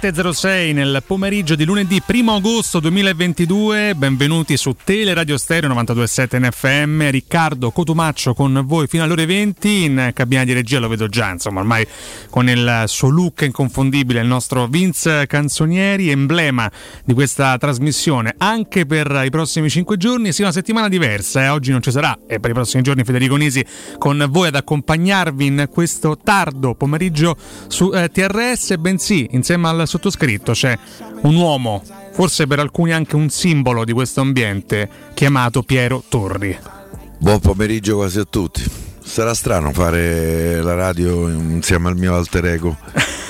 17.06 nel pomeriggio di lunedì 1 agosto 2022, benvenuti su Teleradio Stereo 92.7 NFM, Riccardo Cotumaccio con voi fino alle ore 20, in cabina di regia lo vedo già, insomma ormai con il suo look inconfondibile, il nostro Vince Canzonieri, emblema di questa trasmissione anche per i prossimi 5 giorni, sì una settimana diversa, eh. oggi non ci sarà e per i prossimi giorni Federico Nisi con voi ad accompagnarvi in questo tardo pomeriggio su eh, TRS, bensì insieme al sottoscritto c'è un uomo, forse per alcuni anche un simbolo di questo ambiente, chiamato Piero Torri. Buon pomeriggio quasi a tutti. Sarà strano fare la radio insieme al mio alter ego.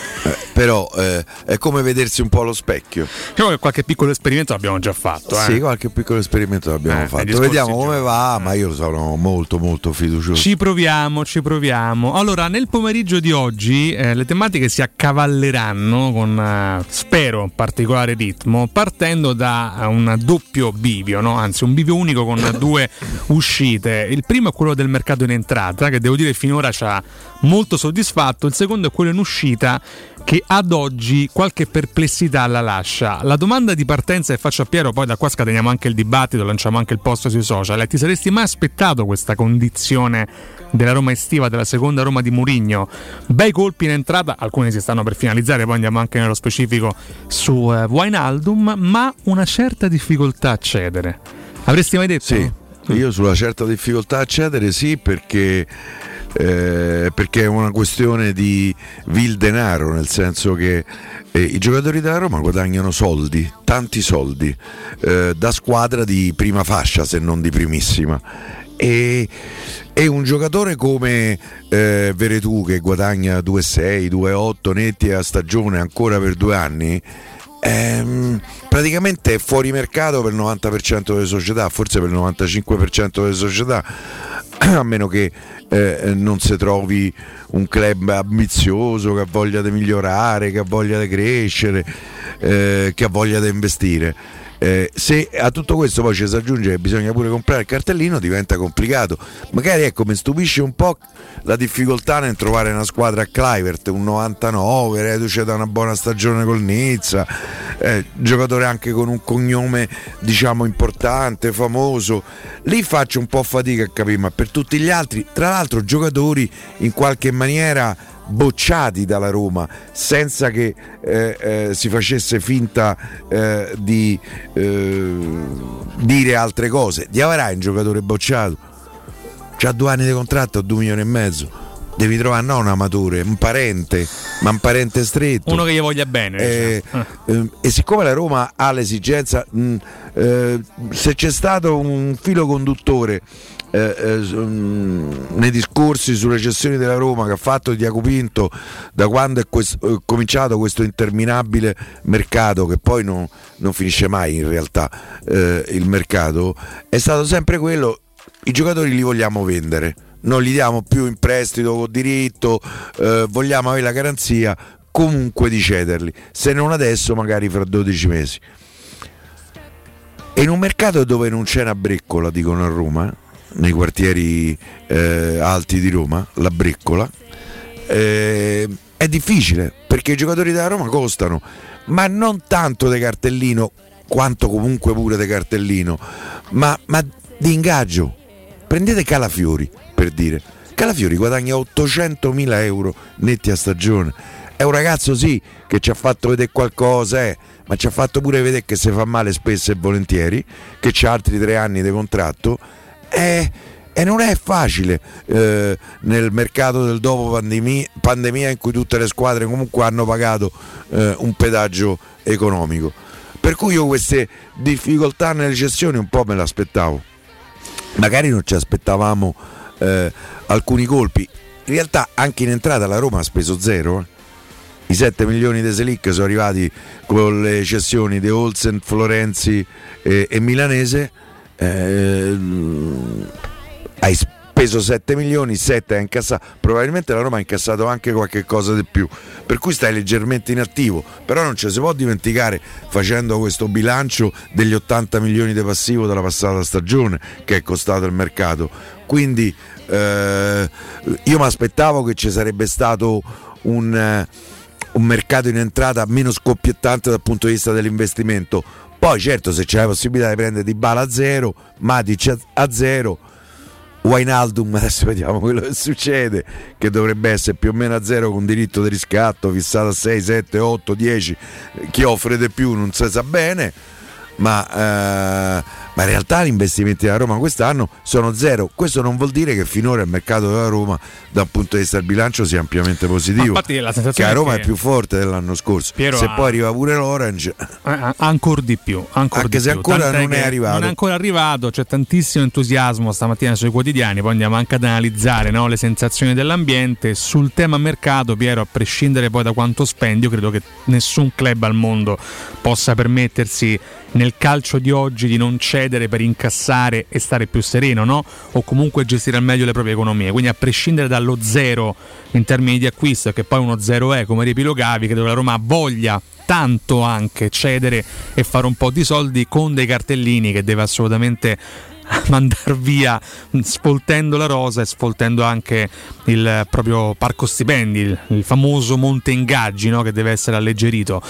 Però eh, è come vedersi un po' allo specchio. Diciamo che qualche piccolo esperimento l'abbiamo già fatto. Eh. Sì, qualche piccolo esperimento l'abbiamo Eh, fatto. Vediamo come va, ma io sono molto molto fiducioso. Ci proviamo, ci proviamo. Allora, nel pomeriggio di oggi eh, le tematiche si accavalleranno con, eh, spero, particolare ritmo, partendo da eh, un doppio bivio, no? anzi un bivio unico con due uscite. Il primo è quello del mercato in entrata, che devo dire finora ci ha molto soddisfatto, il secondo è quello in uscita che ad oggi qualche perplessità la lascia. La domanda di partenza che faccio a Piero, poi da qua scateniamo anche il dibattito, lanciamo anche il post sui social, ti saresti mai aspettato questa condizione della Roma estiva, della seconda Roma di Murigno? Bei colpi in entrata, alcuni si stanno per finalizzare, poi andiamo anche nello specifico su uh, Wijnaldum, ma una certa difficoltà a cedere. Avresti mai detto? Sì, io sulla certa difficoltà a cedere sì perché eh, perché è una questione di vil denaro, nel senso che eh, i giocatori della Roma guadagnano soldi, tanti soldi, eh, da squadra di prima fascia se non di primissima. E, e un giocatore come eh, Veretù che guadagna 2,6, 2,8 netti a stagione ancora per due anni, ehm, praticamente è fuori mercato per il 90% delle società, forse per il 95% delle società, a meno che eh, non si trovi un club ambizioso che ha voglia di migliorare, che ha voglia di crescere, eh, che ha voglia di investire. Eh, se a tutto questo poi ci si aggiunge che bisogna pure comprare il cartellino diventa complicato. Magari ecco mi stupisce un po' la difficoltà nel trovare una squadra a Clivert un 99 reduce da una buona stagione col Nizza eh, giocatore anche con un cognome diciamo importante famoso. Lì faccio un po' fatica a capire ma per tutti gli altri tra l'altro giocatori in qualche maniera bocciati dalla Roma senza che eh, eh, si facesse finta eh, di eh, dire altre cose. Diavara è un giocatore bocciato, ha due anni di contratto, due milioni e mezzo. Devi trovare non un amatore, un parente, ma un parente stretto. Uno che gli voglia bene. Eh, diciamo. e siccome la Roma ha l'esigenza, mh, eh, se c'è stato un filo conduttore eh, eh, mm, nei discorsi sulle cessioni della Roma che ha fatto Diaco Pinto da quando è, questo, è, cominciato questo interminabile mercato che poi non, non finisce mai in realtà eh, il mercato è stato sempre quello i giocatori li vogliamo vendere non li diamo più in prestito con diritto eh, vogliamo avere la garanzia comunque di cederli se non adesso magari fra 12 mesi. E in un mercato dove non c'è una breccola dicono a Roma nei quartieri eh, alti di Roma, la Breccola, eh, è difficile perché i giocatori della Roma costano, ma non tanto di cartellino quanto comunque pure di cartellino, ma, ma di ingaggio. Prendete Calafiori per dire. Calafiori guadagna 800.000 euro netti a stagione. È un ragazzo sì che ci ha fatto vedere qualcosa, eh, ma ci ha fatto pure vedere che si fa male spesso e volentieri, che c'ha altri tre anni di contratto e, e non è facile eh, nel mercato del dopo pandemia, pandemia, in cui tutte le squadre comunque hanno pagato eh, un pedaggio economico. Per cui io queste difficoltà nelle cessioni un po' me le aspettavo. Magari non ci aspettavamo eh, alcuni colpi. In realtà anche in entrata la Roma ha speso zero. Eh. I 7 milioni di Selic sono arrivati con le cessioni di Olsen, Florenzi e, e Milanese eh, hai speso 7 milioni, 7 hai incassato, probabilmente la Roma ha incassato anche qualche cosa di più, per cui stai leggermente in attivo, però non ci si può dimenticare facendo questo bilancio degli 80 milioni di passivo della passata stagione che è costato il mercato. Quindi eh, io mi aspettavo che ci sarebbe stato un, eh, un mercato in entrata meno scoppiettante dal punto di vista dell'investimento poi certo se c'è la possibilità di prendere Di Bala a zero, Matic a zero, Wainaldum adesso vediamo quello che succede, che dovrebbe essere più o meno a zero con diritto di riscatto fissato a 6, 7, 8, 10, chi offre di più non si sa bene, ma... Eh, ma in realtà gli investimenti della Roma quest'anno sono zero. Questo non vuol dire che finora il mercato della Roma dal punto di vista del bilancio sia ampiamente positivo. Ma la che la Roma è, che... è, più forte dell'anno scorso. Piero se ha... poi arriva pure l'Orange, eh, ancora di più. Ancora anche di se più. ancora Tant'è non è arrivato. Non è ancora arrivato, c'è tantissimo entusiasmo stamattina sui quotidiani. Poi andiamo anche ad analizzare no, le sensazioni dell'ambiente. Sul tema mercato, Piero, a prescindere poi da quanto spendi, io credo che nessun club al mondo possa permettersi nel calcio di oggi di non cedere per incassare e stare più sereno, no? O comunque gestire al meglio le proprie economie. Quindi a prescindere dallo zero in termini di acquisto, che poi uno zero è, come riepilogavi, credo la Roma voglia tanto anche cedere e fare un po' di soldi con dei cartellini che deve assolutamente mandare via sfoltendo la rosa e sfoltendo anche il proprio parco stipendi, il famoso monte ingaggi no? che deve essere alleggerito.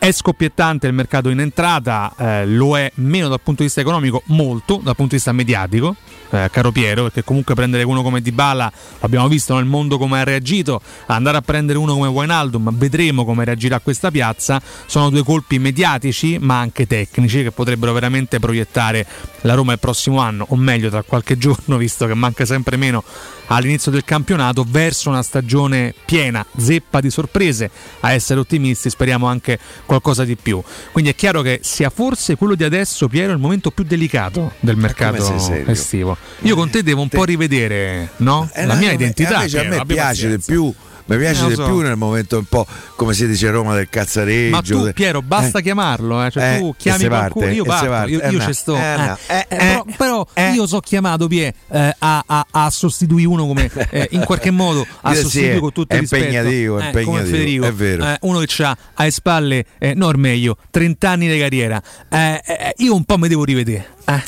È scoppiettante il mercato in entrata, eh, lo è meno dal punto di vista economico, molto dal punto di vista mediatico, eh, caro Piero, perché comunque prendere uno come Dybala, l'abbiamo visto nel mondo come ha reagito, andare a prendere uno come Wijnaldum, vedremo come reagirà questa piazza, sono due colpi mediatici ma anche tecnici che potrebbero veramente proiettare la Roma il prossimo anno, o meglio tra qualche giorno, visto che manca sempre meno all'inizio del campionato, verso una stagione piena, zeppa di sorprese, a essere ottimisti speriamo anche qualcosa di più. Quindi è chiaro che sia forse quello di adesso, Piero, il momento più delicato del mercato estivo. Io con te devo un po' rivedere no? Eh, la no, mia identità. invece a me piace di più. Mi piace Eh, di so. più nel momento un po' come si dice a Roma del cazzareggio. Ma tu de- Piero basta Eh, chiamarlo, eh. cioè, Eh, tu chiami qualcuno, parte, io parto, io, Eh, io ci sto. eh, eh. eh, Eh, però, eh, però eh. io so chiamato Pie, eh, a, a, a sostituire uno come eh, in qualche modo a Sì, sì, sostituire è- con tutto è il rispetto impegnativo, è eh, come impegnativo, Federico, è vero. eh, uno che ha alle spalle eh, no meglio 30 anni di carriera. Eh, eh, io un po' mi devo rivedere. Eh.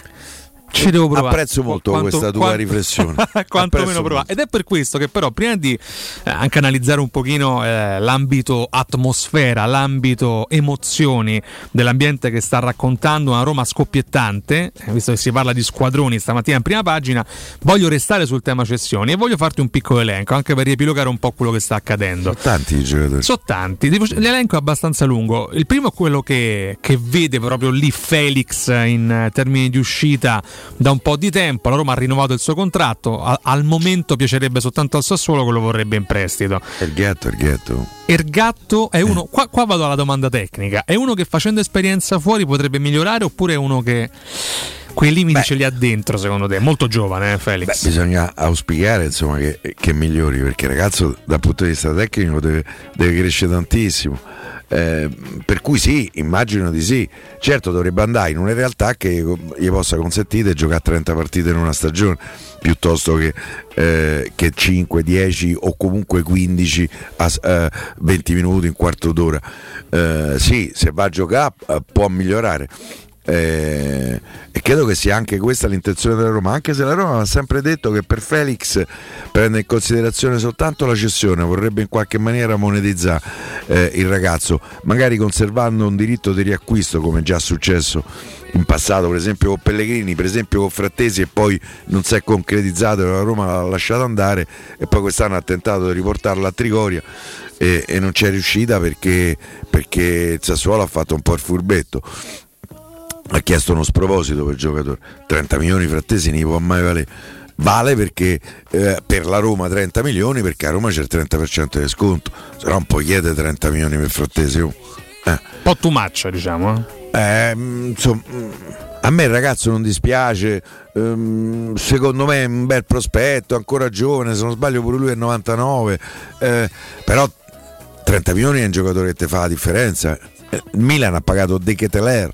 Ci devo provare. Apprezzo molto questa tua riflessione. Quanto Apprezzo meno provare. Ed è per questo che però prima di eh, anche analizzare un pochino eh, l'ambito atmosfera, l'ambito emozioni dell'ambiente che sta raccontando una Roma scoppiettante, eh, visto che si parla di squadroni stamattina in prima pagina, voglio restare sul tema cessioni e voglio farti un piccolo elenco anche per riepilogare un po' quello che sta accadendo. Sono tanti i giocatori. Sono tanti, l'elenco è abbastanza lungo. Il primo è quello che, che vede proprio lì Felix in termini di uscita da un po' di tempo. La Roma ha rinnovato il suo contratto. A- al momento piacerebbe soltanto al Sassuolo che lo vorrebbe in prestito. Il ghetto. Ergatto è uno. Qua, qua vado alla domanda tecnica: è uno che facendo esperienza fuori potrebbe migliorare oppure è uno che quei limiti Beh. ce li ha dentro, secondo te? Molto giovane, eh, Felix. Beh, bisogna auspicare insomma, che, che migliori perché il ragazzo dal punto di vista tecnico deve, deve crescere tantissimo. Eh, per cui sì, immagino di sì. Certo dovrebbe andare in una realtà che gli possa consentire di giocare 30 partite in una stagione piuttosto che, eh, che 5, 10 o comunque 15 a eh, 20 minuti, un quarto d'ora. Eh, sì, se va a giocare eh, può migliorare. Eh, e credo che sia anche questa l'intenzione della Roma, anche se la Roma ha sempre detto che per Felix prende in considerazione soltanto la cessione, vorrebbe in qualche maniera monetizzare eh, il ragazzo, magari conservando un diritto di riacquisto come già successo in passato, per esempio con Pellegrini, per esempio con Frattesi e poi non si è concretizzato, la Roma l'ha lasciato andare e poi quest'anno ha tentato di riportarlo a Trigoria e, e non c'è riuscita perché, perché Sassuolo ha fatto un po' il furbetto ha chiesto uno sproposito per il giocatore 30 milioni frattesi gli può mai valere vale perché eh, per la Roma 30 milioni perché a Roma c'è il 30% di sconto se no non puoi chiedere 30 milioni per frattesi oh. eh. Un po' too much, diciamo. eh. Eh, mm, insomma, mm, a me il ragazzo non dispiace, ehm, secondo me è un bel prospetto, ancora giovane, se non sbaglio pure lui è 99, eh, però 30 milioni è un giocatore che ti fa la differenza. Eh, Il Milan ha pagato De Keteler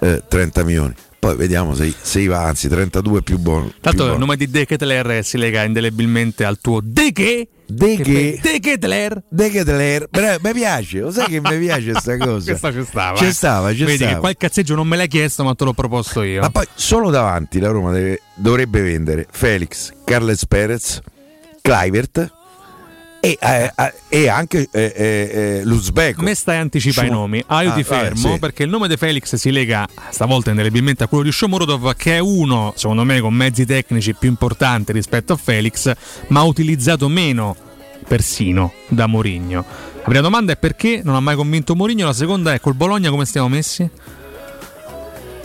eh, 30 milioni, poi vediamo se, se va, anzi 32 è più buono. più Tanto il nome di De Ketteler si lega indelebilmente al tuo De che? De Che De Ketteler. De Keteler, però mi piace, lo sai che mi piace questa cosa? Questa ci stava. Ci eh. stava, ci Vedi stava. che quel cazzeggio non me l'hai chiesto, ma te l'ho proposto io. Ma poi solo davanti la Roma deve- dovrebbe vendere Felix, Carles Perez, Clivert e, eh, eh, e anche eh, eh, eh, Luzbeko. Me stai anticipa i nomi. Ah, io Ah, ti fermo sì. perché il nome di Felix si lega stavolta indelebilmente a quello di Shomurodov, che è uno, secondo me, con mezzi tecnici più importanti rispetto a Felix, ma utilizzato meno persino da Mourinho. La prima domanda è perché non ha mai convinto Mourinho, la seconda è col Bologna come stiamo messi?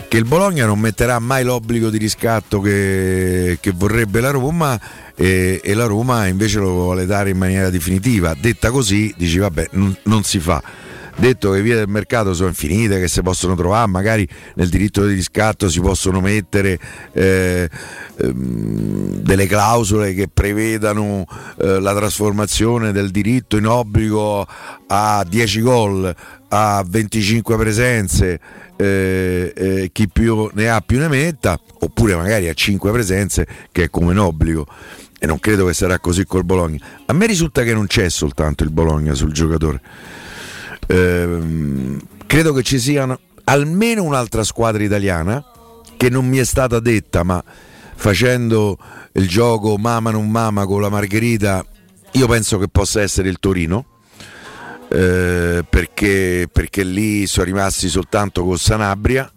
Che il Bologna non metterà mai l'obbligo di riscatto che, che vorrebbe la Roma e, e la Roma invece lo vuole dare in maniera definitiva. Detta così, dici vabbè, non, non si fa. Detto che vie del mercato sono infinite, che si possono trovare, magari nel diritto di riscatto si possono mettere eh, ehm, delle clausole che prevedano eh, la trasformazione del diritto in obbligo a 10 gol, a 25 presenze, eh, chi più ne ha più ne metta, oppure magari a 5 presenze che è come un obbligo. E non credo che sarà così col Bologna. A me risulta che non c'è soltanto il Bologna sul giocatore. Ehm, credo che ci siano almeno un'altra squadra italiana che non mi è stata detta, ma facendo il gioco mama non mama con la Margherita, io penso che possa essere il Torino. eh, perché, perché lì sono rimasti soltanto con Sanabria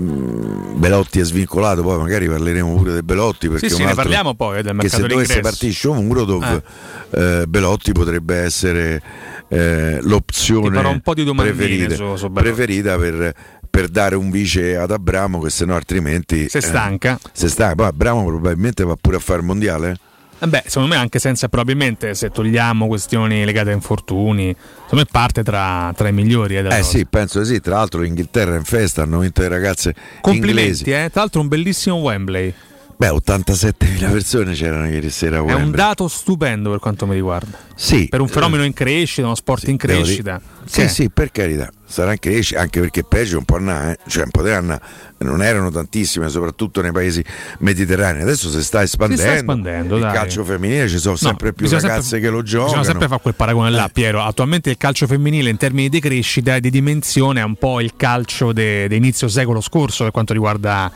Belotti è svincolato, poi magari parleremo pure del Belotti perché Sì, sì, ne parliamo poi, eh, del che mercato se dovesse partire Shomurodov eh, Belotti potrebbe essere eh, l'opzione un po' di preferita, su- su preferita per, per dare un vice ad Abramo che se no altrimenti Se stanca. eh, se stanca. Poi Abramo probabilmente va pure a fare il mondiale? Eh Beh, secondo me anche senza probabilmente se togliamo questioni legate a infortuni, secondo me parte tra, tra i migliori. Eh, eh cosa. sì penso sì tra l'altro l'Inghilterra è in festa hanno vinto le ragazze Complimenti, inglesi eh. Tra l'altro un bellissimo Wembley. Beh 87.000 persone c'erano ieri sera È un dato stupendo per quanto mi riguarda. sì, Per un fenomeno in crescita, uno sport in Devo crescita. Sì, Che- sì, per carità, sarà anche crescita, anche perché peggio un po' annà, eh. cioè un po' di anna non erano tantissime, soprattutto nei paesi mediterranei. Adesso si sta espandendo. espandendo, il dai. calcio femminile ci sono No, sempre più ragazze sempre- che lo giocano. Bisogna sempre fare quel paragone là, Eh. Piero. Attualmente il calcio femminile in termini di crescita e di dimensione è un po' il calcio de- di inizio secolo scorso per quanto riguarda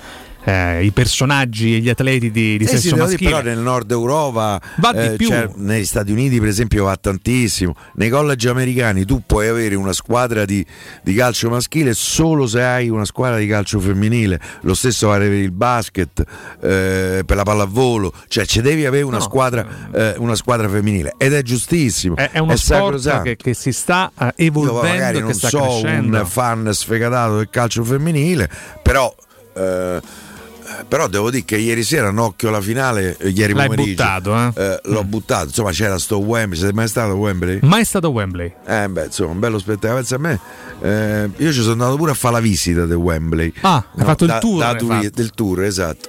eh, i personaggi e gli atleti di, di Sì, sì, sesso dire, maschile. però nel nord Europa Va di eh, più. cioè, negli Stati Uniti per esempio va tantissimo nei college americani tu puoi avere una squadra di, di calcio maschile solo se hai una squadra di calcio femminile lo stesso vale per il basket eh, per la pallavolo cioè ci devi avere una, No. squadra, eh, una squadra femminile ed è giustissimo È, è uno sport sacrosanto. che, che si sta eh, io evolvendo magari e che non so crescendo. un fan sfegatato del calcio femminile però eh, però devo dire che ieri sera un occhio alla finale eh, ieri L'hai pomeriggio buttato, eh? eh, l'ho buttato insomma c'era sto Wembley siete mai stato a Wembley? Mai stato a Wembley. eh beh insomma un bello spettacolo pensa a me eh, io ci sono andato pure a fare la visita del Wembley Ah, hai fatto il da- tour, da turi- fatto. del tour esatto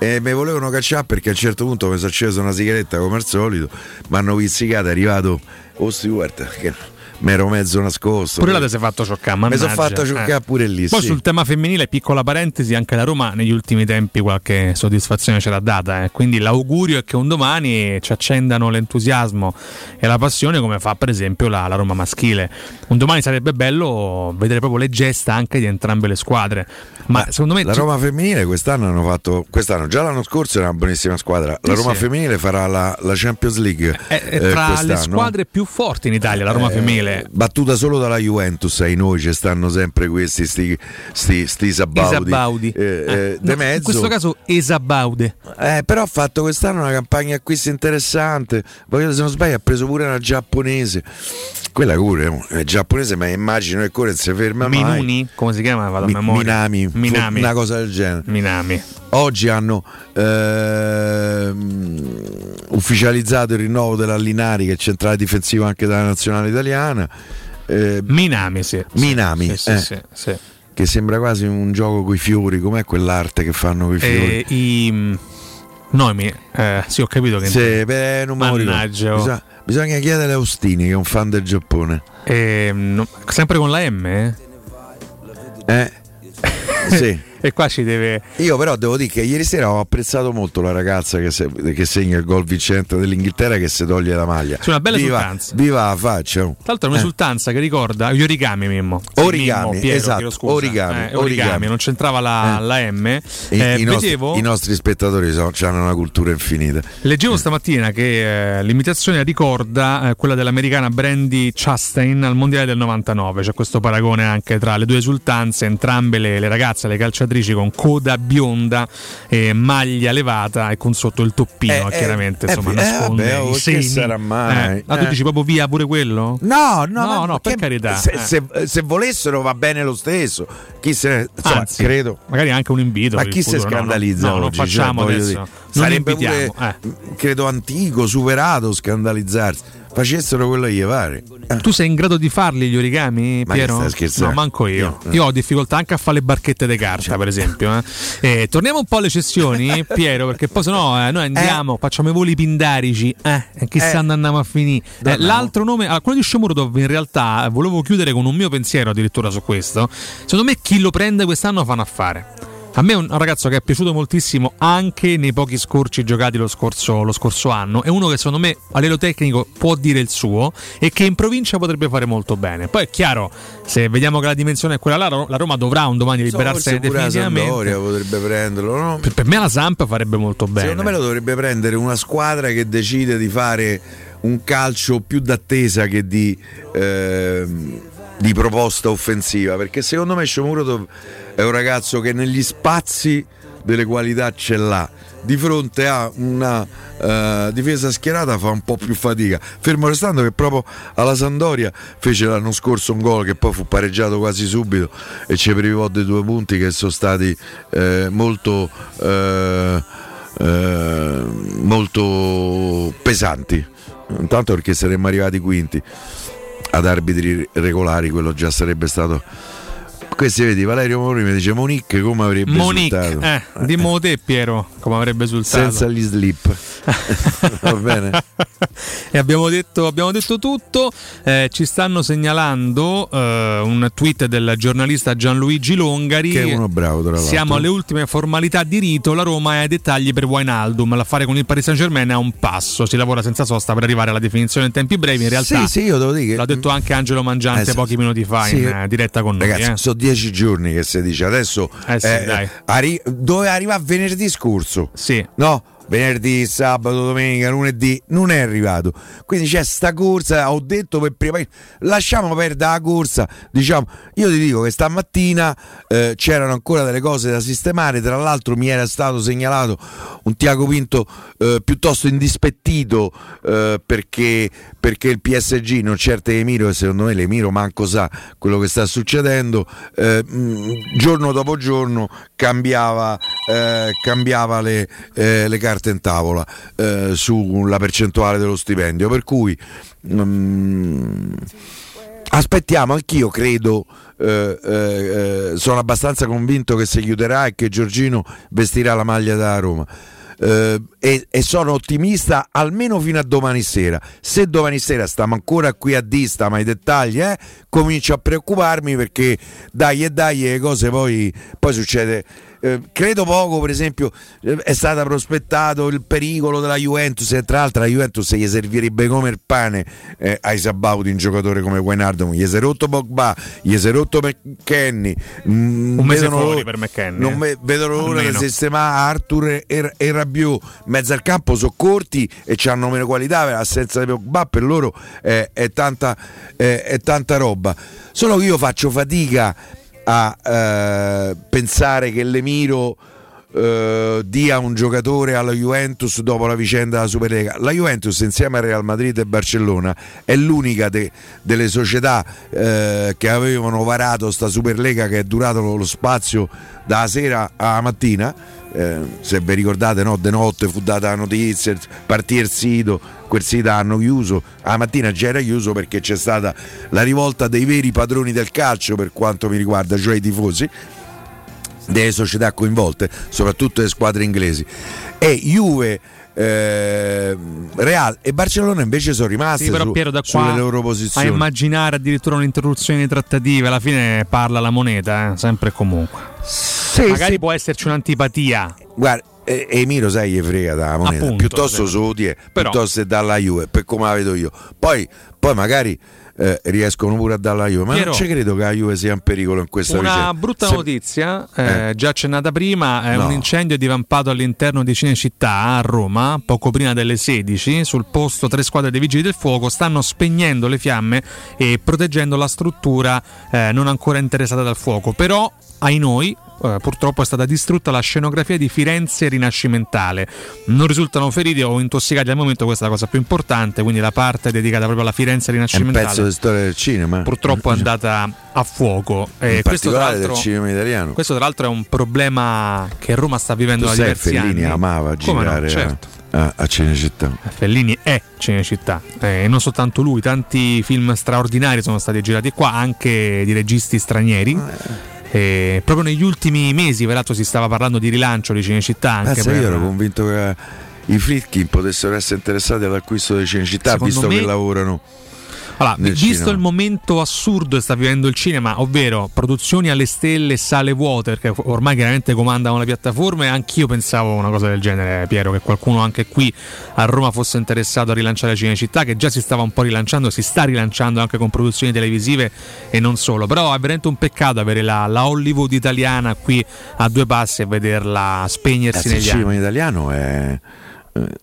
e mi volevano cacciare perché a un certo punto mi sono acceso una sigaretta come al solito mi hanno pizzicato è arrivato o Stewart che mi ero mezzo nascosto Pure là ti sei fatto cioccare. mi sono fatto cioccare Eh. pure lì Poi sì. sul tema femminile, piccola parentesi, anche la Roma negli ultimi tempi qualche soddisfazione ce l'ha data. eh. Quindi l'augurio è che un domani ci accendano l'entusiasmo e la passione come fa per esempio la, la Roma maschile. Un domani sarebbe bello vedere proprio le gesta anche di entrambe le squadre. Ma secondo me la Roma femminile quest'anno hanno fatto quest'anno già l'anno scorso era una buonissima squadra la Sì, Roma sì. femminile farà la, la Champions League è, è eh, tra le squadre più forti in Italia, la Roma Eh, femminile. battuta solo dalla Juventus ai noi ci stanno sempre questi sti, sti, sti sabaudi, Isabaudi. eh, eh, Eh, no, mezzo in questo caso Esabaude. Eh, però ha fatto quest'anno una campagna acquisti interessante. Poi, se non sbaglio, ha preso pure una giapponese. Quella pure è giapponese, ma immagino che non si ferma mai. Minuni, come si chiama? Vado a Mi- memoria. Minami, Minami. una cosa del genere. Minami. Oggi hanno ehm, ufficializzato il rinnovo della Linari, che è centrale difensivo anche della nazionale italiana. Eh, Minami, sì. Minami, Sì, eh. sì, sì. che sembra quasi un gioco coi fiori. Com'è quell'arte che fanno coi fiori? Eh, i Noemi, eh, sì, ho capito che Sì, beh, non. Mannaggia, oh. Bisogna, bisogna chiedere a Austini, che è un fan del Giappone. Eh, no, sempre con la M? eh? Eh? E qua ci deve. Io però devo dire che ieri sera ho apprezzato molto la ragazza che, se- che segna il gol vincente dell'Inghilterra che si toglie la maglia. Sì, una bella viva, esultanza. viva la faccia. Tra l'altro è un'esultanza che ricorda gli origami Mimmo. Origami, Mimmo, Piero, esatto, origami, Eh, origami. non c'entrava la, Eh. la M. I, Eh, i nostri, vedevo, i nostri spettatori so, hanno una cultura infinita. leggevo stamattina che eh, l'imitazione ricorda eh, quella dell'americana Brandy Chastain al mondiale del 99. C'è questo paragone anche tra le due esultanze, entrambe le, le ragazze, le calciatrici con coda bionda e maglia levata e con sotto il toppino, Eh, eh, chiaramente eh, insomma eh, nasconde vabbè, oh, che sarà mai? Ah, tu dici proprio via pure quello? No, No, ma no, per che- carità, Se, se- se volessero va bene lo stesso. Chi se ne, Anzi, credo. magari anche un invito. Ma chi si futuro. No, no, scandalizza No, non oggi? Cioè, facciamo voglio adesso. dire, Non sarebbe pure, credo antico, superato scandalizzarsi. Facessero quello che gli pare. Eh. Tu sei in grado di farli gli origami, Ma Piero? No, manco io. Io. Io ho difficoltà anche a fare le barchette di carta, per esempio. eh. Eh, torniamo un po' alle cessioni, Piero, perché poi sennò eh, noi andiamo, facciamo i voli pindarici. Eh, chissà dove andiamo a finire. L'altro nome, allora, quello di Shomurodov, in realtà volevo chiudere con un mio pensiero addirittura su questo. Secondo me chi lo prende quest'anno fa un affare. A me è un ragazzo che è piaciuto moltissimo anche nei pochi scorci giocati lo scorso, lo scorso anno. È uno che secondo me a livello tecnico può dire il suo e che in provincia potrebbe fare molto bene. Poi è chiaro, se vediamo che la dimensione è quella là, la Roma dovrà un domani liberarsene la definitivamente. Sampdoria potrebbe prenderlo, no? Per, per me la Samp farebbe molto bene. Secondo me lo dovrebbe prendere una squadra che decide di fare un calcio più d'attesa che di, ehm, di proposta offensiva. Perché secondo me Shomurodov è un ragazzo che negli spazi delle qualità ce l'ha. Di fronte a una eh, difesa schierata fa un po' più fatica. Fermo restando che proprio alla Sandoria fece l'anno scorso un gol che poi fu pareggiato quasi subito e ci privò dei due punti che sono stati eh, molto eh, eh, molto pesanti. Intanto perché saremmo arrivati quinti ad arbitri regolari, quello già sarebbe stato. Questi vedi, Valerio Mori mi dice Monique come avrebbe Monique, risultato? eh, dimmo te Piero come avrebbe risultato. Senza gli slip. Va bene. e abbiamo detto, abbiamo detto tutto. Eh, ci stanno segnalando eh, un tweet del giornalista Gianluigi Longari. Che è uno bravo, tra l'altro. Siamo alle ultime formalità di rito. La Roma è ai dettagli per Wijnaldum. L'affare con il Paris Saint Germain è a un passo. Si lavora senza sosta per arrivare alla definizione in tempi brevi. In realtà, Sì, sì, io devo dire che- l'ha detto anche Angelo Mangiante Eh, sì. pochi minuti fa Sì. in eh, diretta con noi. Ragazzi, eh. sono dieci giorni che si dice adesso. Eh sì, dai. arri- doveva arrivare venerdì scorso. Sì. No, venerdì, sabato, domenica, lunedì, non è arrivato. Quindi c'è sta corsa, ho detto per prima, lasciamo perdere la corsa, diciamo, io ti dico che stamattina eh, c'erano ancora delle cose da sistemare, tra l'altro mi era stato segnalato un Tiago Pinto eh, piuttosto indispettito eh, perché, perché il PSG non certo Emiro e secondo me l'Emiro manco sa quello che sta succedendo, eh, mh, giorno dopo giorno cambiava, eh, cambiava le, eh, le carte in tavola eh, sulla percentuale dello stipendio, per cui mm, aspettiamo, anch'io credo, eh, eh, eh, sono abbastanza convinto che si chiuderà e che Giorgino vestirà la maglia da Roma. Eh, e, e sono ottimista almeno fino a domani sera. Se domani sera stiamo ancora qui a dista, ma i dettagli, eh, comincio a preoccuparmi perché dai e dai le cose poi, poi succede. Eh, credo poco, per esempio, eh, è stato prospettato il pericolo della Juventus e tra l'altro la Juventus gli servirebbe come il pane eh, ai Sabauti un giocatore come Wijnaldum, gli si è rotto Pogba, gli si è rotto McKenny, mm, Un mese vedono fuori per McKennie, non eh. ve- vedono l'ora di sistemare Arthur e, e, e Rabiot mezzo al campo sono corti e hanno meno qualità per l'assenza di Pogba per loro è, è tanta, è- è tanta roba solo che io faccio fatica a eh, pensare che l'Emiro eh, dia un giocatore alla Juventus dopo la vicenda della Superlega. La Juventus insieme a Real Madrid e Barcellona è l'unica de- delle società eh, che avevano varato sta Superlega che è durato lo, spazio dalla sera alla mattina. Eh, se vi ricordate, no, de notte fu data la notizia, partì il sito, quel sito hanno chiuso, la mattina già era chiuso perché c'è stata la rivolta dei veri padroni del calcio per quanto mi riguarda, cioè i tifosi, delle società coinvolte, soprattutto le squadre inglesi. E Juve, eh, Real e Barcellona invece sono rimaste Sì, però su- Piero da sulle loro a posizioni. immaginare addirittura un'interruzione di trattative, alla fine parla la moneta, eh, sempre e comunque. Sì, Magari sì. può esserci un'antipatia. Guarda, eh, Emiro sai gli frega dalla moneta, Appunto, piuttosto sì. die, Però- piuttosto che dalla Juve, per come la vedo io. Poi, poi magari eh, riescono pure a dare la Juve, ma Piero, non ci credo che la Juve sia in pericolo in questa Una vicenda. brutta Se- notizia, eh, già accennata prima, è No. un incendio divampato all'interno di Cinecittà a Roma, poco prima delle 16. Sul posto tre squadre dei vigili del fuoco stanno spegnendo le fiamme e proteggendo la struttura eh, non ancora interessata dal fuoco. Però, ai noi, eh, purtroppo è stata distrutta la scenografia di Firenze rinascimentale. Non risultano feriti o intossicati al momento, questa è la cosa più importante, quindi la parte dedicata proprio alla Firenze È un rinascimentale pezzo di storia del cinema. purtroppo è andata a fuoco. E in questo, tra del cinema italiano. questo tra l'altro è un problema che Roma sta vivendo Tu da diversi Fellini anni. amava no, girare a- certo. a, a Cinecittà. Fellini è Cinecittà eh, e non soltanto lui, tanti film straordinari sono stati girati qua, anche di registi stranieri. Ah, E proprio negli ultimi mesi, peraltro, si stava parlando di rilancio di Cinecittà. Anche Pensa, per... io ero convinto che i Fritkin potessero essere interessati all'acquisto di Cinecittà, Secondo visto me- che lavorano. Allora, visto cinema. il momento assurdo che sta vivendo il cinema, ovvero produzioni alle stelle, sale vuote, perché ormai chiaramente comandano le piattaforme, anch'io pensavo una cosa del genere, Piero, che qualcuno anche qui a Roma fosse interessato a rilanciare Cinecittà, che già si stava un po' rilanciando, si sta rilanciando anche con produzioni televisive e non solo. Però è veramente un peccato avere la, la Hollywood italiana qui a due passi e vederla spegnersi Cazzo, il negli cinema anni. italiano è-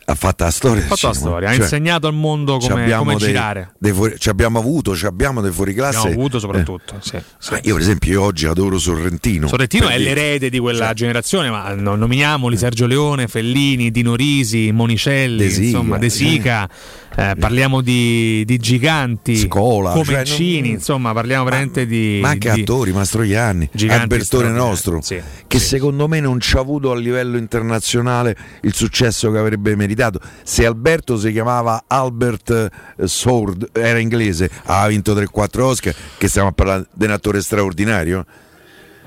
ha fatto la storia. Ha fatto la cinema. storia, ha Cioè, insegnato al mondo come, come dei- girare. dei fuori- ci abbiamo avuto, ci abbiamo dei fuoriclasse. Abbiamo avuto eh. soprattutto. sì, sì. Ah, io per esempio io oggi adoro Sorrentino. Sorrentino è l'erede di quella Cioè, generazione, ma no- nominiamoli Sergio Leone, Fellini, Dino Risi, Monicelli, De Sica, insomma, De Sica. eh, parliamo di, di giganti, Scola, Comencini, cioè, non- insomma, parliamo veramente di. ma anche di- attori, Mastroianni, Albertone nostro, sì, che secondo me non ci ha avuto a livello internazionale il successo che avrebbe meritato. Se Alberto si chiamava Albert eh, Sword, era inglese, ha vinto 3-4 Oscar, che stiamo a parlare di un attore straordinario.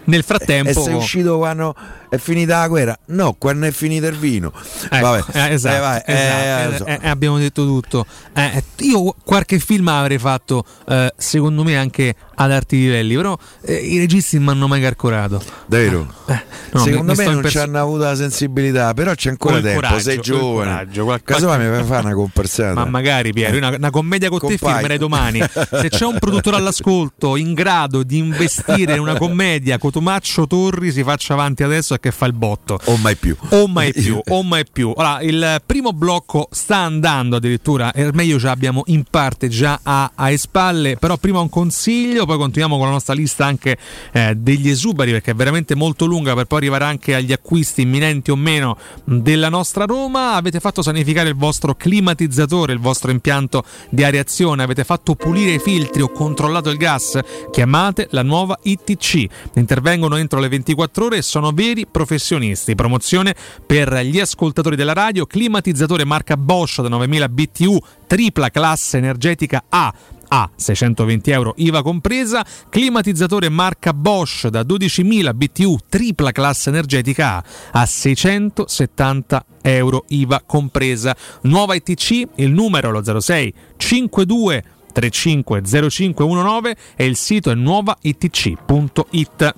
Nel E frattempo. sei uscito quando è finita la guerra? No, quando è finito il vino. Ecco, Vabbè, eh, esatto, eh, vai, eh, esatto, so. eh, eh, abbiamo detto tutto. Eh, eh, io qualche film avrei fatto, eh, secondo me, anche ad arti livelli, però eh, i registi non mi hanno mai carcorato. Davvero? Eh, no, Secondo mi- mi me sto non imperso- ci hanno avuto la sensibilità, però c'è ancora tempo, coraggio, sei giovane. coraggio, qual- Casomai mi fai fare una comparsata. Ma magari Piero, una, una commedia con te Compagno. filmerei domani. Se c'è un produttore all'ascolto in grado di investire in una commedia, Cotumaccio Torri si faccia avanti adesso che fa il botto. O mai più. O mai più, o mai più. Allora, il primo blocco sta andando addirittura, e meglio ce l'abbiamo in parte già a, a spalle, però prima un consiglio, poi continuiamo con la nostra lista anche eh, degli esuberi perché è veramente molto lunga per poi arrivare anche agli acquisti imminenti o meno della nostra Roma. Avete fatto sanificare il vostro climatizzatore, il vostro impianto di areazione, avete fatto pulire i filtri o controllato il gas? Chiamate la nuova ITC. Intervengono entro le 24 ore e sono veri professionisti. Promozione per gli ascoltatori della radio, climatizzatore marca Bosch da 9000 BTU, tripla classe energetica A a 620 euro IVA compresa, climatizzatore marca Bosch da 12.000 BTU tripla classe energetica A a 670 euro IVA compresa. Nuova ITC, il numero lo 06 52 35 0519 e il sito è nuovaitc.it.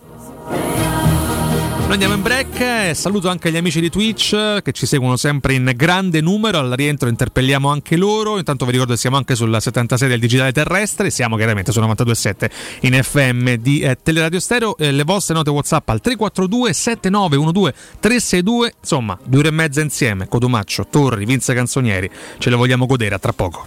Noi andiamo in break, eh, saluto anche gli amici di Twitch che ci seguono sempre in grande numero, al rientro interpelliamo anche loro, intanto vi ricordo che siamo anche sulla 76 del digitale terrestre, siamo chiaramente su 92.7 in FM di eh, Teleradio Stereo, eh, le vostre note Whatsapp al 342 7912 362, insomma due ore e mezza insieme, Cotumaccio, Torri, Vince Canzonieri, ce le vogliamo godere. A tra poco.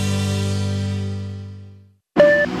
you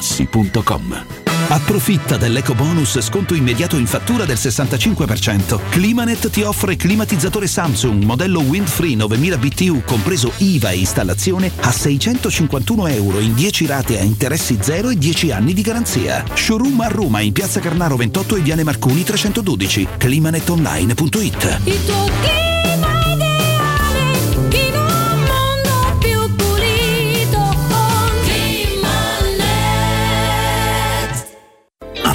artigianamaterassi.com. Approfitta dell'eco bonus sconto immediato in fattura del 65%. Climanet ti offre climatizzatore Samsung modello Windfree 9000 BTU compreso IVA e installazione a 651 euro in 10 rate a interessi zero e 10 anni di garanzia. Showroom a Roma in piazza Carnaro 28 e Viale Marconi 312. climanetonline.it.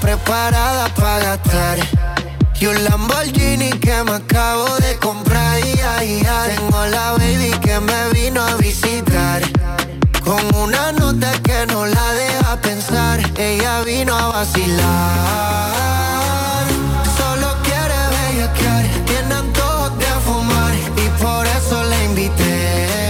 Preparada para gastar y un Lamborghini que me acabo de comprar. Ay, ay, ay. Tengo la baby que me vino a visitar con una nota que no la deja pensar. Ella vino a vacilar. Solo quiere bellaquear, tiene antojos de fumar y por eso la invité.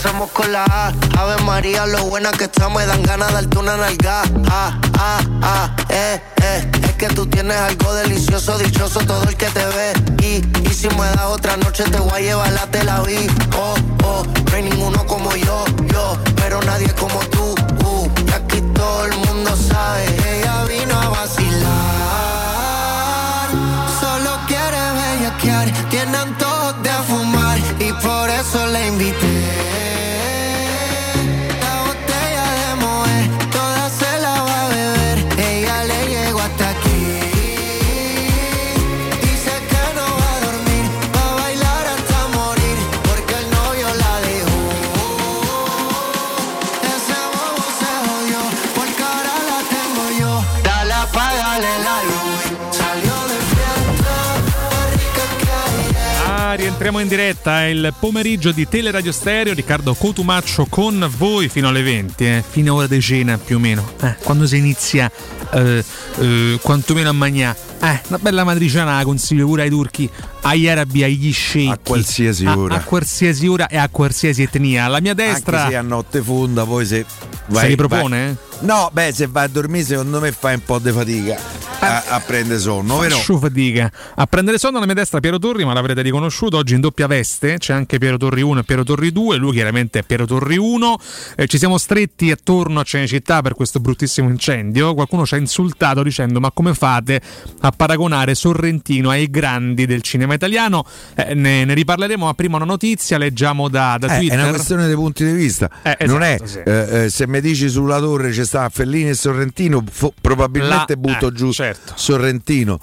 Empezamos con la A. Ave María, lo buena que está, me dan ganas de darte una nalga. Ah, ah, ah, eh, eh. Es que tú tienes algo delicioso, dichoso todo el que te ve. Y, y si me das otra noche, te voy a llevar la Tel Aviv. Oh, oh, no hay ninguno como yo, yo. Pero nadie como tú, uh. Y aquí todo el mundo sabe. Ella vino a vacilar. Solo quiere bellaquear, tiene antojos de fumar. Y por eso la invité. Rientriamo in diretta, il pomeriggio di Teleradio Stereo, Riccardo Cotumaccio con voi fino alle 20, eh, fino a ora di cena più o meno, eh, quando si inizia eh, eh, quantomeno a mangiare. Eh, una bella matriciana la consiglio pure ai turchi, agli arabi, agli sceicchi. A qualsiasi ora. A, qualsiasi ora e a qualsiasi etnia. Alla mia destra... Anche se a notte fonda, poi se Se ripropone? vai- No, beh, se vai a dormire, secondo me fai un po' di fatica. a, a prendere sonno, vero? Faccio fatica. A prendere sonno alla mia destra Piero Torri, ma l'avrete riconosciuto oggi in doppia veste. C'è anche Piero Torri 1 e Piero Torri 2. Lui chiaramente è Piero Torri 1. Eh, ci siamo stretti attorno a Cinecittà per questo bruttissimo incendio. Qualcuno ci ha insultato dicendo: Ma come fate a paragonare Sorrentino ai grandi del cinema italiano? Eh, ne, ne riparleremo, ma prima una notizia. Leggiamo da, da Eh, Twitter. è una questione dei punti di vista. Eh, non è esatto, sì. eh, eh, se mi dici sulla torre c'è sta Fellini e Sorrentino, fo- probabilmente La- butto giù certo. Sorrentino.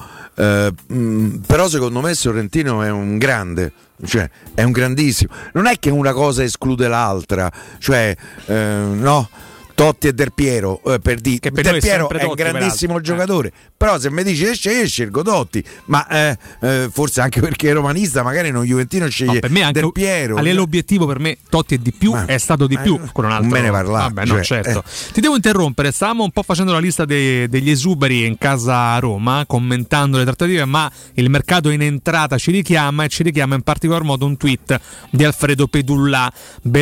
Mh, però secondo me Sorrentino è un grande. Cioè, è un grandissimo. Non è che una cosa esclude l'altra. Cioè, eh, no. Totti e Del Piero, eh, per dire Che per Del è Piero sempre è un grandissimo peraltro. giocatore, però se mi dici esce, io scelgo Totti, ma eh, eh, forse anche perché è romanista, magari non Juventino sceglie No, per me anche Del Piero. a livello obiettivo per me Totti è di più, è stato di ma più non- con un altro. non me ne parlare, Vabbè, no, cioè, certo. Ti devo interrompere, stavamo un po' facendo la lista dei- degli esuberi in casa a Roma, commentando le trattative, ma il mercato in entrata ci richiama e ci richiama in particolar modo un tweet di Alfredo Pedulla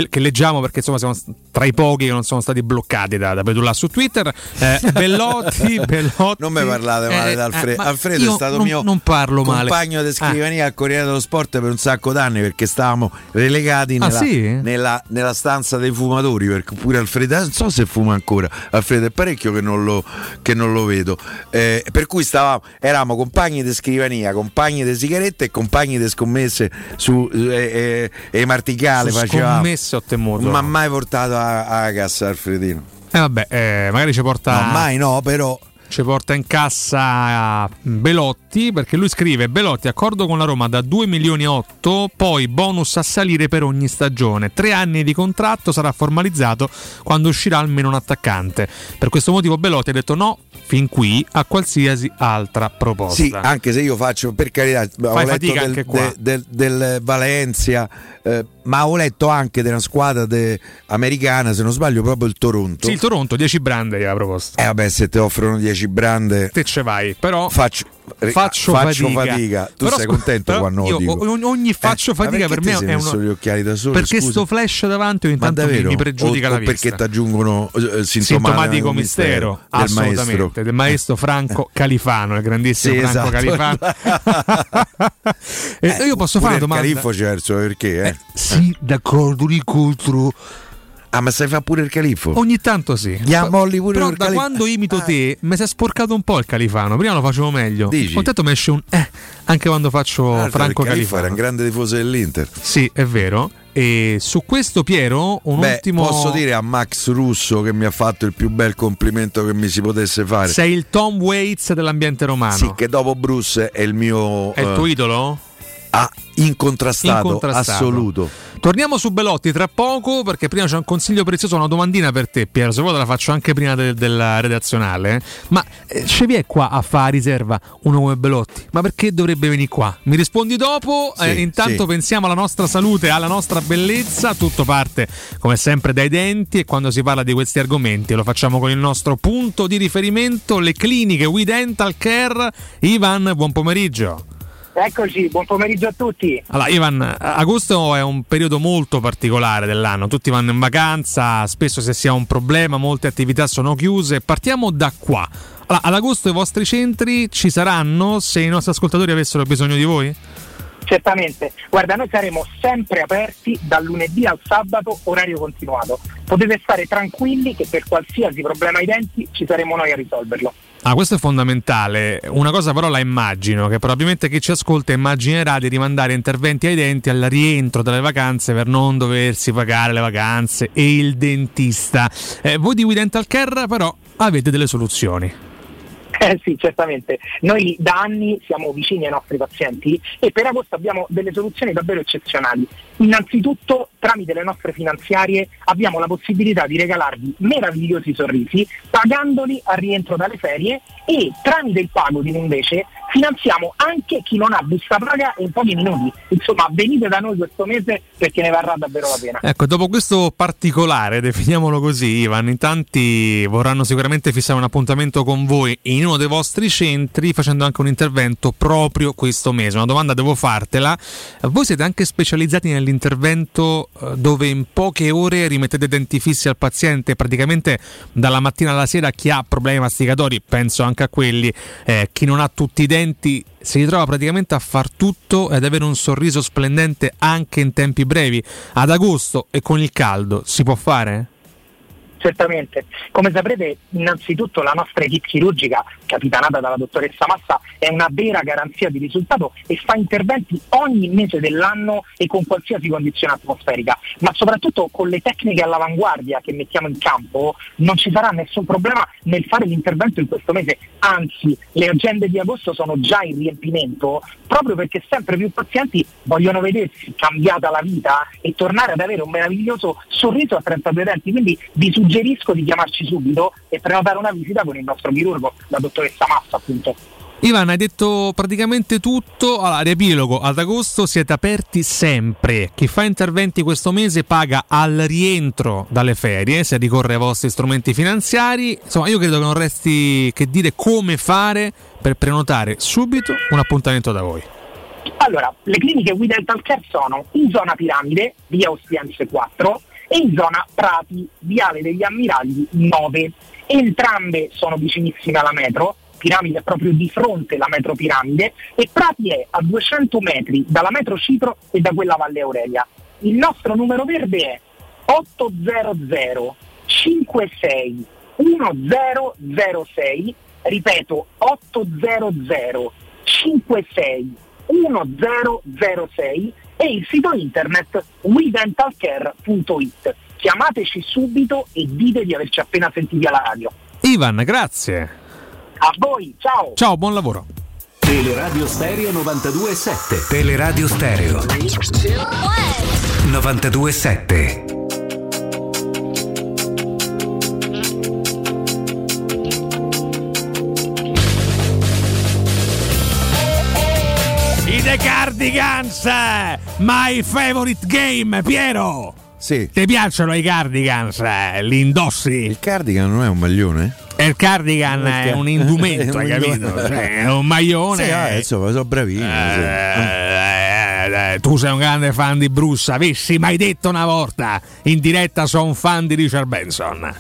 che leggiamo perché insomma siamo tra i pochi che non sono stati bloccati da, da Pedulla su Twitter. Eh, Bellotti, Bellotti. Non mi parlate male Eh, di Alfredo. eh, Alfredo è stato non- mio non parlo male. compagno di Ah. scrivania al Corriere dello Sport per un sacco d'anni perché stavamo relegati Ah, nella, sì? nella- nella stanza dei fumatori. Perché pure Alfredo, non so se fuma ancora. Alfredo è parecchio che non lo, che non lo vedo. Eh, per cui stavamo, eravamo compagni di scrivania, compagni di sigarette e compagni di scommesse su eh, eh, e Marticale. Facevamo. scommesse ho temuto. Non mi ha mai portato a, a cassa Alfredino. Eh, vabbè, eh, magari ci porta. No, mai no, però. Ci porta in cassa Belotti perché lui scrive Belotti accordo con la Roma da 2 milioni e 8 poi bonus a salire per ogni stagione tre anni di contratto sarà formalizzato quando uscirà almeno un attaccante per questo motivo Belotti ha detto no fin qui a qualsiasi altra proposta Sì, anche se io faccio per carità, ho letto del, de- del- del Valencia, eh, ma ho letto anche della squadra de- americana, se non sbaglio, proprio il Toronto. Sì, il Toronto 10 brande gli aveva proposto Eh vabbè, se ti offrono 10 brande, te ce vai però faccio, eh, faccio, fatica. Tu Però sei contento però quando io dico? ogni faccio Eh, fatica per me è uno gli occhiali da solo, perché scusa? sto flash davanti ogni tanto mi, davvero? mi pregiudica O- la o vista perché ti aggiungono eh, sintomatico, sintomatico mistero, del assolutamente maestro. del maestro Franco Califano il grandissimo Sì, Franco esatto. Califano e io posso fare una domanda califfo certo, perché? Eh? sì d'accordo ricontro Ah, ma sai fa pure il califfo? ogni tanto sì Gli ammolli pure però il da calif- quando imito te mi si è sporcato un po' il Califano prima lo facevo meglio Dici? tanto mi esce un eh anche quando faccio Ah, Franco il Califano era un grande tifoso dell'Inter. sì è vero e su questo Piero un Beh, ultimo posso dire a Max Russo che mi ha fatto il più bel complimento che mi si potesse fare. sei il Tom Waits dell'ambiente romano Sì, che dopo Bruce è il mio è il tuo eh, idolo? Ah, incontrastato, Incontrastato. assoluto. Torniamo su Belotti tra poco perché prima c'è un consiglio prezioso, una domandina per te Piero, se vuoi te la faccio anche prima del- della redazionale. Ma eh, ce vi è qua a fare riserva uno come Belotti? Ma perché dovrebbe venire qua? Mi rispondi dopo, Sì, Eh, intanto sì. pensiamo alla nostra salute, alla nostra bellezza, tutto parte come sempre dai denti e quando si parla di questi argomenti lo facciamo con il nostro punto di riferimento, le cliniche We Dental Care. Ivan, buon pomeriggio. Eccoci, buon pomeriggio a tutti. Allora, Ivan, agosto è un periodo molto particolare dell'anno, tutti vanno in vacanza, spesso se si ha un problema molte attività sono chiuse. Partiamo da qua. Allora, ad agosto i vostri centri ci saranno se i nostri ascoltatori avessero bisogno di voi? Certamente, guarda, noi saremo sempre aperti dal lunedì al sabato, orario continuato. Potete stare tranquilli che per qualsiasi problema ai denti ci saremo noi a risolverlo. Ah, questo è fondamentale. Una cosa però la immagino, che probabilmente chi ci ascolta immaginerà di rimandare interventi ai denti al rientro dalle vacanze per non doversi pagare le vacanze e il dentista. Eh, voi di We Dental Care però avete delle soluzioni. Eh sì, certamente. Noi da anni siamo vicini ai nostri pazienti e per agosto abbiamo delle soluzioni davvero eccezionali. Innanzitutto, tramite le nostre finanziarie abbiamo la possibilità di regalarvi meravigliosi sorrisi pagandoli al rientro dalle ferie e tramite il Pagodin invece finanziamo anche chi non ha busta paga in pochi minuti. Insomma, venite da noi questo mese perché ne varrà davvero la pena. Ecco, dopo questo particolare, definiamolo così, Ivan, in tanti vorranno sicuramente fissare un appuntamento con voi in uno dei vostri centri facendo anche un intervento proprio questo mese. Una domanda devo fartela. Voi siete anche specializzati nell'intervento eh, dove in poche ore rimettete denti fissi al paziente, praticamente dalla mattina alla sera chi ha problemi masticatori, penso anche a quelli, eh, chi non ha tutti i denti si ritrova praticamente a far tutto ed avere un sorriso splendente anche in tempi brevi. Ad agosto e con il caldo si può fare? Certamente. Come saprete, innanzitutto la nostra equipe chirurgica, capitanata dalla dottoressa Massa, è una vera garanzia di risultato e fa interventi ogni mese dell'anno e con qualsiasi condizione atmosferica. Ma soprattutto con le tecniche all'avanguardia che mettiamo in campo non ci sarà nessun problema nel fare l'intervento in questo mese. Anzi, le agende di agosto sono già in riempimento proprio perché sempre più pazienti vogliono vedersi cambiata la vita e tornare ad avere un meraviglioso sorriso a 32 denti. Quindi vi suggerisco di chiamarci subito e prenotare una visita con il nostro chirurgo, la dottoressa Massa appunto. Ivan, hai detto praticamente tutto. Allora, riepilogo, ad agosto siete aperti sempre. Chi fa interventi questo mese paga al rientro dalle ferie, se ricorre ai vostri strumenti finanziari. Insomma, io credo che non resti che dire come fare per prenotare subito un appuntamento da voi. Allora, le cliniche We Dental Care sono in zona Piramide, via Ostiense 4, e in zona Prati, viale degli Ammiragli 9. Entrambe sono vicinissime alla metro, Piramide è proprio di fronte alla metro Piramide e Prati è a 200 metri dalla metro Cipro e da quella Valle Aurelia. Il nostro numero verde è 800 56 1006, ripeto 800 56 1006 e il sito internet wedentalcare.it. Chiamateci subito e dite di averci appena sentiti alla radio. Ivan, grazie. A voi, ciao! Ciao, buon lavoro. Teleradio Stereo 92.7 Teleradio Stereo 92.7 The Cardigans, my favorite game, Piero. Sì. Ti piacciono i cardigans? Li indossi? Il cardigan non è un maglione? E il cardigan è un indumento, hai capito? Cioè, è un maglione. Sì, eh, insomma, sono bravino. Eh, tu sei un grande fan di Bruce, avessi mai detto una volta in diretta sono un fan di Richard Benson.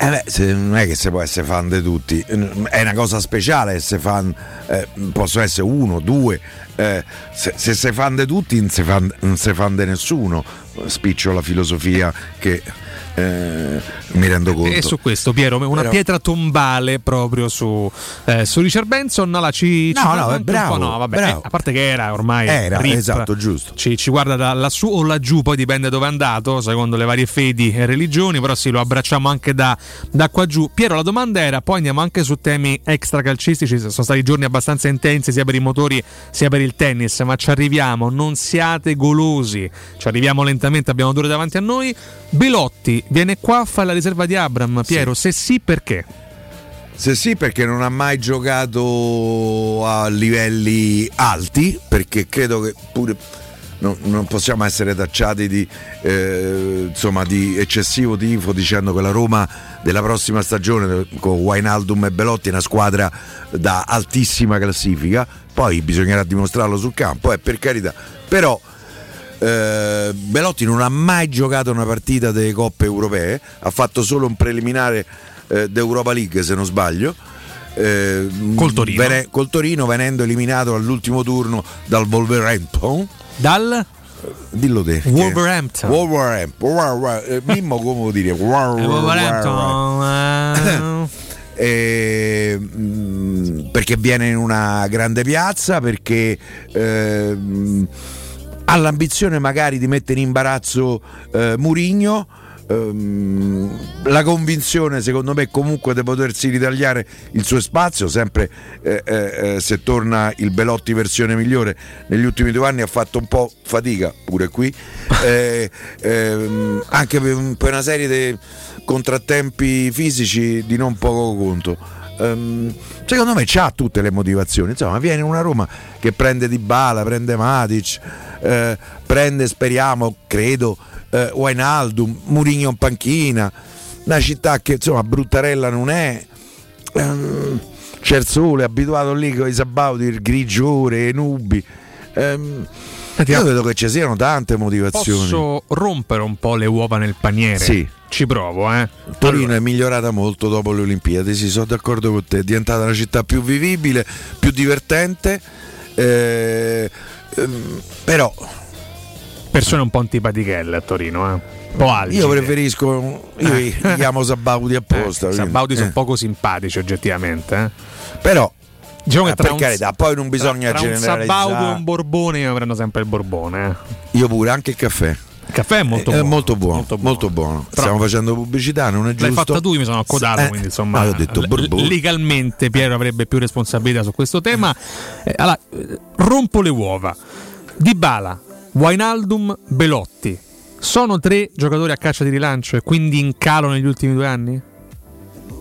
Eh beh, se- non è che si può essere fan di tutti, è una cosa speciale essere fan, eh, possono essere uno, due, eh, se, se sei fan di tutti non sei fan, non nessuno, spiccio la filosofia che eh, mi rendo conto. E su questo, Piero, una Però- pietra tombale proprio su, eh, su Richard Benson. La ci, No, ci no, è bravo, no, vabbè, bravo. eh, a parte che era ormai Era, rip, esatto, giusto. Ci, ci guarda da lassù o laggiù, poi dipende dove è andato, secondo le varie fedi e religioni. Però sì, lo abbracciamo anche da, da qua giù. Piero, la domanda era: poi andiamo anche su temi extra calcistici. Sono stati giorni abbastanza intensi sia per i motori sia per il tennis, ma ci arriviamo. Non siate golosi, ci arriviamo lentamente. Abbiamo due davanti a noi. Belotti viene qua a fare la riserva di Abram. Piero, se sì, perché? Se sì, perché non ha mai giocato a livelli alti, perché credo che pure non, non possiamo essere tacciati di, eh, insomma, di eccessivo tifo dicendo che la Roma della prossima stagione con Wijnaldum e Belotti è una squadra da altissima classifica, poi bisognerà dimostrarlo sul campo, eh, per carità, però eh, Belotti non ha mai giocato una partita delle coppe europee, ha fatto solo un preliminare eh, d'Europa League se non sbaglio. eh, Col Torino. vene- col Torino venendo eliminato all'ultimo turno dal Wolverhampton. Dal? Dillo te. Wolverhampton. Wolverhampton. Wolver- eh, Mimmo come vuol dire? Wolverhampton, Eh, mm, perché viene in una grande piazza, perché ehm, ha l'ambizione magari di mettere in imbarazzo eh, Murigno. ehm, la convinzione secondo me comunque di potersi ritagliare il suo spazio sempre eh, eh, eh, se torna il Belotti versione migliore negli ultimi due anni ha fatto un po' fatica pure qui eh, ehm, anche per, per una serie di contrattempi fisici di non poco conto ehm, secondo me c'ha tutte le motivazioni. Insomma, viene una Roma che prende Di Bala, prende Matic, eh, prende, speriamo, credo, eh, Wijnaldum, Murigno in panchina, una città che insomma bruttarella non è. Ehm, c'è il sole, abituato lì con i sabauti, il grigiore, i nubi. Ehm, io vedo che ci siano tante motivazioni. Posso rompere un po' le uova nel paniere? Sì. Ci provo, eh. Torino è migliorata molto dopo le Olimpiadi, sì, sono d'accordo con te, è diventata una città più vivibile, più divertente, eh, ehm, però Persone un po' antipatichelle a Torino, eh. Un io preferisco, io Eh. chiamo Sabauti apposta. Eh, quindi, Sabauti sono eh. poco simpatici oggettivamente, eh. Però Diciamo eh, tra per un- carità, poi non bisogna tra, tra un generalizzare. Sabaudo e un Borbone io prendo sempre il Borbone. eh. Io pure, anche il caffè. Il caffè è molto È buono. molto buono, molto buono. Stiamo facendo pubblicità, non è giusto. L'hai fatta tu, io mi sono accodato, Eh, quindi insomma, ah, ho detto Borbone. legalmente Piero avrebbe più responsabilità su questo tema. Eh, allora, eh, rompo le uova. Dybala, Wijnaldum, Belotti. Sono tre giocatori a caccia di rilancio e quindi in calo negli ultimi due anni?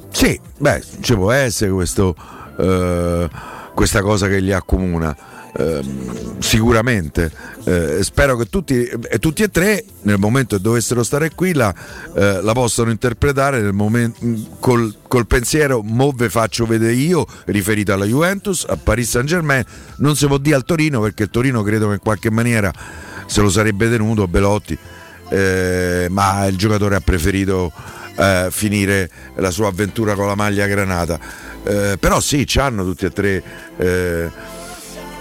Sì, beh, ci può essere questo, eh, questa cosa che li accomuna. Ehm, sicuramente. Eh, spero che tutti, e tutti e tre nel momento che dovessero stare qui la, eh, la possano interpretare momento, col, col pensiero mo ve faccio vedere io riferito alla Juventus a Paris Saint Germain non si può dire al Torino perché il Torino credo che in qualche maniera se lo sarebbe tenuto Belotti. Eh, ma il giocatore ha preferito eh, finire la sua avventura con la maglia granata. Eh, però sì, hanno tutti e tre eh,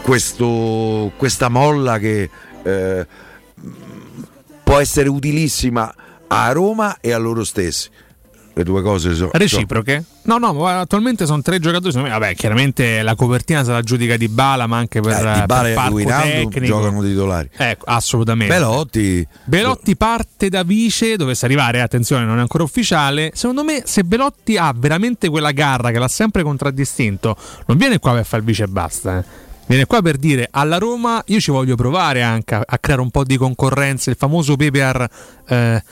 questo- questa molla che eh, può essere utilissima a Roma e a loro stessi. Le due cose sono Reciproche? No, no, attualmente sono tre giocatori. secondo me, Vabbè, chiaramente la copertina se la giudica di Bala, ma anche per, Eh, per e parco Wijnaldum tecnico. giocano titolari. Ecco, assolutamente. Belotti Belotti parte da vice, dovesse arrivare, eh, attenzione, non è ancora ufficiale. Secondo me, se Belotti ha veramente quella garra che l'ha sempre contraddistinto, non viene qua per fare il vice e basta. eh. Viene qua per dire alla Roma io ci voglio provare anche a, a creare un po' di concorrenza, il famoso PPR eh,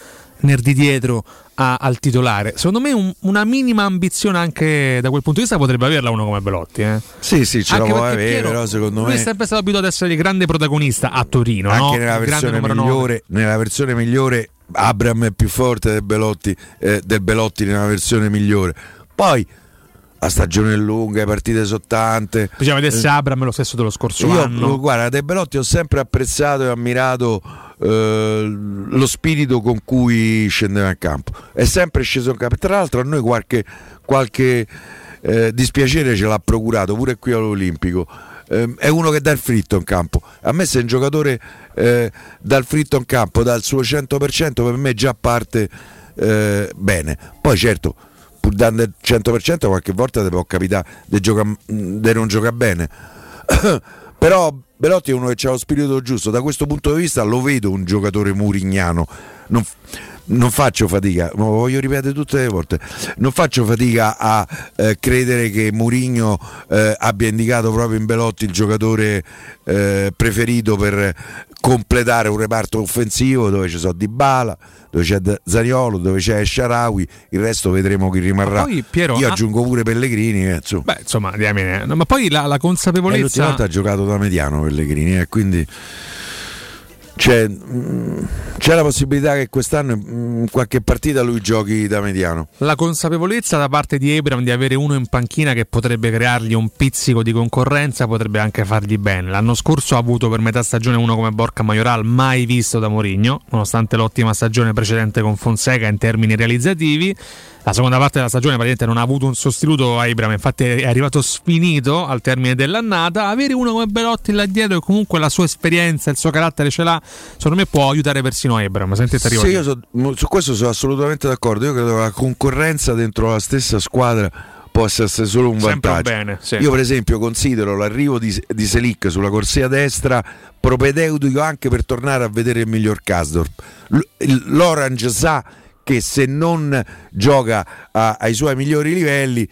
nel di dietro a- al titolare. Secondo me un- una minima ambizione anche da quel punto di vista potrebbe averla uno come Belotti. Eh. Sì, sì, ce la può avere, Piero, però secondo lui me è sempre stato abituato ad essere il grande protagonista a Torino, anche no? nella versione migliore, nella versione migliore Abram è più forte del Belotti, eh, del Belotti nella versione migliore. Poi la stagione è lunga, le partite sono tante. Bisogna vedere se Abram è lo stesso dello scorso Io, anno. guarda, De Belotti ho sempre apprezzato e ammirato eh, lo spirito con cui scendeva in campo. È sempre sceso in campo. Tra l'altro a noi qualche, qualche eh, dispiacere ce l'ha procurato pure qui all'Olimpico. Eh, è uno che dà il fritto in campo. A me se un giocatore eh, dà il fritto in campo, dà il suo 100%, per me già parte eh, bene. Poi certo, pur dando il 100% qualche volta ti può capitare di non giocare bene. Però Belotti è uno che ha lo spirito giusto, da questo punto di vista lo vedo un giocatore murignano. Non, non faccio fatica, lo voglio ripetere tutte le volte, non faccio fatica a eh, credere che Murigno eh, abbia indicato proprio in Belotti il giocatore eh, preferito per completare un reparto offensivo dove ci sono Dybala, dove c'è Zaniolo, dove c'è Sharawi, il resto vedremo chi rimarrà. Ma poi, Piero, Io ah- aggiungo pure Pellegrini, eh, insomma. Beh, insomma, diamine. No, ma poi la, la E l'ultima consapevolezza. volta ha giocato da mediano Pellegrini, eh, quindi c'è, mm, c'è la possibilità che quest'anno mm, in qualche partita lui giochi da mediano. La consapevolezza da parte di Abram di avere uno in panchina che potrebbe creargli un pizzico di concorrenza potrebbe anche fargli bene. L'anno scorso ha avuto per metà stagione uno come Borca Majoral, mai visto da Mourinho, nonostante l'ottima stagione precedente con Fonseca in termini realizzativi. La seconda parte della stagione praticamente non ha avuto un sostituto a Ibram, infatti è arrivato sfinito al termine dell'annata. Avere uno come Belotti là dietro e comunque la sua esperienza, il suo carattere ce l'ha, secondo me può aiutare persino Ibram. Senti, ti arrivo Sì, io so- su questo sono assolutamente d'accordo. Io credo che la concorrenza dentro la stessa squadra possa essere solo un vantaggio. bene, sì. Io, per esempio, considero l'arrivo di, di Selic sulla corsia destra propedeutico anche per tornare a vedere il miglior Kasdorp. L- L'Orange sa che se non gioca a- ai suoi migliori livelli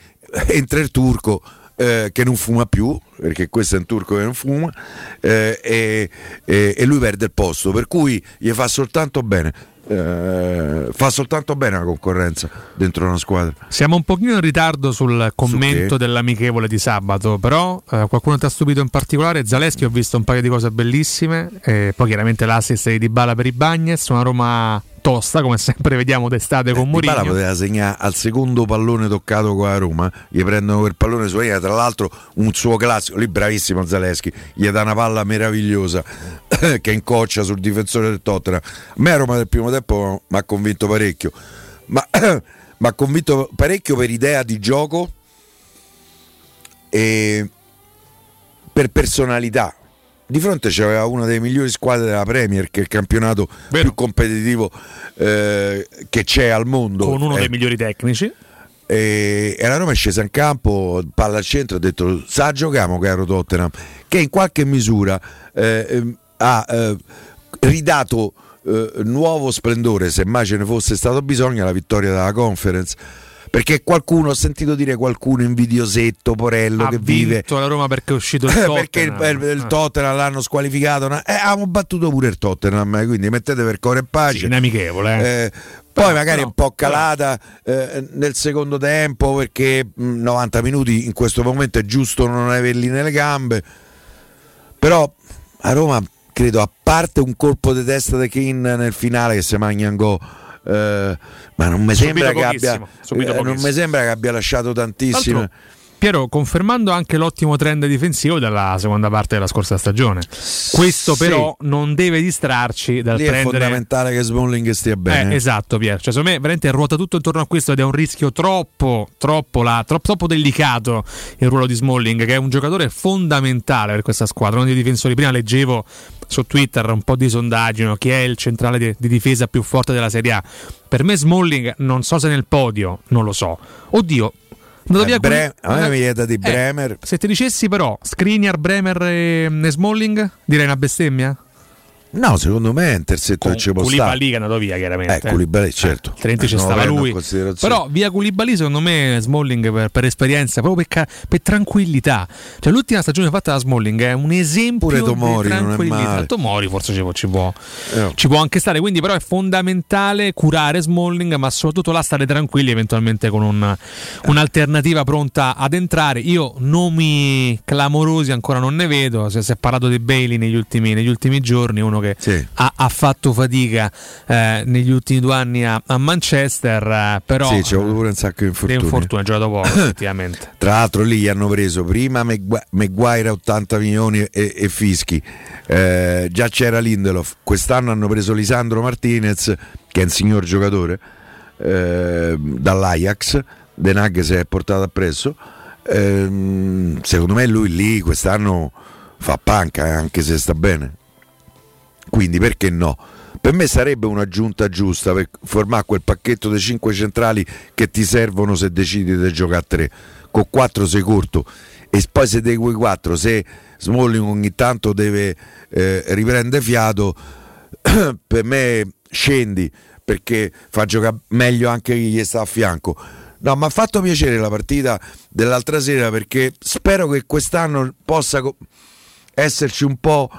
entra il turco eh, che non fuma più perché questo è un turco che non fuma eh, e, e- e lui perde il posto, per cui gli fa soltanto bene. eh, fa soltanto bene la concorrenza dentro una squadra. Siamo un pochino in ritardo sul commento che? dell'amichevole di sabato, però eh, qualcuno ti ha stupito in particolare. Zaleschi ho visto un paio di cose bellissime, e poi chiaramente l'assist di Dybala per i Bagnes, una Roma tosta come sempre vediamo d'estate con Dybala Mourinho. poteva segnare al secondo pallone toccato con la Roma, gli prendono quel pallone su linea, tra l'altro un suo classico, lì bravissimo Zaleschi, gli dà una palla meravigliosa che incoccia sul difensore del Tottenham. A me a Roma del primo tempo mi ha convinto parecchio, ma mi ha convinto parecchio per idea di gioco e per personalità. Di fronte c'aveva una delle migliori squadre della Premier, che è il campionato più competitivo eh, che c'è al mondo. con uno Eh, dei migliori tecnici. e, e la Roma è scesa in campo, palla al centro, ha detto sa giochiamo caro Tottenham, che in qualche misura eh, ehm, ha eh, ridato eh, nuovo splendore, se mai ce ne fosse stato bisogno, alla vittoria della conference. Perché qualcuno, ho sentito dire qualcuno invidiosetto, Porello, Ha che vive la Roma perché è uscito il Tottenham. perché il, il- il Tottenham l'hanno squalificato no? eh, abbiamo battuto pure il Tottenham eh, quindi mettete per cuore e pace Sì, amichevole, eh. Eh, poi Però, magari però, un po' calata eh, nel secondo tempo perché mh, 90 minuti in questo momento è giusto non averli nelle gambe però a Roma credo a parte un colpo di testa di Kane nel finale che si magna un go eh, ma non mi sembra che abbia eh, non mi sembra che abbia lasciato tantissimo Piero, confermando anche l'ottimo trend difensivo della seconda parte della scorsa stagione. Questo Sì. però non deve distrarci dal lì è prendere fondamentale che Smalling stia bene Eh, esatto, Pier. Cioè, secondo me veramente ruota tutto intorno a questo ed è un rischio troppo, troppo, là, troppo, troppo delicato il ruolo di Smalling, che è un giocatore fondamentale per questa squadra. Uno dei difensori. Prima leggevo su Twitter un po' di sondaggi, no? chi è il centrale di, di difesa più forte della Serie A. Per me Smalling, non so se nel podio, non lo so. Oddio. andato Eh, via Bre- con- a me mi viene da di Eh, Bremer. se ti dicessi però Skriniar, Bremer e Smalling, direi una bestemmia? No, secondo me è un terzetto che ci può stare. Koulibaly che è andato via chiaramente. Eh, Koulibaly, certo. altrimenti ci Eh, lo stava lui. Però via Koulibaly secondo me Smalling per, per esperienza, proprio per, per tranquillità. Cioè l'ultima stagione fatta da Smalling è un esempio Pure Tomori di non è tranquillità. Tomori forse ci può, ci, può, Eh. ci può anche stare, quindi però è fondamentale curare Smalling, ma soprattutto là stare tranquilli eventualmente con un- un'alternativa pronta ad entrare. Io nomi clamorosi ancora non ne vedo, si si è parlato di Bailey negli ultimi, negli ultimi giorni, uno che ha, ha fatto fatica eh, negli ultimi due anni a, a Manchester, eh, però Sì, c'è avuto pure un sacco di di infortuni. infortunio, ha giocato poco effettivamente. Tra l'altro lì gli hanno preso prima Maguire a 80 milioni e, e fischi, Eh, già c'era Lindelof, quest'anno hanno preso Lisandro Martinez che è un signor giocatore eh, dall'Ajax, De Nag si è portato appresso, Ehm, secondo me lui lì quest'anno fa panca eh, anche se sta bene, quindi perché no? Per me sarebbe un'aggiunta giusta per formare quel pacchetto dei 5 centrali che ti servono se decidi di giocare a 3. Con 4 sei corto e poi se dei quei 4, se Smalling ogni tanto deve eh, riprendere fiato, per me scendi perché fa giocare meglio anche chi gli sta a fianco. No, mi ha fatto piacere la partita dell'altra sera perché spero che quest'anno possa esserci un po'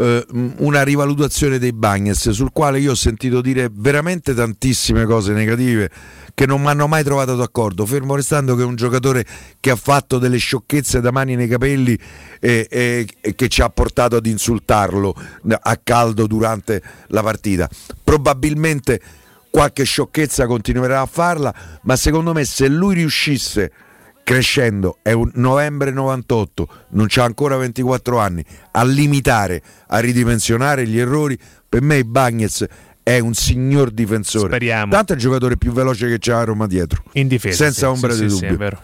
eh, una rivalutazione dei Bagnes sul quale io ho sentito dire veramente tantissime cose negative che non mi hanno mai trovato d'accordo, fermo restando che è un giocatore che ha fatto delle sciocchezze da mani nei capelli e, e- e che ci ha portato ad insultarlo a caldo durante la partita. Probabilmente qualche sciocchezza continuerà a farla, ma secondo me se lui riuscisse crescendo, è un novembre 98, non c'ha ancora 24 anni, a limitare, a ridimensionare gli errori, per me Bagnez è un signor difensore. Speriamo. Tanto è il giocatore più veloce che c'ha a Roma dietro. In difesa, Senza sì, ombra sì, di sì, sì, dubbio.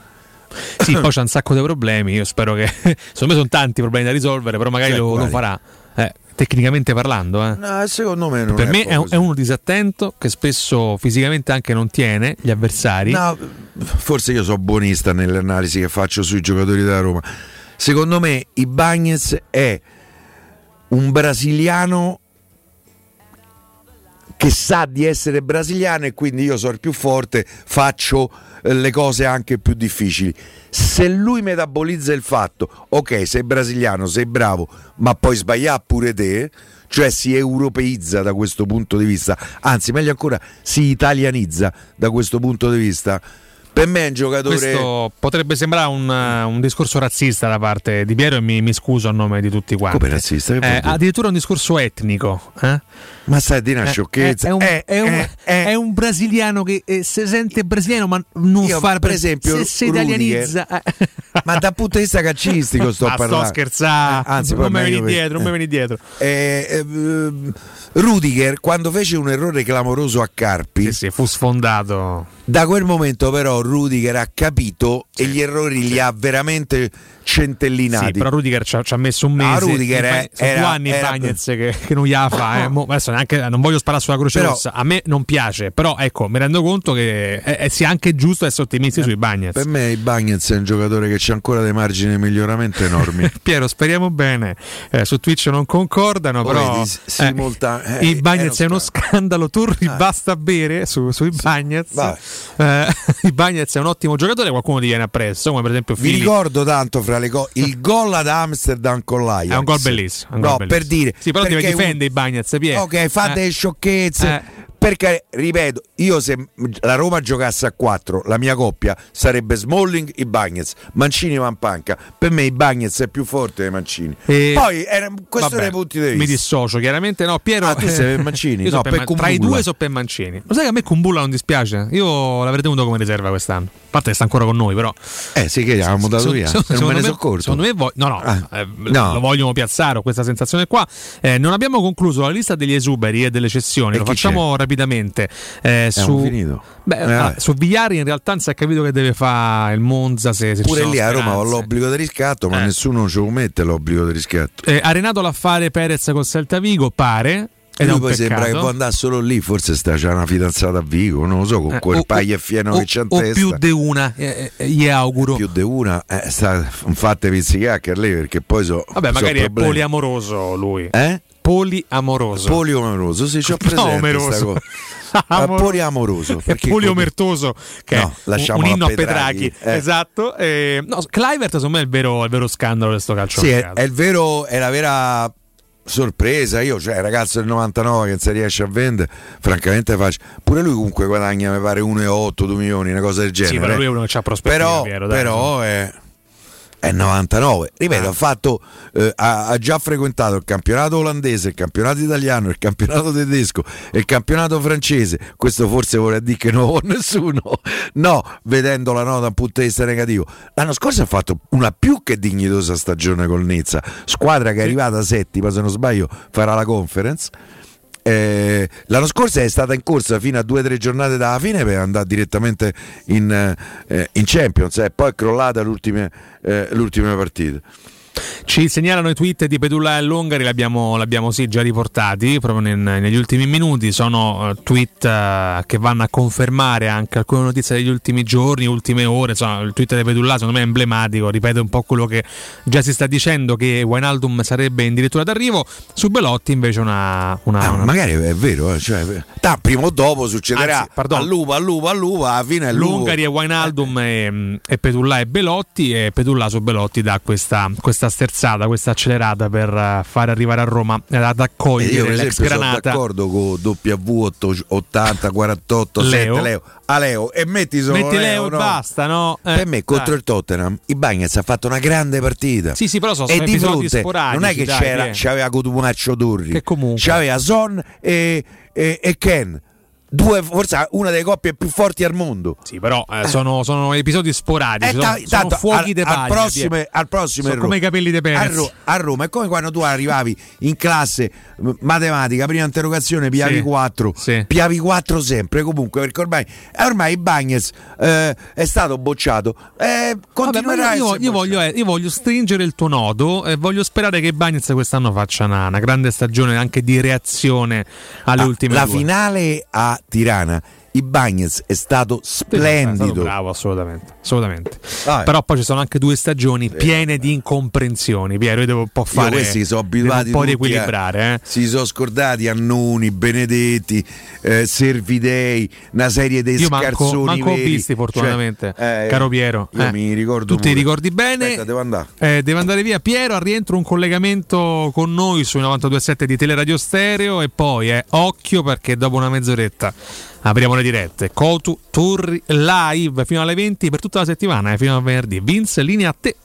Sì, poi c'è un sacco di problemi. Io spero che. Secondo me sono tanti problemi da risolvere, però magari lo, lo farà. Eh, tecnicamente parlando, eh. No, secondo me non per è me è, un- è uno disattento che spesso fisicamente anche non tiene gli avversari. No, forse io sono buonista nelle analisi che faccio sui giocatori della Roma. Secondo me Ibagnez è un brasiliano che sa di essere brasiliano e quindi io sono il più forte, faccio eh, le cose anche più difficili. Se lui metabolizza il fatto, ok, sei brasiliano, sei bravo, ma poi sbagliare pure te, cioè si europeizza da questo punto di vista, anzi meglio ancora si italianizza da questo punto di vista. Per me è un giocatore... Questo potrebbe sembrare un, uh, un discorso razzista da parte di Piero e mi, mi scuso a nome di tutti quanti. Come razzista? Eh, addirittura un discorso etnico. eh? Ma stai di una Eh, sciocchezza. È, un, Eh, è un- eh, è un brasiliano che eh, si sente brasiliano, ma non Io, fa per esempio, se si italianizza. eh. Ma dal punto di vista calcistico sto Ah, parlando. sto scherzando. Eh, Anzi, non mi per- dietro, non mi vieni dietro. Eh, Rudiger quando fece un errore clamoroso a Carpi Sì, fu sfondato. Da quel momento però Rudiger ha capito e gli errori li ha veramente centellinati Sì, però Rudiger ci ha, ci ha messo un mese. Rudiger In è- sono era- due anni era- Bagnez che, che non gliela fa. eh. Mo- adesso neanche, non voglio sparare sulla croce Però- rossa. A me non piace, però ecco, mi rendo conto che è, è- sia anche giusto essere ottimisti sui Bagnez. per me il Bagnez è un giocatore che c'ha ancora dei margini di miglioramento enormi Piero, speriamo bene. Eh, su Twitch non concordano, Poi però vedi, si eh, eh, il Bagnez è uno scandalo. Turri basta bere su, sui Bagnez. Vabbè. Eh, il Bagnez è un ottimo giocatore, qualcuno ti viene appresso, come per esempio vi Fili. ricordo tanto fra le cose il gol ad Amsterdam con l'Ajax È un gol bellissimo. un gol no bellissimo. per dire Sì, però deve perché un- difende i Bagnez, Piero. Ok, fa Eh. delle sciocchezze. Eh. Perché, ripeto, io se la Roma giocasse a 4, la mia coppia sarebbe Smalling e Bagnez, Mancini Van Panca. Per me i Bagnez è più forte dei Mancini. E- Poi era questo Vabbè, dei punti di vista. Mi dissocio, chiaramente no. Piero, Ah, tu sei per Mancini? So No, per per Man- tra i due so per Mancini. Lo sai che a me Kumbulla non dispiace? Io l'avrei tenuto come riserva quest'anno. A parte che sta ancora con noi, però. Eh sì, che l'avevamo dato via. so- non me ne sono accorto. Secondo me vo- no, no, Ah, eh, no. lo vogliono piazzare, ho questa sensazione qua. Eh, non abbiamo concluso la lista degli esuberi e delle cessioni, E lo facciamo rapidamente. Eh, Abbiamo su, finito. Beh, Eh, ah, su Vigliari in realtà non si è capito che deve fare il Monza se, se ci Pure lì a Roma ho l'obbligo di riscatto, ma Eh. nessuno ce lo mette l'obbligo di riscatto. Eh, arenato l'affare Perez col Celta Vigo, pare. Ed è Lui un poi sembra che peccato. può andare solo lì, forse sta già una fidanzata a Vigo, non lo so, con Eh, quel paio fieno o, che c'ha in o testa. più di una, eh, eh, gli auguro. più di una, eh, sta, fate pizzicacche lì perché poi so. Vabbè, so magari è problemi. poliamoroso lui. Eh? Poliamoroso. Poliamoroso, sì, c'ho No, presente cosa. Ah, Amor- poliamoroso. Perché poliomertoso, che No, è un, inno a. Petraghi, eh. Esatto. Eh, no, Clivert, secondo me, è il vero, il vero scandalo di sto calcio. Sì, è, è il vero, è la vera sorpresa. Io, cioè, ragazzo del 99 che non si riesce a vendere, francamente faccio. Pure lui comunque guadagna, mi pare 1,8, 2 milioni, una cosa del genere. Sì, però lui è uno che ha prospettiva, Però, dai. però è. È 99, ripeto, Ah. ha, fatto, eh, ha, ha già frequentato il campionato olandese, il campionato italiano, il campionato tedesco e il campionato francese. Questo forse vuole dire che non ho nessuno, no, vedendo la nota da un punto di vista negativo. L'anno scorso ha fatto una più che dignitosa stagione col Nizza, squadra che è arrivata settima, se non sbaglio, farà la conference. Eh, l'anno scorso è stata in corsa fino a due o tre giornate dalla fine per andare direttamente in, eh, in Champions e poi è crollata l'ultima, eh, l'ultima partita. Ci segnalano i tweet di Pedulla e Longari, l'abbiamo, l'abbiamo sì già riportati proprio nel- negli ultimi minuti. Sono eh, tweet eh, che vanno a confermare anche alcune notizie degli ultimi giorni, ultime ore. Insomma, il tweet di Pedulla secondo me è emblematico, ripete un po' quello che già si sta dicendo che Wijnaldum sarebbe addirittura d'arrivo. Su Belotti invece una... una- Ah, una- magari è vero, eh, cioè, ta, prima o dopo succederà Anzi, pardon. al lupo, al lupo, al lupo, alla fine è lupo. Lungari e Wijnaldum e, e Petulla e Belotti e Petulla su Belotti dà questa, questa sterzata, questa accelerata per eh, fare arrivare a Roma eh, ad accogliere l'ex esempio sono Granata d'accordo con W 80 48 Leo. 7 Leo. A Leo e metti solo metti Leo e no? basta no? Eh, Per me contro dai. il Tottenham i Bagnets ha fatto una grande partita. Sì, sì, però sono e di fronte non è che dai, c'era, che- c'aveva Cotumaccio Turri, Che comunque- c'aveva Son e, e- e Ken, due, forse una delle coppie più forti al mondo. Sì, però eh, sono, sono episodi sporadici, Eh, sono, sono fuochi al, al prossimo, al prossimo Sono come i capelli di a, Perez. Ro- a Roma è come quando tu arrivavi in classe m- matematica, prima interrogazione piavi Sì, 4, sì. piavi 4 sempre comunque perché ormai, ormai i Bagnets eh, è stato bocciato, eh, Vabbè, continuerà io, a io, essere io voglio, eh, io voglio stringere il tuo nodo e voglio sperare che Bagnets quest'anno faccia una, una grande stagione anche di reazione alle Ah, ultime la due. finale a Tirana I Bagnets è stato È stato splendido. bravo, assolutamente. assolutamente. Ah, eh. Però poi ci sono anche due stagioni piene di incomprensioni. Piero, io devo un po' fare. questi sono devo abituati un po' tutti a- riequilibrare. Eh. Si sono scordati Annuni, Benedetti, eh, Servidei, una serie dei Io manco, scarsoni manco ho veri. visti, fortunatamente, Cioè, eh, caro Piero. Io Eh, mi ricordo Tu ti ricordi bene? Aspetta, devo andare. Eh, deve andare via Piero, al rientro un collegamento con noi sui 92.7 di Teleradio Stereo e poi eh, occhio perché dopo una mezz'oretta apriamo le dirette. Cotu Turri live fino alle 20 per tutta la settimana, eh, fino a venerdì. Vince, linea a te.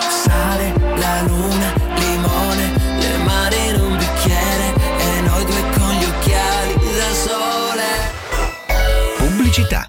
Sale la luna, limone, le mani in un bicchiere e noi due con gli occhiali da sole. Pubblicità.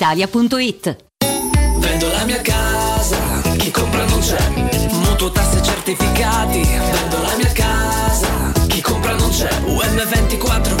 brispalitalia.it. Vendo la mia casa, chi compra non c'è. Mutuo tasse certificati, vendo la mia casa, chi compra non c'è. UM24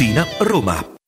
Tiburtina, Roma.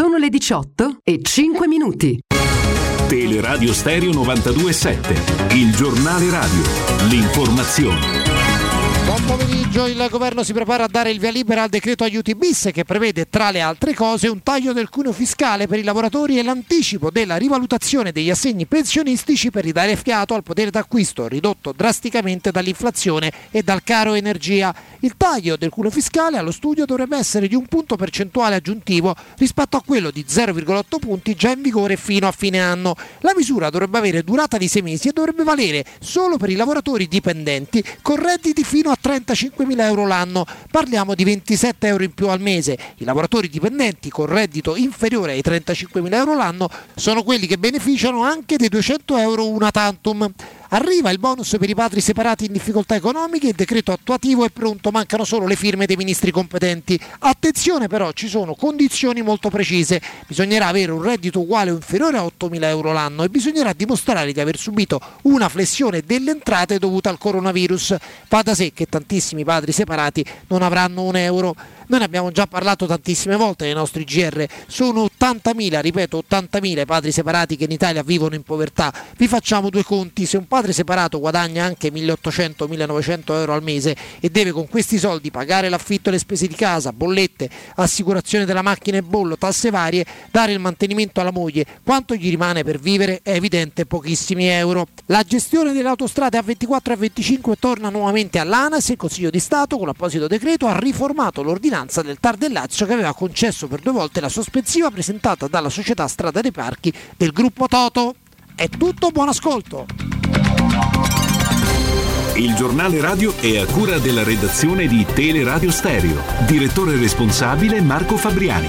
Sono le 18 e 5 minuti. Teleradio Stereo 927, il giornale radio, l'informazione. Buon pomeriggio, il governo si prepara a dare il via libera al decreto aiuti bis che prevede tra le altre cose un taglio del cuneo fiscale per i lavoratori e l'anticipo della rivalutazione degli assegni pensionistici per ridare fiato al potere d'acquisto ridotto drasticamente dall'inflazione e dal caro energia. Il taglio del cuneo fiscale allo studio dovrebbe essere di un punto percentuale aggiuntivo rispetto a quello di 0,8 punti già in vigore fino a fine anno. La misura dovrebbe avere durata di 6 mesi e dovrebbe valere solo per i lavoratori dipendenti con redditi fino a 35.000 euro l'anno, parliamo di 27 euro in più al mese. I lavoratori dipendenti con reddito inferiore ai 35.000 euro l'anno sono quelli che beneficiano anche dei 200 euro una tantum. Arriva il bonus per i padri separati in difficoltà economiche, il decreto attuativo è pronto, mancano solo le firme dei ministri competenti. Attenzione però, ci sono condizioni molto precise, bisognerà avere un reddito uguale o inferiore a 8.000 euro l'anno e bisognerà dimostrare di aver subito una flessione delle entrate dovuta al coronavirus. Va da sé che tantissimi padri separati non avranno un euro. Noi ne abbiamo già parlato tantissime volte nei nostri GR, sono 80.000, ripeto 80.000 i padri separati che in Italia vivono in povertà. Vi facciamo due conti, se un padre separato guadagna anche 1.800-1.900 euro al mese e deve con questi soldi pagare l'affitto e le spese di casa, bollette, assicurazione della macchina e bollo, tasse varie, dare il mantenimento alla moglie, quanto gli rimane per vivere è evidente pochissimi euro. La gestione delle autostrade A24 e A25 torna nuovamente all'ANAS e il Consiglio di Stato con apposito decreto ha riformato l'ordinanza del TAR del Lazio che aveva concesso per due volte la sospensiva presentata dalla società Strada dei Parchi del gruppo Toto. È tutto, buon ascolto! Il giornale radio è a cura della redazione di Teleradio Stereo. Direttore responsabile Marco Fabriani.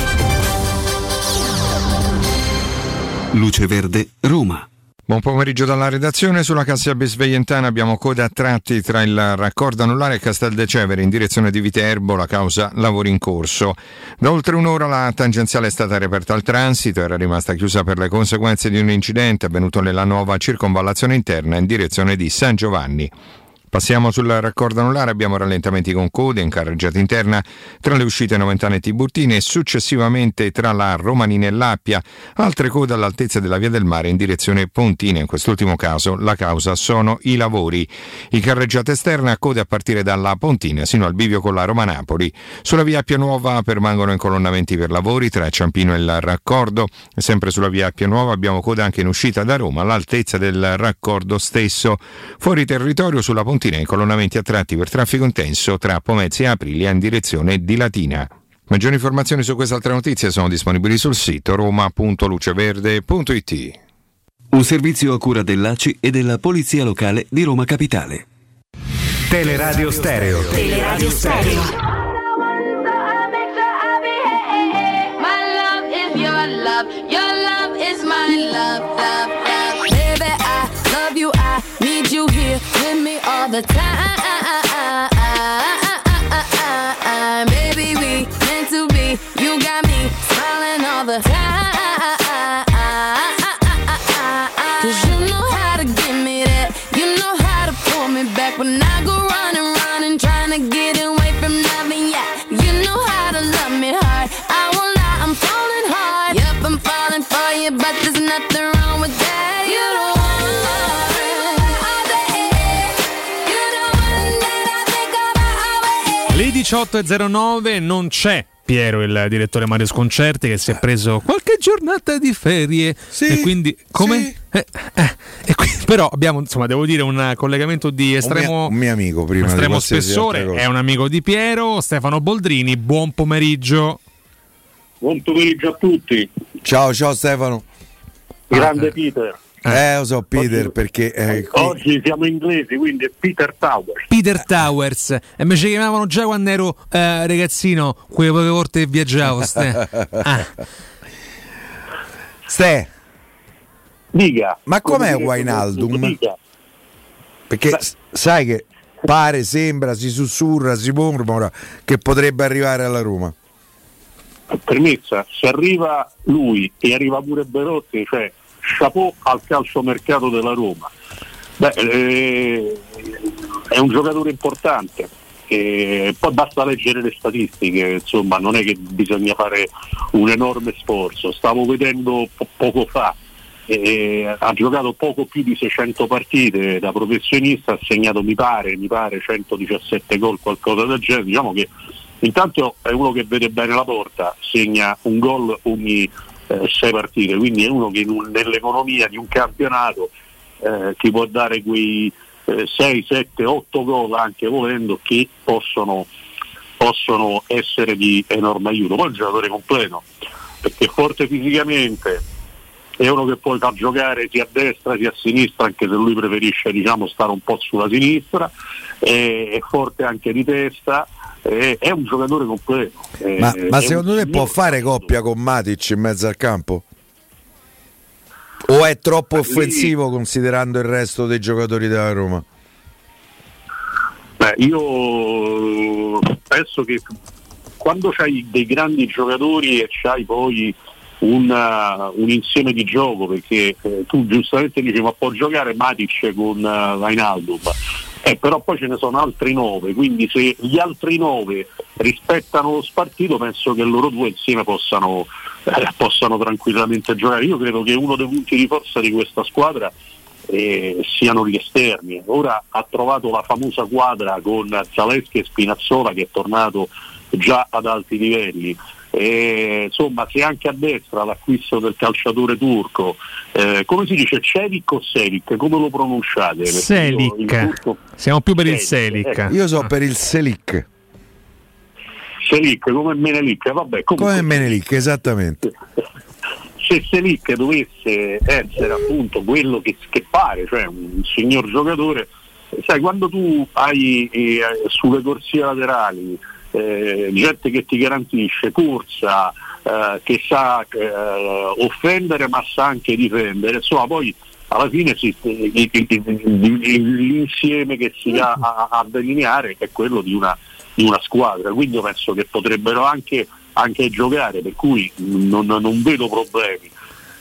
Luce Verde, Roma. Buon pomeriggio dalla redazione. Sulla Cassia Besveientana abbiamo coda a tratti tra il raccordo anulare e Castel de Cevere in direzione di Viterbo, la causa lavori in corso. Da oltre un'ora la tangenziale è stata riaperta al transito, era rimasta chiusa per le conseguenze di un incidente avvenuto nella nuova circonvallazione interna in direzione di San Giovanni. Passiamo sul raccordo anulare, abbiamo rallentamenti con code in carreggiata interna tra le uscite Noventane e Tiburtine e successivamente tra la Romanina e l'Appia, altre code all'altezza della via del mare in direzione Pontina, in quest'ultimo caso la causa sono i lavori. In carreggiata esterna code a partire dalla Pontina sino al bivio con la Roma Napoli. Sulla via Appia Nuova permangono incolonnamenti per lavori tra Ciampino e il raccordo, sempre sulla via Appia Nuova abbiamo coda anche in uscita da Roma all'altezza del raccordo stesso. Fuori territorio sulla Pontina Pontina incolonnamenti a tratti per traffico intenso tra Pomezia e Aprilia in direzione di Latina. Maggiori informazioni su queste altre notizie sono disponibili sul sito roma.luceverde.it. Un servizio a cura dell'ACI e della Polizia Locale di Roma Capitale. Teleradio Stereo. Teleradio Stereo. My love is your love, your love is my love. The time. 18.09 non c'è Piero, il direttore Mario Sconcerti, che si è preso qualche giornata di ferie. e quindi, come? Eh, eh, e qui- però abbiamo, insomma, devo dire, un collegamento di estremo, un mio amico prima di estremo qualsiasi spessore. È un amico di Piero, Stefano Boldrini. Buon pomeriggio. Buon pomeriggio a tutti. Ciao, ciao Stefano. Grande Peter. Eh, lo so Peter perché eh, Oggi siamo inglesi, quindi è Peter Tower. Peter Towers. E mi ci chiamavano già quando ero eh, ragazzino, quelle poche volte che viaggiavo. Ste. Ah. Ste. Dica. Ma com'è Wijnaldum? dica. Perché s- sai che pare, sembra, si sussurra, si mormora che potrebbe arrivare alla Roma. Permessa, se arriva lui e arriva pure Berotti, cioè chapeau al calciomercato della Roma. Beh, eh, è un giocatore importante. E poi basta leggere le statistiche, insomma, non è che bisogna fare un enorme sforzo. Stavo vedendo po- poco fa eh, ha giocato poco più di 600 partite da professionista, ha segnato mi pare, mi pare 117 gol, qualcosa del genere, diciamo che intanto è uno che vede bene la porta, segna un gol ogni eh, sei partite, quindi è uno che un- nell'economia di un campionato eh, ti può dare quei 6, 7, 8 gol anche volendo che possono, possono essere di enorme aiuto. Poi è un giocatore completo, perché è forte fisicamente, è uno che poi fa giocare sia a destra sia a sinistra, anche se lui preferisce diciamo, stare un po' sulla sinistra, è, è forte anche di testa, è, è un giocatore completo. è- Ma, ma secondo te può fare coppia con Matic in mezzo al campo? O è troppo offensivo considerando il resto dei giocatori della Roma? Beh, io penso che quando hai dei grandi giocatori e c'hai poi un, uh, un insieme di gioco, perché eh, tu giustamente dici ma può giocare Matic con uh, Wijnaldum, eh, però poi ce ne sono altri nove, quindi se gli altri nove rispettano lo spartito penso che loro due insieme possano, eh, possano tranquillamente giocare. Io credo che uno dei punti di forza di questa squadra eh, siano gli esterni. Ora ha trovato la famosa quadra con Zaleschi e Spinazzola che è tornato già ad alti livelli. E, insomma, se anche a destra l'acquisto del calciatore turco, eh, come si dice Cevic o Selic? Come lo pronunciate? Io Selic. turco- Siamo più per il Selic, Selic. ecco. Io so per il Selic. Selic come Menelik, vabbè, comunque Come Menelik, esattamente. se Selic dovesse essere appunto quello che, che pare, cioè un signor giocatore, sai, quando tu hai eh, sulle corsie laterali eh, gente che ti garantisce corsa, eh, che sa eh, offendere ma sa anche difendere, insomma poi alla fine si- il- l'insieme che si va a, a delineare è quello di una, di una squadra, quindi io penso che potrebbero anche, anche giocare, per cui non, non vedo problemi.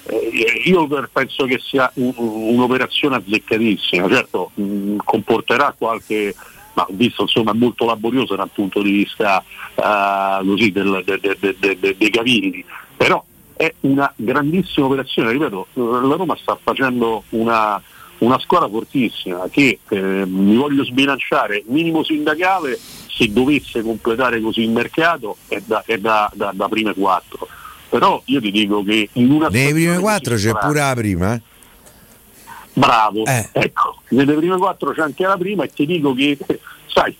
Eh, io penso che sia un- un'operazione azzeccatissima, certo mh, comporterà qualche, ma ho visto insomma molto laboriosa dal punto di vista eh, così, del- de- de- de- de- de- dei cavilli, però è una grandissima operazione, ripeto, la Roma sta facendo una, una squadra fortissima che eh, mi voglio sbilanciare, minimo sindacale se dovesse completare così il mercato è da, è da- da- da prime quattro. Però io ti dico che in una Nei stagione quattro c'è pure la prima. eh. Bravo, ecco, nelle prime quattro c'è anche la prima e ti dico che, sai,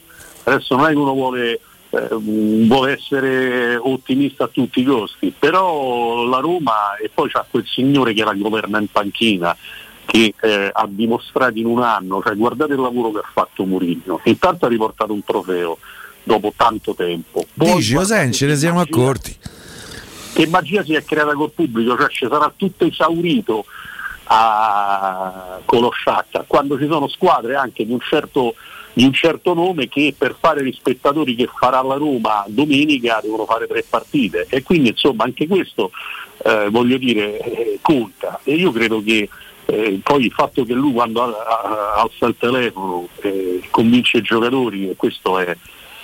adesso non è che uno vuole, eh, vuole essere ottimista a tutti i costi, però la Roma e poi c'ha quel signore che la governa in panchina che eh, ha dimostrato in un anno, cioè guardate il lavoro che ha fatto Murigno, intanto ha riportato un trofeo dopo tanto tempo. Poi Dici, Osen, ce ne siamo accorti. che magia si è creata col pubblico, cioè ci sarà tutto esaurito a, con Shakhtar, quando ci sono squadre anche di un, certo, di un certo nome che per fare gli spettatori che farà la Roma domenica devono fare tre partite. E quindi insomma anche questo eh, voglio dire eh, conta. E io credo che eh, poi il fatto che lui quando alza il telefono eh, convince i giocatori e questo è,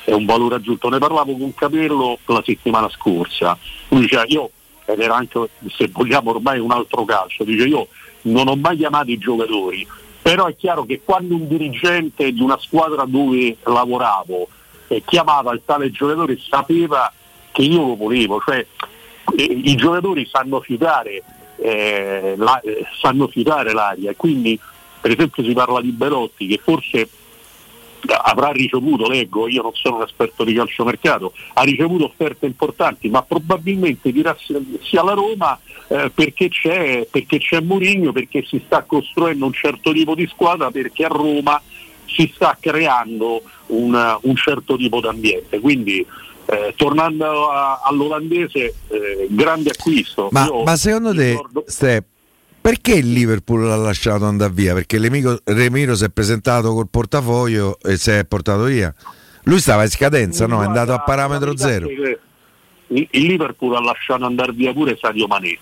è un valore aggiunto. Ne parlavo con Capello la settimana scorsa, lui diceva io, ed era anche se vogliamo ormai un altro calcio, dice io non ho mai chiamato i giocatori, però è chiaro che quando un dirigente di una squadra dove lavoravo eh, chiamava il tale giocatore sapeva che io lo volevo, cioè eh, i giocatori sanno fiutare, eh, la- eh, sanno fiutare l'aria. E quindi per esempio si parla di Belotti che forse avrà ricevuto, leggo, io non sono un esperto di calciomercato, ha ricevuto offerte importanti, ma probabilmente dirà sia- alla Roma eh, perché c'è, perché c'è Mourinho, perché si sta costruendo un certo tipo di squadra, perché a Roma si sta creando un, un certo tipo di ambiente. Quindi eh, tornando a- all'olandese, eh, grande acquisto. Ma, ma secondo te, ricordo- Ste, perché il Liverpool l'ha lasciato andare via? Perché l'amico Remiro si è presentato col portafoglio e si è portato via. Lui stava in scadenza, no? È andato a parametro zero. Il Liverpool ha lasciato andare via pure Sadio Manè.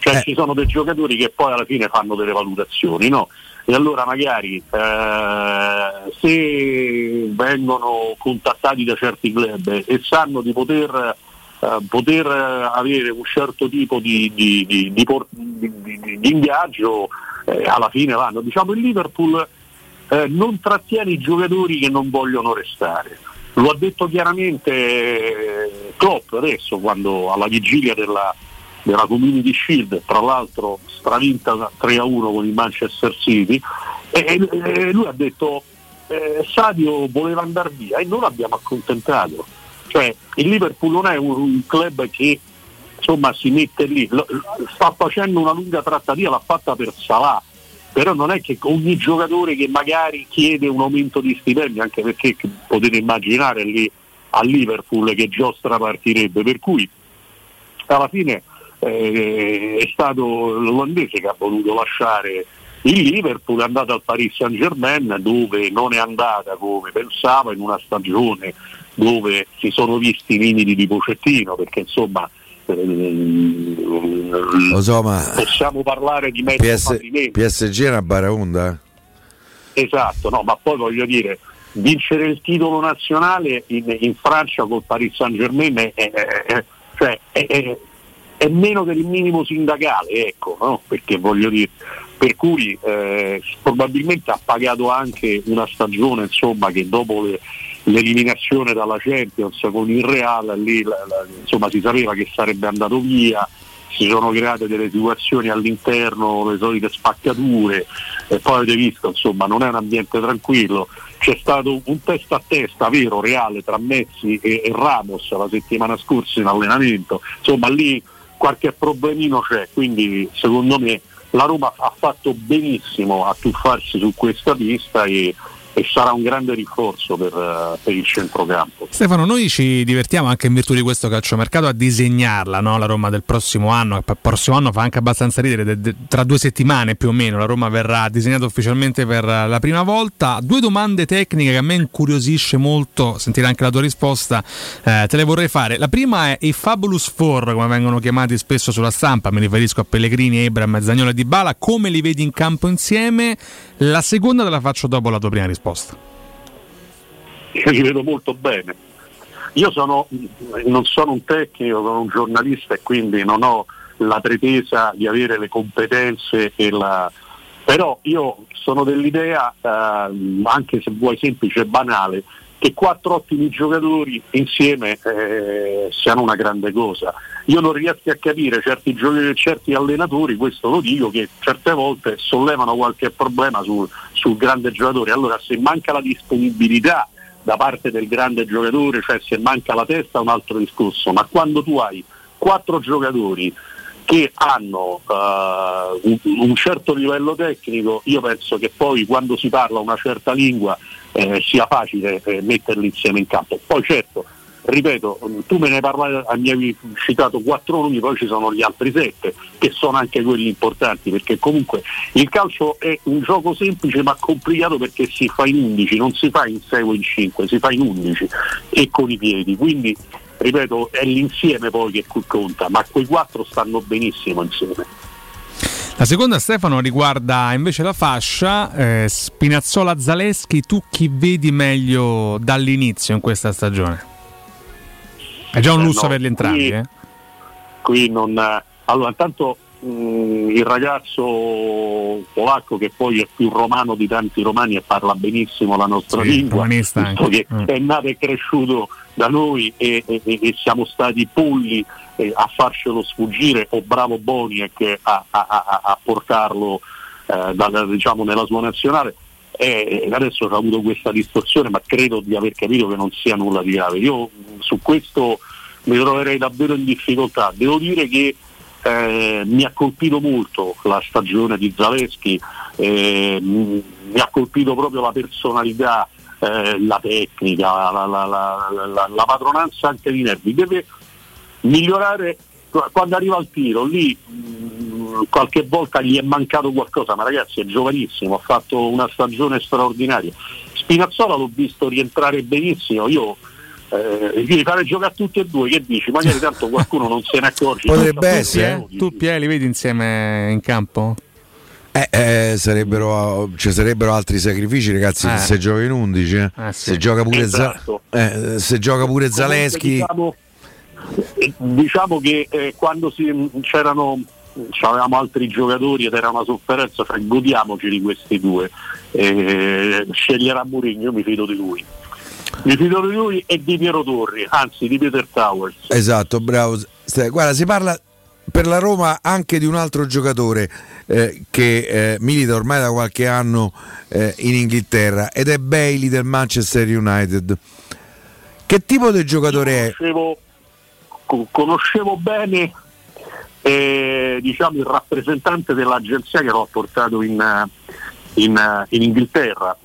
Cioè Eh. ci sono dei giocatori che poi alla fine fanno delle valutazioni, no? E allora magari eh, se vengono contattati da certi club e sanno di poter eh, poter eh, avere un certo tipo di, di- di- di por- ingaggio eh, alla fine vanno. Diciamo il Liverpool eh, non trattiene i giocatori che non vogliono restare. Lo ha detto chiaramente eh, Klopp adesso quando alla vigilia della, della Community Shield, tra l'altro stravinta 3 a 1 con il Manchester City, e- e lui ha detto eh, Sadio voleva andare via e noi l'abbiamo accontentato. Cioè il Liverpool non è un, un club che insomma si mette lì, Lo- sta facendo una lunga trattativa, l'ha fatta per Salah, però non è che ogni giocatore che magari chiede un aumento di stipendio, anche perché potete immaginare lì a Liverpool che giostra partirebbe, per cui alla fine eh, è stato l'olandese che ha voluto lasciare il Liverpool, è andato al Paris Saint Germain dove non è andata come pensava in una stagione dove si sono visti i limiti di Pocettino perché insomma Lo so, possiamo parlare di mezzo PS- PSG è una baraonda? Esatto, no, ma poi voglio dire, vincere il titolo nazionale in, in Francia col Paris Saint Germain è, è- è- cioè, è meno del minimo sindacale, ecco, no? perché voglio dire, per cui eh, probabilmente ha pagato anche una stagione insomma, che dopo le- l'eliminazione dalla Champions con il Real lì, la- la- insomma, si sapeva che sarebbe andato via, si sono create delle situazioni all'interno, le solite spaccature e poi avete visto insomma non è un ambiente tranquillo, c'è stato un testa a testa vero, reale tra Messi e, e Ramos la settimana scorsa in allenamento, insomma lì qualche problemino c'è, quindi secondo me la Roma ha fatto benissimo a tuffarsi su questa pista e, e sarà un grande rinforzo per, eh, per il centrocampo. Stefano, noi ci divertiamo anche in virtù di questo calciomercato a disegnarla, no? la Roma del prossimo anno, il prossimo anno fa anche abbastanza ridere, de- de- tra due settimane più o meno la Roma verrà disegnata ufficialmente per la prima volta. Due domande tecniche che a me incuriosisce molto, sentire anche la tua risposta, eh, te le vorrei fare. La prima è i Fabulous Four, come vengono chiamati spesso sulla stampa, mi riferisco a Pellegrini, Ebram, Zagnolo e Dybala, come li vedi in campo insieme? La seconda te la faccio dopo la tua prima risposta. Io li vedo molto bene. Io sono, non sono un tecnico, sono un giornalista e quindi non ho la pretesa di avere le competenze e la... però io sono dell'idea, eh, anche se vuoi semplice e banale, che quattro ottimi giocatori insieme eh, siano una grande cosa. Io non riesco a capire certi, giocatori, certi allenatori, questo lo dico, che certe volte sollevano qualche problema sul, sul grande giocatore. Allora se manca la disponibilità da parte del grande giocatore, cioè se manca la testa è un altro discorso, ma quando tu hai quattro giocatori che hanno eh, un, un certo livello tecnico, io penso che poi quando si parla una certa lingua eh, sia facile eh, metterli insieme in campo. Poi certo, ripeto, tu me ne hai parlato, mi hai citato quattro nomi, poi ci sono gli altri sette, che sono anche quelli importanti, perché comunque il calcio è un gioco semplice ma complicato perché si fa in 11, non si fa in 6 o in 5, si fa in 11 e con i piedi. Quindi ripeto, è l'insieme poi che conta, ma quei quattro stanno benissimo insieme. La seconda Stefano riguarda invece la fascia eh, Spinazzola Zaleschi, tu chi vedi meglio dall'inizio in questa stagione? È già un Eh, lusso no, averli entrambi, qui- eh? qui non allora intanto mh, il ragazzo polacco che poi è più romano di tanti romani e parla benissimo la nostra Sì, lingua visto che Mm. è nato e cresciuto da noi e, e- e- e siamo stati polli eh, a farcelo sfuggire o bravo Boniek a, a- a- a portarlo eh, dalla- diciamo, nella sua nazionale. E adesso ha avuto questa distorsione ma credo di aver capito che non sia nulla di grave. Io mh, su questo mi troverei davvero in difficoltà. Devo dire che eh, mi ha colpito molto la stagione di Zaleschi eh, mh, mi ha colpito proprio la personalità eh, la tecnica la, la- la- la- la padronanza anche di nervi. Deve migliorare quando arriva al tiro lì mh, qualche volta gli è mancato qualcosa ma ragazzi è giovanissimo ha fatto una stagione straordinaria Spinazzola l'ho visto rientrare benissimo io eh, gli fare giocare a tutti e due che dici magari tanto qualcuno non se ne accorge Tu, Pie, tu Pie li vedi insieme in campo? Eh, eh, sarebbero, ci sarebbero altri sacrifici, ragazzi. Eh. Se gioca in 11, eh. Eh, sì. se gioca pure, Esatto. Za- eh, se gioca pure Zaleschi. diciamo, eh, diciamo che eh, quando si, c'erano avevamo altri giocatori ed era una sofferenza, cioè godiamoci di questi due. Eh, sceglierà Mourinho, io mi fido di lui. Mi fido di lui e di Piero Torri, anzi di Peter Towers. Esatto, bravo. Guarda, si parla per la Roma anche di un altro giocatore eh, che eh, milita ormai da qualche anno eh, in Inghilterra ed è Bailey del Manchester United. Che tipo di giocatore è? Conoscevo, co- conoscevo bene eh, diciamo, il rappresentante dell'agenzia che l'ho portato in, eh, in, eh, in Inghilterra.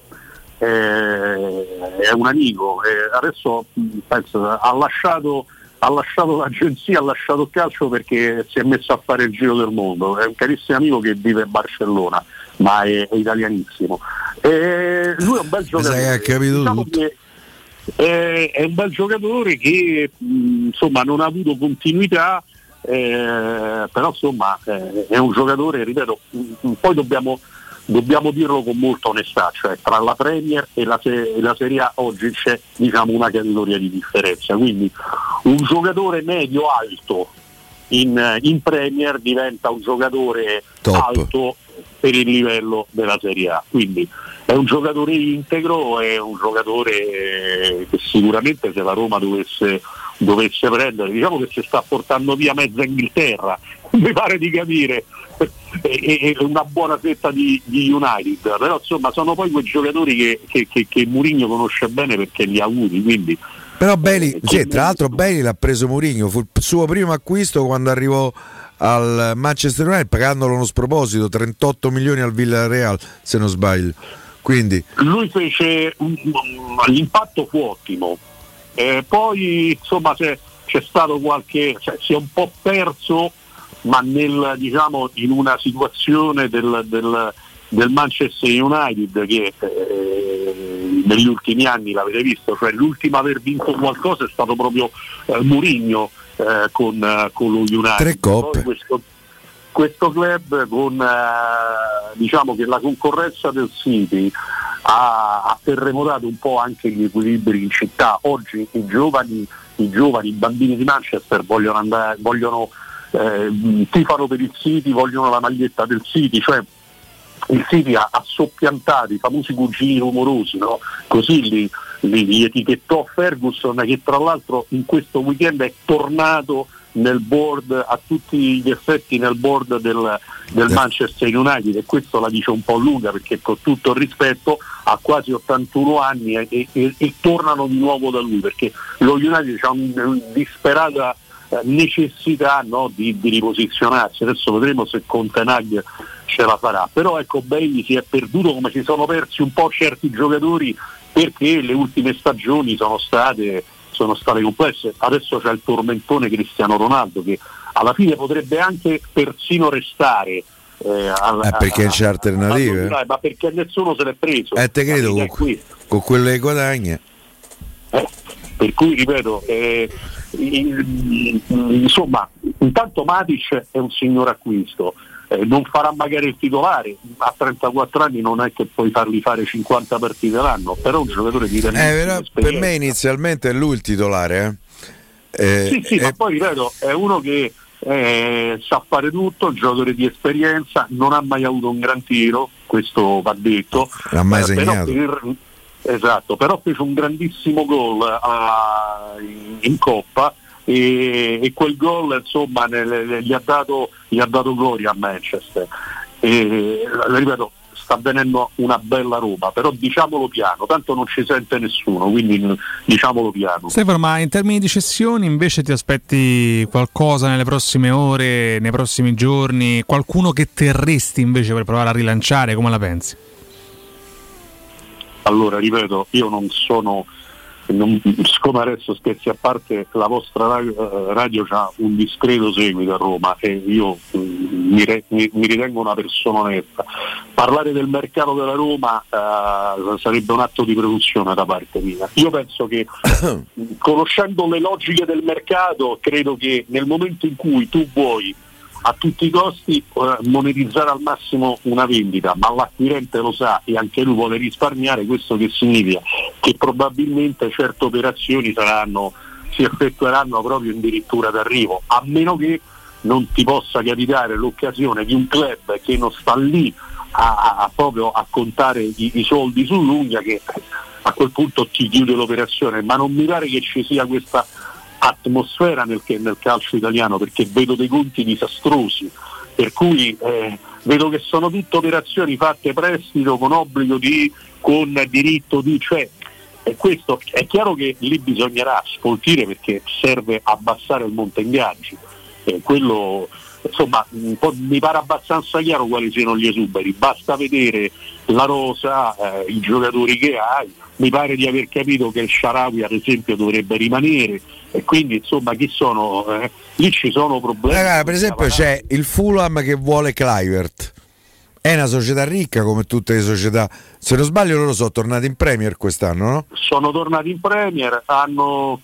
Eh, è un amico, eh, adesso penso, ha, lasciato, ha lasciato l'agenzia, ha lasciato il calcio perché si è messo a fare il giro del mondo. È un carissimo amico che vive a Barcellona, ma è, è italianissimo. Eh, lui è un bel giocatore. Diciamo che è, è un bel giocatore che mh, insomma non ha avuto continuità, eh, però insomma eh, è un giocatore, ripeto, mh, poi dobbiamo, dobbiamo dirlo con molta onestà, cioè tra la Premier e la, e la Serie A oggi c'è diciamo, una categoria di differenza, quindi un giocatore medio-alto in, in Premier diventa un giocatore alto per il livello della Serie A. Quindi è un giocatore integro, è un giocatore eh, che sicuramente se la Roma dovesse, dovesse prendere, diciamo che si sta portando via mezza Inghilterra, mi pare di capire, e, e una buona fetta di, di United, però insomma sono poi quei giocatori che, che, che, che Mourinho conosce bene perché li ha avuti, quindi. Però Bailey, sì, tra l'altro Bailey l'ha preso Mourinho, fu il suo primo acquisto quando arrivò al Manchester United pagandolo uno sproposito, 38 milioni al Villarreal se non sbaglio. Quindi? Lui fece un- l'impatto fu ottimo. Eh, poi insomma c'è, c'è stato qualche cioè, si è un po' perso ma nel, diciamo, in una situazione del, del- del Manchester United che eh, negli ultimi anni l'avete visto cioè l'ultimo a aver vinto qualcosa è stato proprio eh, Mourinho eh, con, eh, con lo United. Tre coppe. Poi questo, questo club con eh, diciamo che la concorrenza del City ha, terremotato un po' anche gli equilibri in città. Oggi i giovani, i giovani, i bambini di Manchester vogliono andare, vogliono, eh, tifano per il City, vogliono la maglietta del City, cioè il City ha, ha soppiantato i famosi cugini rumorosi, no? così li, li- li etichettò Ferguson che tra l'altro in questo weekend è tornato nel board a tutti gli effetti nel board del, del Manchester United e questo la dice un po' lunga perché con tutto il rispetto ha quasi 81 anni e, e- e- tornano di nuovo da lui perché lo United ha un- una disperata eh, necessità no, di, di riposizionarsi. Adesso vedremo se Contenag ce la farà. Però ecco Bailey si è perduto come si sono persi un po' certi giocatori perché le ultime stagioni sono state, sono state complesse adesso c'è il tormentone Cristiano Ronaldo che alla fine potrebbe anche persino restare eh, al- eh, perché non c'è a- alternative. a- ma perché nessuno se l'è preso Eh, te credo con, questa. con quelle che guadagna. Eh, per cui ripeto, eh, in- insomma, intanto Matic è un signor acquisto, eh, non farà magari il titolare, a 34 anni non è che puoi fargli fare 50 partite l'anno, però un giocatore di Eh, grandissima però per me inizialmente è lui il titolare. Eh. Eh, Sì, sì, eh, ma poi ripeto, è uno che eh, sa fare tutto, un giocatore di esperienza, non ha mai avuto un gran tiro, questo va detto. L'ha mai Eh, però segnato. per- esatto, però fece un grandissimo gol a- in, in Coppa e, e quel gol insomma nel- gli, ha dato, gli ha dato gloria a Manchester. E, ripeto, sta venendo una bella roba, però diciamolo piano, tanto non ci sente nessuno, quindi mm, diciamolo piano. Stefano, ma in termini di cessioni invece ti aspetti qualcosa nelle prossime ore, nei prossimi giorni? Qualcuno che terresti invece per provare a rilanciare? Come la pensi? Allora, ripeto, io non sono, non, siccome adesso scherzi a parte, la vostra radio, radio ha un discreto seguito a Roma e io mm, mi, re- mi- mi ritengo una persona onesta. Parlare del mercato della Roma eh, sarebbe un atto di produzione da parte mia. Io penso che conoscendo le logiche del mercato, credo che nel momento in cui tu vuoi a tutti i costi eh, monetizzare al massimo una vendita, ma l'acquirente lo sa e anche lui vuole risparmiare, questo che significa? Che probabilmente certe operazioni saranno, si effettueranno proprio in dirittura d'arrivo, a meno che non ti possa capitare l'occasione di un club che non sta lì a, a- a proprio a contare i, i soldi sull'unghia che a quel punto ti chiude l'operazione, ma non mi pare che ci sia questa atmosfera nel, nel calcio italiano perché vedo dei conti disastrosi, per cui eh, vedo che sono tutte operazioni fatte prestito con obbligo di, con diritto di, cioè e questo è chiaro che lì bisognerà sfoltire perché serve abbassare il monte ingaggi. Eh, quello, insomma, mi pare abbastanza chiaro quali siano gli esuberi, basta vedere la rosa, eh, i giocatori che hai, mi pare di aver capito che il Sharawi ad esempio dovrebbe rimanere e quindi insomma chi sono? eh, lì ci sono problemi. Ragazzi, per esempio c'è il Fulham che vuole Clivert. È una società ricca come tutte le società. Se non sbaglio loro sono tornati in Premier quest'anno, no? sono tornati in Premier, hanno,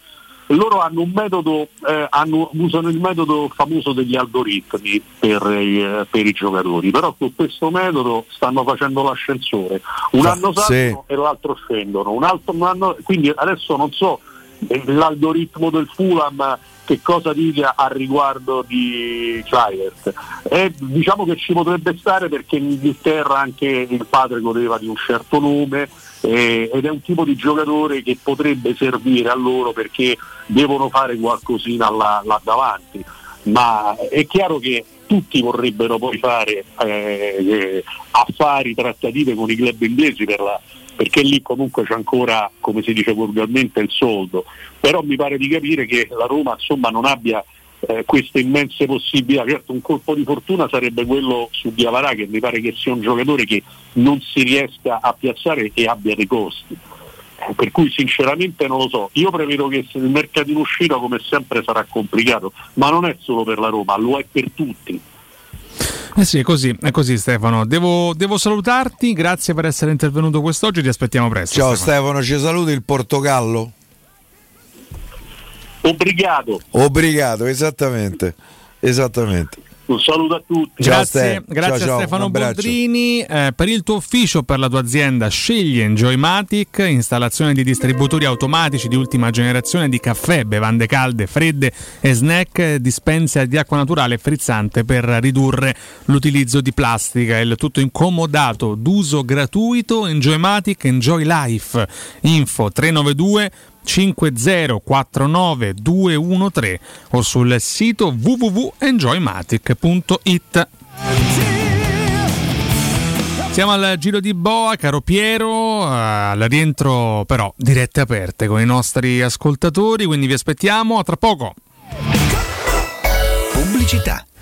loro hanno un metodo, eh, hanno- usano il metodo famoso degli algoritmi per, i- per i giocatori, però con questo metodo stanno facendo l'ascensore. Un anno salgono e l'altro scendono, un altro un anno, quindi adesso non so eh, l'algoritmo del Fulham che cosa dica a riguardo di Clivert. Eh, diciamo che ci potrebbe stare perché in Inghilterra anche il padre godeva di un certo nome eh, ed è un tipo di giocatore che potrebbe servire a loro perché devono fare qualcosina là, là davanti. Ma è chiaro che tutti vorrebbero poi fare eh, eh, affari, trattative con i club inglesi per la- perché lì comunque c'è ancora, come si dice vulgarmente, il soldo. Però mi pare di capire che la Roma insomma non abbia eh, queste immense possibilità. Certo un colpo di fortuna sarebbe quello su Diavarà che mi pare che sia un giocatore che non si riesca a piazzare e abbia dei costi. Eh, Per cui sinceramente non lo so, io prevedo che il mercato in uscita come sempre sarà complicato, ma non è solo per la Roma, lo è per tutti. Eh sì, è così, è così Stefano. Devo, devo salutarti, grazie per essere intervenuto quest'oggi, ti aspettiamo presto. Ciao Stefano, ci saluti il Portogallo? Obrigado, Obbligato, esattamente. Esattamente. Un saluto a tutti. Grazie, grazie Ciao, a Stefano. Boldrini. Eh, per il tuo ufficio, per la tua azienda, scegli Enjoymatic, installazione di distributori automatici di ultima generazione di caffè, bevande calde, fredde e snack, dispenser di acqua naturale e frizzante per ridurre l'utilizzo di plastica. Il tutto incomodato, d'uso gratuito. Enjoymatic, Enjoy Life. Info 392 5049213 o sul sito www.enjoymatic.it. Siamo al giro di boa, caro Piero, eh, al rientro però dirette aperte con i nostri ascoltatori, quindi vi aspettiamo a tra poco. Pubblicità.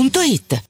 otticasalvagente.it.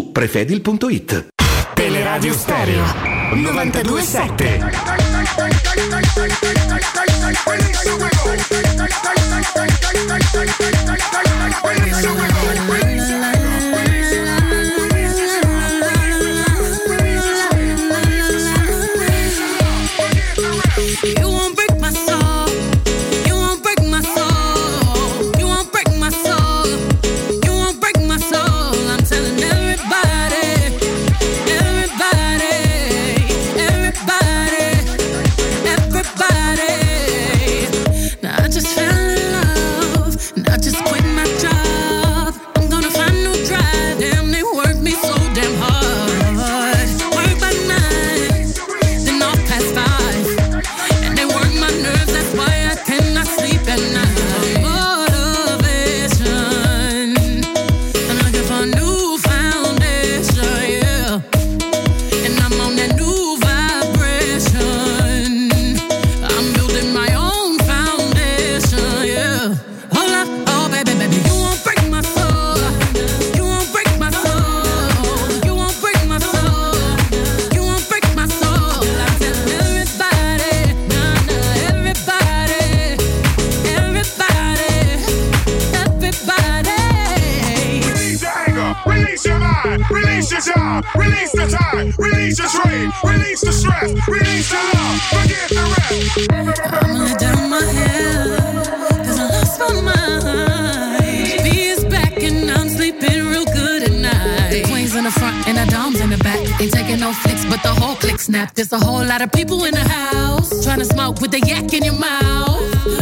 prefedil.it. Teleradio Stereo 927. You release the time, release the stress, release the love, forget the rest. I'm gonna down my head, cause I lost my mind. B is back and I'm sleeping real good at night. The queen's in the front and the dom's in the back. Ain't taking no flicks, but the whole click snap. There's a whole lot of people in the house trying to smoke with the yak in your mouth.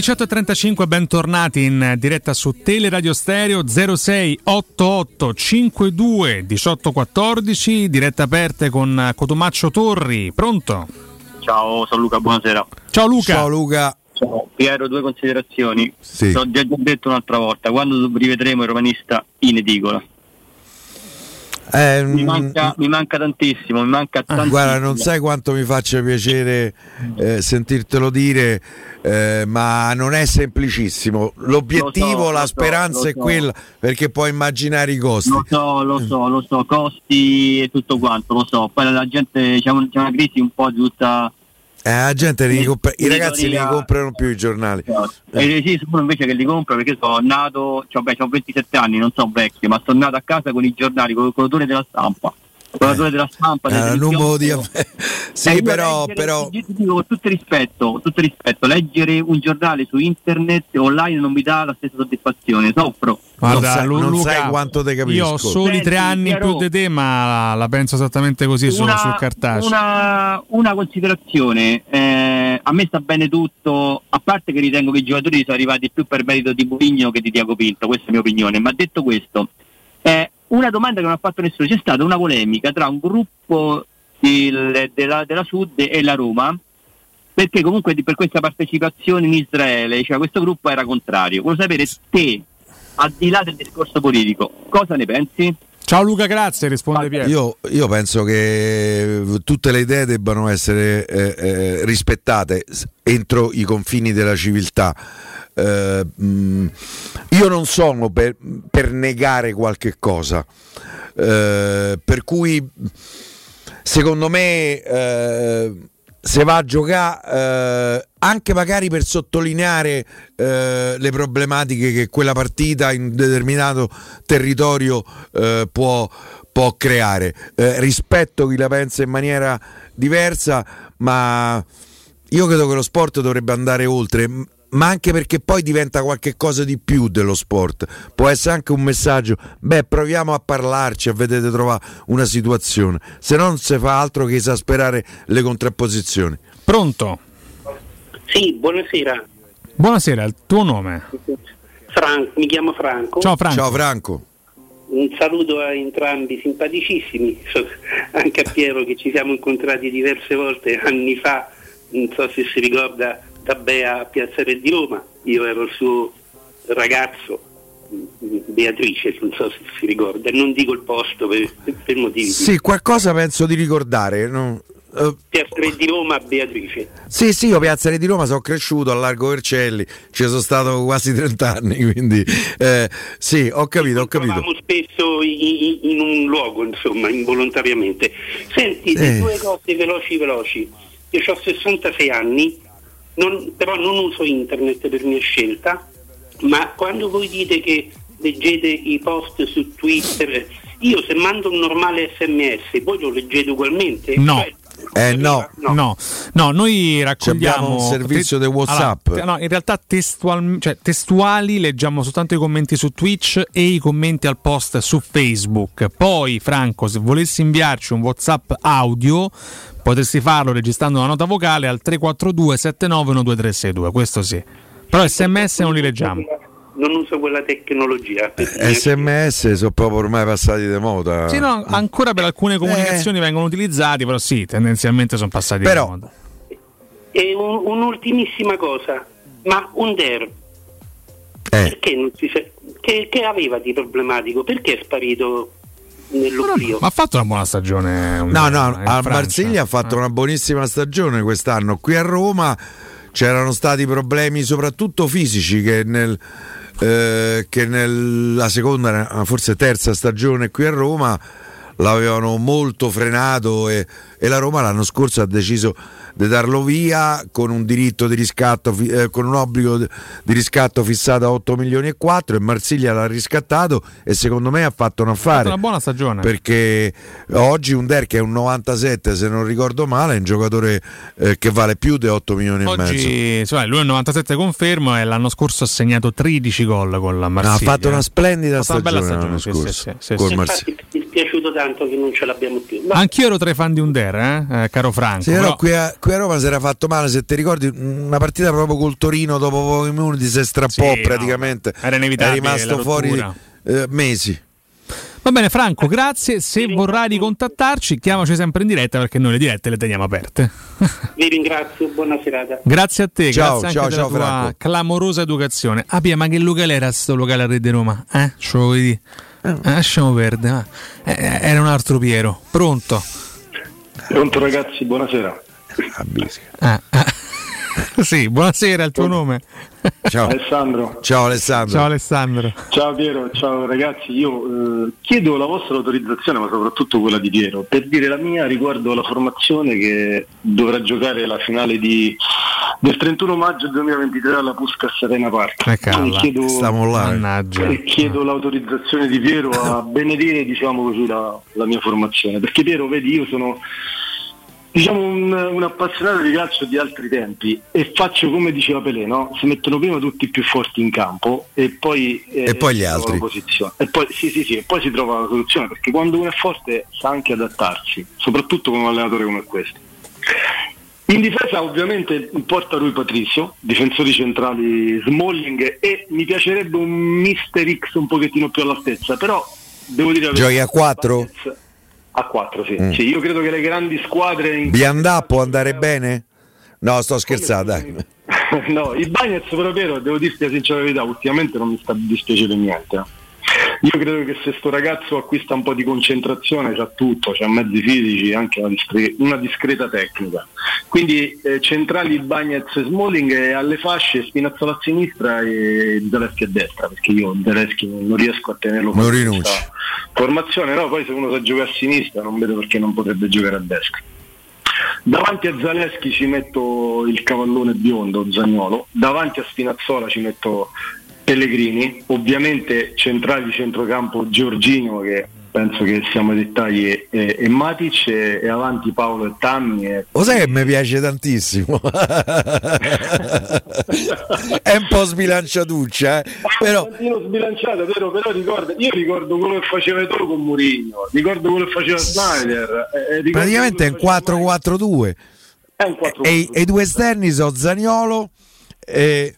18.35 bentornati in diretta su Teleradio Stereo 06 88 52 18 14 diretta aperte con Cotomaccio Torri. Pronto? Ciao, sono Luca, buonasera. Ciao Luca. Ciao Luca. Ciao. Piero, due considerazioni. Sì. L'ho già detto un'altra volta, quando rivedremo il romanista in edicola. Eh, Mi manca, mi manca tantissimo, mi manca tantissimo. Ah, Guarda, non sai quanto mi faccia piacere eh, sentirtelo dire, eh, ma non è semplicissimo. L'obiettivo, Lo so, la so, speranza lo è so. quella, perché puoi immaginare i costi. Lo so, lo so, lo so, costi e tutto quanto, lo so. Poi la gente c'è, un- c'è una crisi un po' di tutta. Eh, la gente li compra- I ragazzi li comprano più i giornali. E sì, sono invece che li compro perché sono nato, cioè, beh, ho 27 anni, non sono vecchio, ma sono nato a casa con i giornali, con, con l'odore della stampa. Con l'odore della stampa, del Eh, numero di sì, Eh, però, leggere- però io ti dico con tutto rispetto, con tutto rispetto, leggere un giornale su internet online non mi dà la stessa soddisfazione, soffro. Guarda, non sai, non Luca, sai quanto te capisco. Io ho soli Senti, tre anni Piero- più di te, ma la penso esattamente così una, sul cartaceo. una- una considerazione, eh, a me sta bene tutto, a parte che ritengo che i giocatori sono arrivati più per merito di Mourinho che di Diago Pinto, questa è la mia opinione, ma detto questo, eh, una domanda che non ha fatto nessuno, c'è stata una polemica tra un gruppo del- della, della Sud e la Roma, perché comunque per questa partecipazione in Israele, cioè questo gruppo era contrario. Voglio sapere te, al di là del discorso politico, cosa ne pensi? Ciao Luca, grazie, risponde Piero. Io, io penso che tutte le idee debbano essere eh, eh, rispettate entro i confini della civiltà. Eh, mh, io non sono per, per negare qualche cosa, eh, per cui secondo me eh, se va a giocare eh, anche magari per sottolineare eh, le problematiche che quella partita in un determinato territorio eh, può, può creare. Rispetto chi la pensa in maniera diversa, ma io credo che lo sport dovrebbe andare oltre. Ma anche perché poi diventa qualche cosa di più dello sport. Può essere anche un messaggio. Beh, proviamo a parlarci, a vedere trovare una situazione. Se no non si fa altro che esasperare le contrapposizioni. Pronto? Sì, buonasera. Buonasera, il tuo nome? Fran- mi chiamo Franco. Ciao Franco. Ciao Franco. Un saluto a entrambi simpaticissimi, anche a Piero che ci siamo incontrati diverse volte anni fa, non so se si ricorda, da Bea a Piazza Re di Roma, io ero il suo ragazzo, Beatrice, non so se si ricorda, non dico il posto per, per motivi Sì, qualcosa penso di ricordare. no? Eh, Piazza Re di Roma Beatrice. Sì, sì, io Piazza Re di Roma sono cresciuto a Largo Vercelli, ci sono stato quasi 30 anni, quindi eh, sì, ho capito, ho capito. Spesso i- i- in un luogo, insomma, involontariamente. Senti, Sì. due cose veloci veloci. Io ho 66 anni, non- però non uso internet per mia scelta, ma quando voi dite che leggete i post su Twitter, io se mando un normale sms, voi lo leggete ugualmente? No. Cioè, Eh no, No, no, noi raccogliamo un servizio di WhatsApp. Allora, te- no, in realtà testual- cioè, testuali leggiamo soltanto i commenti su Twitch e i commenti al post su Facebook. Poi, Franco, se volessi inviarci un WhatsApp audio, potresti farlo registrando una nota vocale al 342 791262. Questo sì. Però SMS non li leggiamo. Non uso quella tecnologia. SMS sono proprio ormai passati di moda. Sì, no, ancora per alcune comunicazioni vengono utilizzati, però sì, tendenzialmente sono passati Però- di moda. E un- un'ultimissima cosa, ma un DER perché non si sa- che, che aveva di problematico? Perché è sparito nell'oblio? Ma ha fatto una buona stagione. No, no, in a. Marsiglia ha fatto una buonissima stagione quest'anno. Qui a Roma c'erano stati problemi soprattutto fisici che nel eh, che nella seconda, forse terza stagione qui a Roma l'avevano molto frenato e, e la Roma l'anno scorso ha deciso di darlo via con un diritto di riscatto, eh, con un obbligo di riscatto fissato a 8 milioni e 4 e Marsiglia l'ha riscattato e secondo me ha fatto un Ha affare fatto una buona stagione. perché oggi un Der che è un 97 se non ricordo male è un giocatore eh, che vale più di 8 milioni e mezzo Oggi, insomma, lui è il 97 confermo e l'anno scorso ha segnato 13 gol con la No, Marsiglia. ha fatto una splendida Ha fatto una stagione, bella l'anno stagione, sì, scorso sì, sì, col sì. Marsiglia. Mi dispiaciuto tanto che non ce l'abbiamo più. Ma Anch'io ero tra i fan di Under, eh, eh, caro Franco. Sì, però però- qui a, qui a Roma si era fatto male, se ti ricordi, una partita proprio col Torino dopo pochi minuti si strappò Sì, praticamente. no, era inevitabile È rimasto la fuori eh, mesi. Va bene, Franco, grazie. Se vorrai ricontattarci, chiamaci sempre in diretta perché noi le dirette le teniamo aperte. vi ringrazio, buona serata. Grazie a te, Ciao, grazie anche ciao, della ciao, tua Franco. clamorosa educazione. Ah, Pia, ma che locale era sto locale a Rete Roma? Eh? Ce lo vuoi dire? Eh, lasciamo perdere. Eh, eh, era un altro Piero. Pronto? Pronto ragazzi, buonasera. Ah, ah. sì, buonasera, il tuo nome. Ciao. Alessandro. Ciao Alessandro. Ciao Alessandro. Ciao Piero, ciao ragazzi, io eh, chiedo la vostra autorizzazione, ma soprattutto quella di Piero, per dire la mia riguardo la formazione che dovrà giocare la finale di- del 31 maggio 2023 alla Puskas Arena Park. Eh, calla. E chiedo, Stiamo là. Mannaggia. e chiedo l'autorizzazione di Piero a benedire diciamo così, la, la mia formazione, perché Piero, vedi, io sono diciamo un, un appassionato di calcio di altri tempi e faccio come diceva Pelé, no? si mettono prima tutti i più forti in campo e poi, eh, E poi gli altri. E poi, sì, sì, sì, e poi si trova la soluzione perché quando uno è forte sa anche adattarsi, soprattutto con un allenatore come questo. In difesa ovviamente porta Rui Patricio, difensori centrali Smalling e mi piacerebbe un Mister X un pochettino più all'altezza, però devo dire la Giochi verità, a 4? A 4, sì. Mm. Sì, io credo che le grandi squadre in Biandà può andare bene? No, sto scherzando, dai. no, i Bagnets però vero, devo dirti la sincera verità, ultimamente non mi sta dispiacendo niente. Eh. Io credo che se sto ragazzo acquista un po' di concentrazione, c'ha tutto, c'ha mezzi fisici e anche una, discre- una discreta tecnica. Quindi eh, centrali Bagnets e Smalling e alle fasce Spinazzola a sinistra e Zaleschi a destra, perché io Zaleschi non riesco a tenerlo Non con rinunci. questa formazione, no, poi se uno sa giocare a sinistra non vedo perché non potrebbe giocare a destra. Davanti a Zaleschi ci metto il cavallone biondo Zagnolo, davanti a Spinazzola ci metto Pellegrini, ovviamente centrali di centrocampo Giorgino che penso che siamo dettagli e, e Matic e, e avanti Paolo e Tammi e Lo sai che mi piace tantissimo? È un po' sbilanciatuccia, eh? però sbilanciato, vero? Però ricorda, io ricordo quello che faceva Eto'o con Mourinho, ricordo quello che faceva Snyder. eh, eh, praticamente è un quello che 4-4-2. È un 4 E, e i due esterni sono Zaniolo e,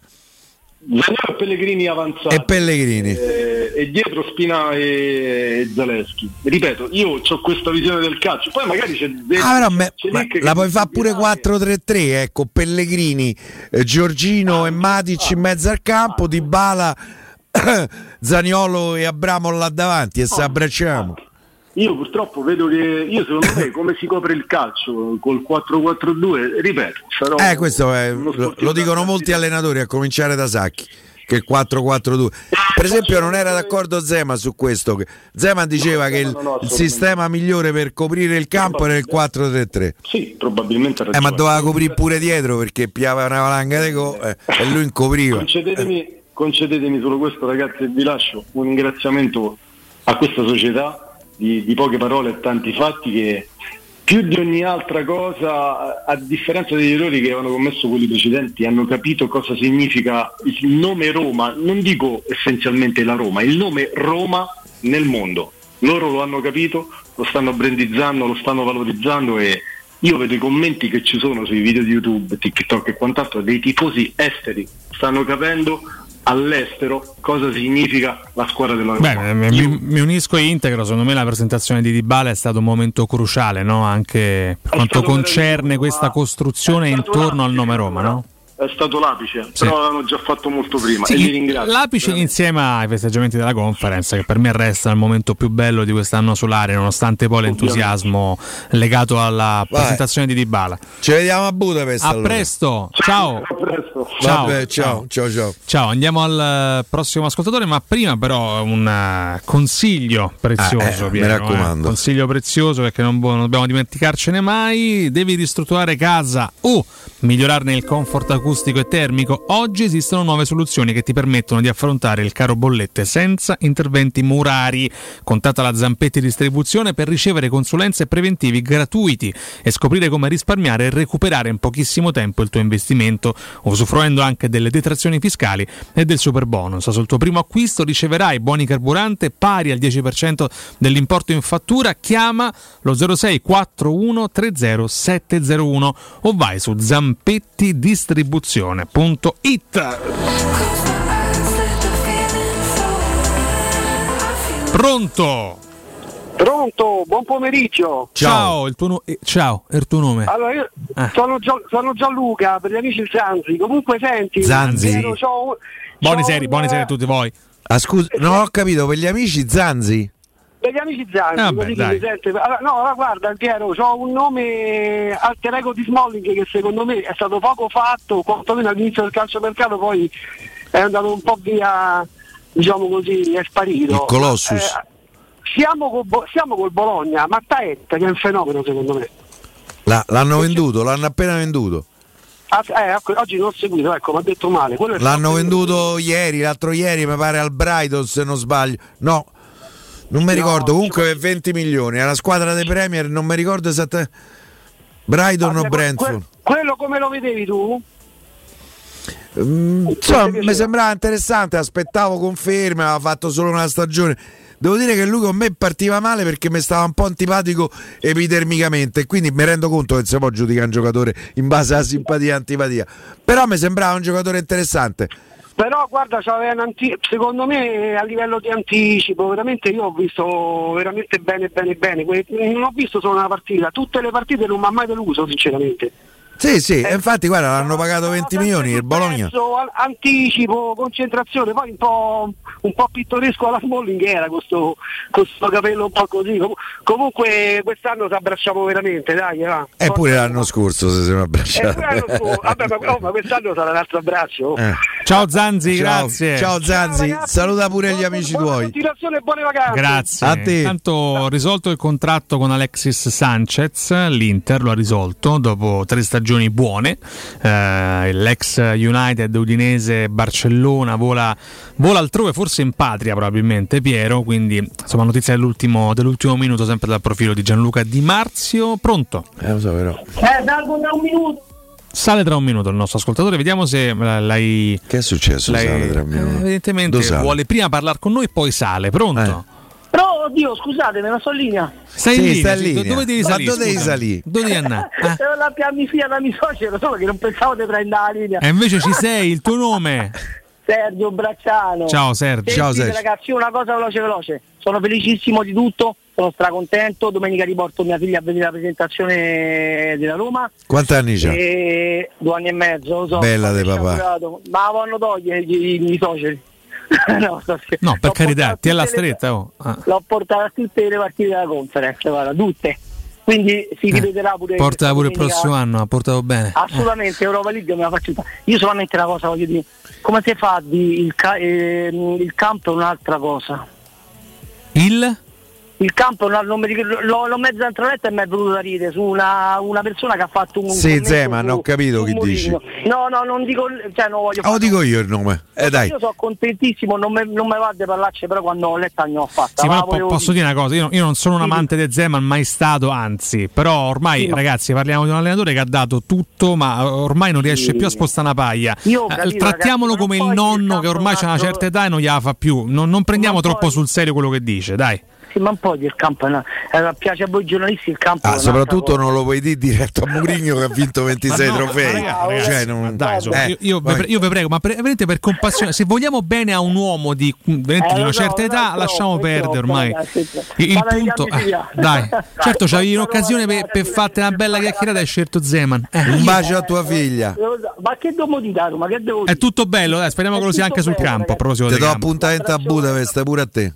Zagnolo e Pellegrini avanzati e Pellegrini. eh, e dietro Spina e Zaleschi. Ripeto, io ho questa visione del calcio, poi magari c'è, Ah, però me- c'è ma la puoi fare pure 4-3-3, ecco, Pellegrini, eh, Giorgino e Matic in mezzo al campo, Di Bala, Zaniolo e Abramo là davanti e si abbracciamo. Io purtroppo vedo che io secondo me come si copre il calcio col 4-4-2, ripeto, sarò Eh, questo è, lo, lo dicono molti allenatori, a cominciare da Sacchi, che il 4-4-2. Per esempio non era d'accordo Zema su questo. Zema diceva che il, no, no, il sistema migliore per coprire il campo era il 4-3-3. Sì, probabilmente ha Eh, ma doveva coprire pure dietro perché piava una valanga di go eh, e lui incopriva. Concedetemi, concedetemi solo questo ragazzi e vi lascio un ringraziamento a questa società di, di poche parole e tanti fatti che più di ogni altra cosa, a differenza degli errori che avevano commesso quelli precedenti, hanno capito cosa significa il nome Roma, non dico essenzialmente la Roma, il nome Roma nel mondo. Loro lo hanno capito, lo stanno brandizzando, lo stanno valorizzando e io vedo i commenti che ci sono sui video di YouTube, TikTok e quant'altro dei tifosi esteri, stanno capendo all'estero cosa significa la squadra della Roma. Beh, mi, mi unisco e integro, secondo me la presentazione di Dybala è stato un momento cruciale, no? anche per quanto concerne questa costruzione intorno al nome Roma. No? È stato l'apice, però l'hanno già fatto molto prima Sì, e li ringrazio. L'apice insieme ai festeggiamenti della conference, che per me resta il momento più bello di quest'anno solare, nonostante poi l'entusiasmo legato alla Vai. presentazione di Dybala. Ci vediamo a Budapest. A allora. presto, ciao. A presto. Ciao, Vabbè, ciao, ciao, ciao. Ciao, andiamo al eh, prossimo ascoltatore, ma prima però un eh, consiglio prezioso, Ah, eh, mi Piero, raccomando. eh. Consiglio prezioso perché non, non dobbiamo dimenticarcene mai. Devi ristrutturare casa o migliorarne il comfort acoustico acustico e termico. Oggi esistono nuove soluzioni che ti permettono di affrontare il caro bollette senza interventi murari. Contatta la Zampetti Distribuzione per ricevere consulenze preventivi gratuiti e scoprire come risparmiare e recuperare in pochissimo tempo il tuo investimento, usufruendo anche delle detrazioni fiscali e del super bonus. Sul tuo primo acquisto riceverai buoni carburante pari al 10% dell'importo in fattura. Chiama lo 06 41 30 701 o vai su zampettidistribuzione.it. Pronto? Pronto, buon pomeriggio. Ciao, il tuo, nu- eh, ciao, è il tuo nome. Allora, io Eh. sono, Gio- sono Gianluca, per gli amici Zanzi. Comunque senti, Zanzi. Buoni seri a tutti voi. Ah, scusa, non ho capito, per gli amici Zanzi? Per gli amici Zanzi, Eh, dai. mi sente. Allora, no, allora, guarda Piero, ho un nome alter ego di Smalling che secondo me è stato poco fatto, quantomeno all'inizio del calciomercato, poi è andato un po' via, diciamo così, è sparito. Il Colossus. Eh, siamo, col, siamo col Bologna, Mattaetta che è un fenomeno secondo me. La- l'hanno venduto, l'hanno appena venduto. Ah, eh, ecco, oggi non ho seguito, ecco, mi ha detto male. L'hanno venduto ieri, l'altro ieri mi pare al Brighton se non sbaglio. No, non mi ricordo, comunque per 20 milioni. È la squadra dei Premier, non mi ricordo esattamente. Brighton o Que- Brentford. quello come lo vedevi tu? Mm, insomma, mi sembrava interessante, aspettavo conferme, aveva fatto solo una stagione. Devo dire che lui con me partiva male perché mi stava un po' antipatico epidermicamente quindi mi rendo conto che si può giudicare un giocatore in base alla simpatia e antipatia. Però mi sembrava un giocatore interessante. Però guarda, secondo me a livello di anticipo, veramente io ho visto veramente bene bene bene. Non ho visto solo una partita, tutte le partite non mi ha mai deluso sinceramente. Sì, sì, e infatti guarda, l'hanno pagato 20 milioni il Bologna. Pezzo, an- anticipo, concentrazione, poi un po', un po' pittoresco alla Smalling era questo, questo capello un po' così. Com- comunque quest'anno ci abbracciamo veramente, dai. Va. Eppure l'anno scorso se siamo Eh, abbracciati. pure l'anno scorso. Vabbè, ma, oh, ma quest'anno sarà un altro abbraccio. Eh. Ciao Zanzi, Ciao. grazie. Ciao Zanzi, saluta pure gli amici tuoi. Continuazione e buone vacanze. Grazie. A te. Intanto risolto il contratto con Alexis Sanchez, l'Inter lo ha risolto dopo tre stagioni buone. Eh, l'ex United, Udinese, Barcellona vola, vola altrove, forse in patria probabilmente Piero. Quindi insomma notizia dell'ultimo, dell'ultimo minuto sempre dal profilo di Gianluca Di Marzio. Pronto? Eh, lo so, però. Eh, salgo da un minuto. Sale tra un minuto il nostro ascoltatore, vediamo se eh, l'hai. Che è successo? l'hai- Sale tra un minuto? eh, evidentemente Dove sale? vuole prima parlare con noi, poi sale. Pronto? Però, oddio, scusate, me la sto in linea. Stai Sì, in linea, sì. linea. Dove devi Ma salire? dove devi salire? Dove devi andare? Eh. Se non la piammi fia da mi suocero, solo che non pensavo di prendere la linea. E invece ci sei, il tuo nome? Sergio Bracciano. Ciao, Sergio. Sentite, Ciao, Sergio. ragazzi, una cosa veloce veloce. Sono felicissimo di tutto, sono stracontento. Domenica riporto mia figlia a vedere la presentazione della Roma. Quanti anni c'ha? E due anni e mezzo, lo so. Bella di papà. Ma vanno togliere i, i suoceri. no. No, per carità, ti è la tutte le- stretta. Oh. Ah. L'ho portata a tutte le partite della conference, guarda, tutte. Quindi si ripeterà pure Porta pure il prossimo anno, ha portato bene. Assolutamente, Europa League me la faccio. Io solamente una cosa voglio dire, come si fa di il, ca- ehm, il campo è un'altra cosa. Il? Il campo non, non mi ricordo- l'ho, l'ho mezzo introletto e mi è venuto da ridere su una, una persona che ha fatto un Sì, Zeman, ho capito chi Mourinho. No, no, non dico, cioè non voglio Ah, lo dico io il nome. Eh dai. Io sono contentissimo, non mi non mi va di parlarci, però quando ho letto ne ho fatta. Sì, ma po- posso dire una cosa, io, io non sono un amante di Zeman, mai stato, anzi, però ormai Sì, ragazzi parliamo di un allenatore che ha dato tutto, ma ormai non riesce Sì. più a spostare una paglia. Io Eh, capito, trattiamolo ragazzi, come il nonno che ormai è c'ha una certa età e non gliela fa più. Non, non prendiamo troppo poi- sul serio quello che dice, dai. Sì, ma un po' di il campo una- eh, piace a voi giornalisti il campo. è Ah, soprattutto non lo puoi dire diretto a Mourinho che ha vinto 26 Ma no, trofei. ma ragazzi, Cioè, non- Dai, su, eh, io, io vi pre- prego, ma pre- veramente per compassione, se vogliamo bene a un uomo di, Eh, di una so, certa so, età, lasciamo perdere ormai. Il, punto, eh, via. dai, certo, c'avevi un'occasione per, per farti una bella chiacchierata e hai scelto Zeman. Eh, Un io- bacio a tua figlia. Ma che devo dire, Daru? Ma che devo è tutto bello, dai, speriamo che lo sia anche sul campo. A proposito Ti del do campo. appuntamento a Budapest pure a te.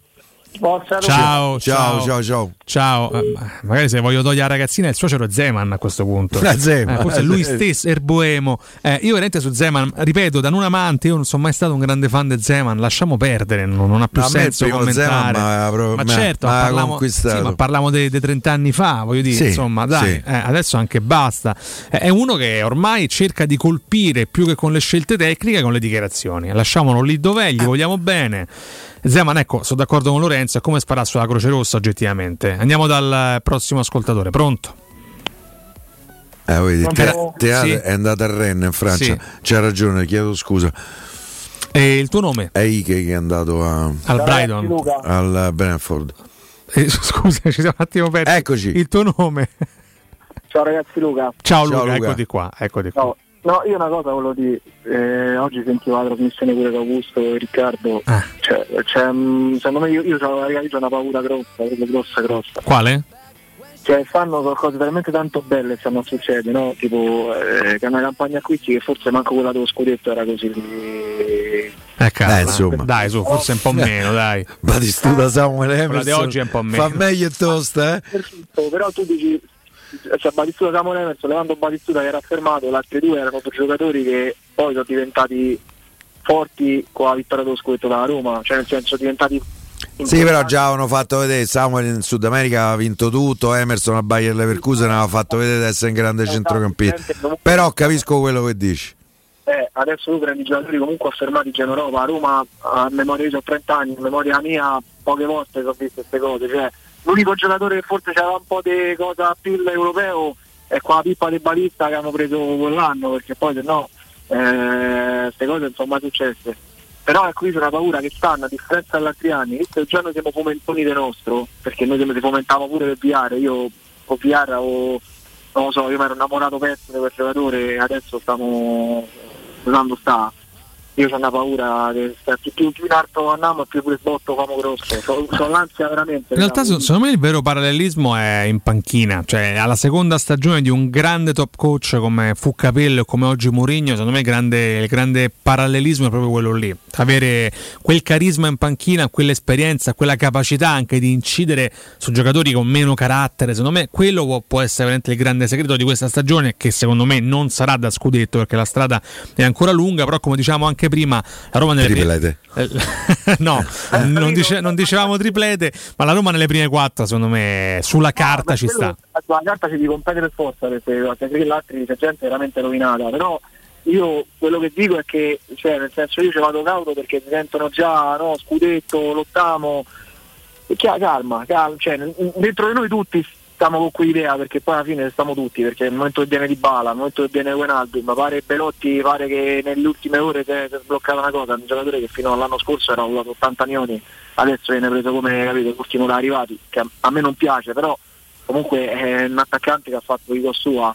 Forza. Ciao, Ciao, ciao, ciao. Ciao, Eh, ma- magari se voglio togliere la ragazzina, il suocero è Zeman a questo punto. Zeman. Eh, forse è lui stesso, Erboemo. Eh, io veramente su Zeman, ripeto, da non amante, io non sono mai stato un grande fan di Zeman, lasciamo perdere, non, non ha più No, senso commentare. Proprio- ma m'ha- certo, m'ha parliamo, sì, ma parliamo dei, dei 30 anni fa, voglio dire, Sì, insomma, dai, sì. eh, adesso anche basta. Eh, è uno che ormai cerca di colpire più che con le scelte tecniche, con le dichiarazioni. Lasciamolo lì dov'è, gli vogliamo bene. Zeman, ecco, sono d'accordo con Lorenzo, è come sparare sulla Croce Rossa oggettivamente. Andiamo dal prossimo ascoltatore, pronto? Eh, vedi, te- teatro Sì. è andato a Rennes in Francia. Sì. C'ha ragione, chiedo scusa. E il tuo nome? È Ike che è andato a- Al Brighton. al Brentford. Eh, scusa, ci siamo un attimo persi. Eccoci. Il tuo nome? Ciao ragazzi Luca. Ciao, Ciao, Luca, Luca. eccoti qua, eccoti qua. No, no, io una cosa volevo dire, eh, oggi sentivo la trasmissione pure da Augusto e Riccardo, Ah. cioè, c'è, mm, secondo me io, io ho una paura grossa, grossa grossa. Quale? Cioè sono cose veramente tanto belle stanno a succedere, no? Tipo eh, che è una campagna acquisti che forse manco quella dello scudetto era così. Eh, calma. Eh, insomma. Dai, su, forse un po' meno, dai. Batistuta Samuel Quella Emerson di oggi è un po' meno. Fa meglio e tosta, eh? Perfetto, però tu dici cioè Batistuta Samuel Emerson, levando Batistuta che era fermato, gli altri due erano due giocatori che poi sono diventati forti con la vittoria dello scudetto dalla Roma, cioè nel senso diventati Sì, però già avevano fatto vedere Samuel in Sud America aveva vinto tutto, Emerson a Bayer Leverkusen aveva fatto vedere di essere un grande centrocampista. Però capisco quello che dici. Eh, adesso tu prendi giocatori comunque affermati in Europa, a Roma a memoria io ho 30 anni, a memoria mia poche volte sono viste queste cose, cioè l'unico giocatore che forse c'era un po' di cosa a PIL europeo è qua la pippa di balista che hanno preso quell'anno, perché poi se no queste cose non sono mai successe. Però ecco io una paura che stanno, a differenza degli altri anni, visto che già noi siamo fomentoni del nostro, perché noi siamo- fomentavamo pure per VR, io con VR o non lo so, io mi ero innamorato pezzo di quel giocatore adesso stiamo usando sta. Io ho una paura che più, più, in alto andiamo più pure sbotto famo grosso. Ho, ho l'ansia veramente. In realtà, diciamo. so- secondo me il vero parallelismo è in panchina, cioè alla seconda stagione di un grande top coach come fu Capello e come oggi Mourinho, secondo me il grande, il grande parallelismo è proprio quello lì. Avere quel carisma in panchina, quell'esperienza, quella capacità anche di incidere su giocatori con meno carattere, secondo me quello può, può essere veramente il grande segreto di questa stagione, che secondo me non sarà da scudetto perché la strada è ancora lunga, però come diciamo anche prima, la Roma nelle Triplete. no, non, dice- non dicevamo triplete, ma la Roma nelle prime quattro, secondo me, sulla carta ci sta. Sulla carta ci di competere forza perché perché l'altri c'è gente veramente rovinata. Però io quello che dico è che, cioè, nel senso io ci vado cauto perché mi sentono già, no, scudetto, lottamo. E chi ha calma, calma, cioè, dentro di noi tutti stiamo con quell'idea perché poi alla fine stiamo tutti perché nel momento che viene di Bala, nel momento che viene Wijnaldum, pare Belotti pare che nelle ultime ore si è sbloccata una cosa, un giocatore che fino all'anno scorso era un 80 milioni, adesso viene preso come capito, l'ultimo da arrivati, che a, a me non piace, però comunque è un attaccante che ha fatto di sua.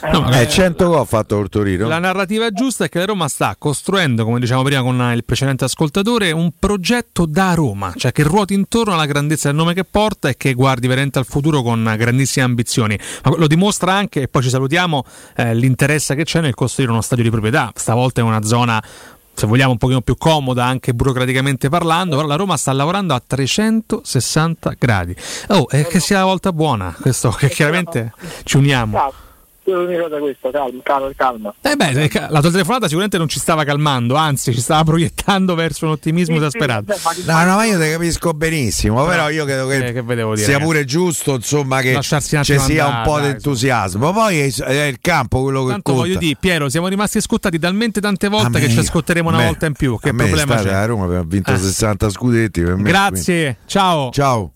Eh, 100 gol ha fatto col Torino. La narrativa giusta è che la Roma sta costruendo, come diciamo prima con il precedente ascoltatore, un progetto da Roma, cioè che ruoti intorno alla grandezza del nome che porta e che guardi veramente al futuro con grandissime ambizioni. Ma lo dimostra anche, e poi ci salutiamo, eh, l'interesse che c'è nel costruire uno stadio di proprietà. Stavolta è una zona se vogliamo un pochino più comoda anche burocraticamente parlando, però la Roma sta lavorando a 360 gradi. Oh, è che sia la volta buona, questo che chiaramente ci uniamo. L'unica cosa è questa, calma, calma, calma. Eh beh, la tua telefonata sicuramente non ci stava calmando, anzi ci stava proiettando verso un ottimismo esasperato. No, no, ma io te capisco benissimo, però io credo che, Eh, che sia ragazzi. pure giusto insomma che un ci sia un andare, po' di entusiasmo. Poi è, è il campo quello che Tanto conta. voglio dire, Piero, siamo rimasti scottati talmente tante volte che ci ascolteremo una me- volta in più. Che a me problema state c'è? a Roma ha vinto Eh. 60 scudetti per me, Grazie, ciao. Ciao.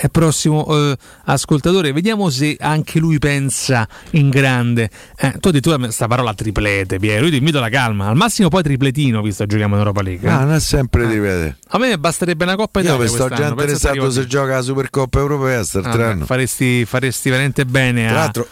E prossimo eh, ascoltatore, vediamo se anche lui pensa in grande. Eh, tu addirittura questa parola triplete, Piero. Io ti invito alla calma. Al massimo poi tripletino, visto che giochiamo in Europa League. eh. Ah, non è sempre di vedere. A me basterebbe una Coppa Io Italia. mi sto già interessato se gioca la Supercoppa Europea Ah, beh, faresti, faresti veramente bene. Tra a- l'altro,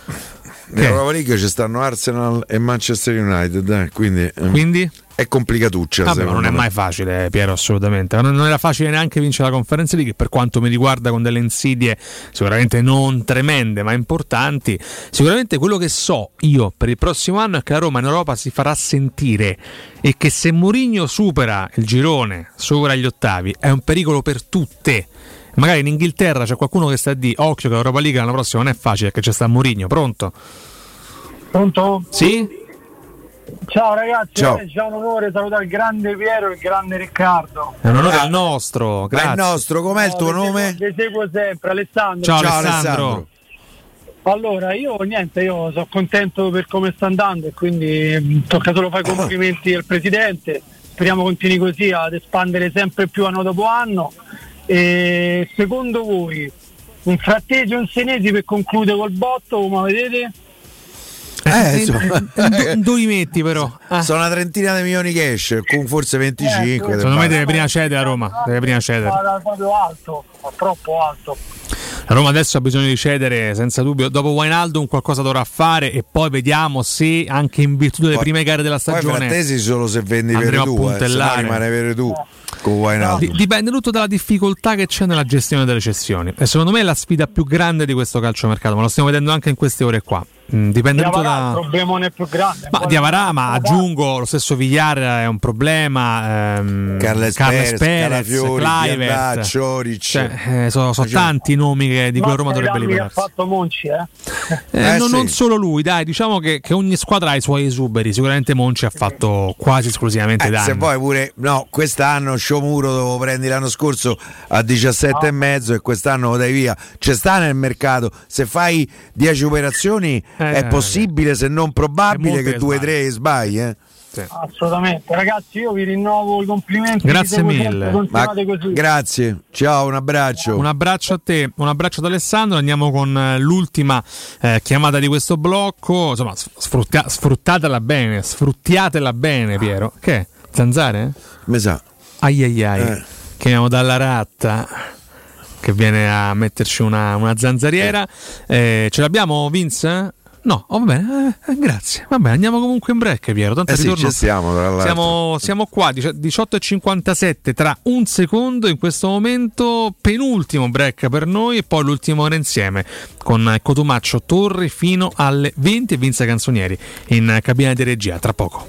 nell'Europa League ci stanno Arsenal e Manchester United, eh, quindi, eh, Quindi? È complicatuccia. Vabbè, non è me. mai facile, Piero, assolutamente. Non, non era facile neanche vincere la conferenza League, per quanto mi riguarda, con delle insidie sicuramente non tremende, ma importanti. Sicuramente quello che so io per il prossimo anno è che la Roma in Europa si farà sentire e che se Mourinho supera il girone, supera gli ottavi, è un pericolo per tutte. Magari in Inghilterra c'è qualcuno che sta a dire occhio che l'Europa League l'anno prossimo non è facile perché c'è sta Mourinho, pronto? Pronto? Sì? Ciao ragazzi, Ciao. eh, un onore salutare il grande Piero e il grande Riccardo. È un onore al nostro, Ma grazie. è nostro, com'è il No, tuo vi seguo- nome? Vi seguo sempre, Alessandro. Ciao, Alessandro. Allora, io niente, io sono contento per come sta andando e quindi mh, tocca solo fare i complimenti al presidente. Speriamo continui così ad espandere sempre più anno dopo anno. E secondo voi un frattesi e un senesi per concludere col botto, come vedete? Eh, insomma, Dove li metti però? Ah. sono una trentina di milioni cash, con forse 25. Secondo me deve prima cedere a Roma. Deve prima cedere. Guarda, proprio alto, troppo alto. La Roma adesso ha bisogno di cedere senza dubbio. Dopo Wijnaldum qualcosa dovrà fare e poi vediamo se anche in virtù delle Poi- prime gare della Poi stagione frattesi solo se vendi per tu, eh, se no puntellare. rimane per tu con Wijnaldum. Di- dipende tutto dalla difficoltà che c'è nella gestione delle cessioni. E secondo me è la sfida più grande di questo calciomercato, ma lo stiamo vedendo anche in queste ore qua. Mm, dipende tutto da. Il problemone più grande. Ma Diavarà, ma aggiungo lo stesso Villar è un problema. Ehm, Carles Perez, Calafiori, Kluivert. Diabà, Cioric. Cioè, eh, sono, sono tanti i nomi che- di cui Roma dovrebbe che ha liberarsi. fatto Monci, eh? Eh, Eh, non, sì. non solo lui, dai, diciamo che, che ogni squadra ha i suoi esuberi. Sicuramente Monci ha fatto quasi esclusivamente Eh, danni. se vuoi pure, no, quest'anno Sciomuro lo prendi l'anno scorso a 17 e mezzo e quest'anno lo dai via. C'è sta nel mercato. Se fai 10 operazioni è eh, possibile, se non probabile, che che due o tre sbagli. Eh. Assolutamente. Ragazzi, io vi rinnovo i complimenti. Grazie mille. Continuate Ma- così. grazie, ciao, un abbraccio. Un abbraccio a te, un abbraccio ad Alessandro. Andiamo con eh, l'ultima eh, chiamata di questo blocco. Insomma, sfrutta- sfruttatela bene, sfruttiatela bene, Piero. Che? Zanzare? Mi sa. Ai ai ai. Eh. Chiamiamo dalla ratta che viene a metterci una, una zanzariera. Eh, ce l'abbiamo, Vince? No, oh, va bene, eh, eh, grazie. Va bene, andiamo comunque in break, Piero. Tanto Eh sì, ritorno- l'altro. siamo, siamo qua, dici- 18.57 tra un secondo in questo momento, penultimo break per noi e poi l'ultima ora insieme con Cotumaccio Torri fino alle 20 e Vince Canzonieri in cabina di regia. Tra poco.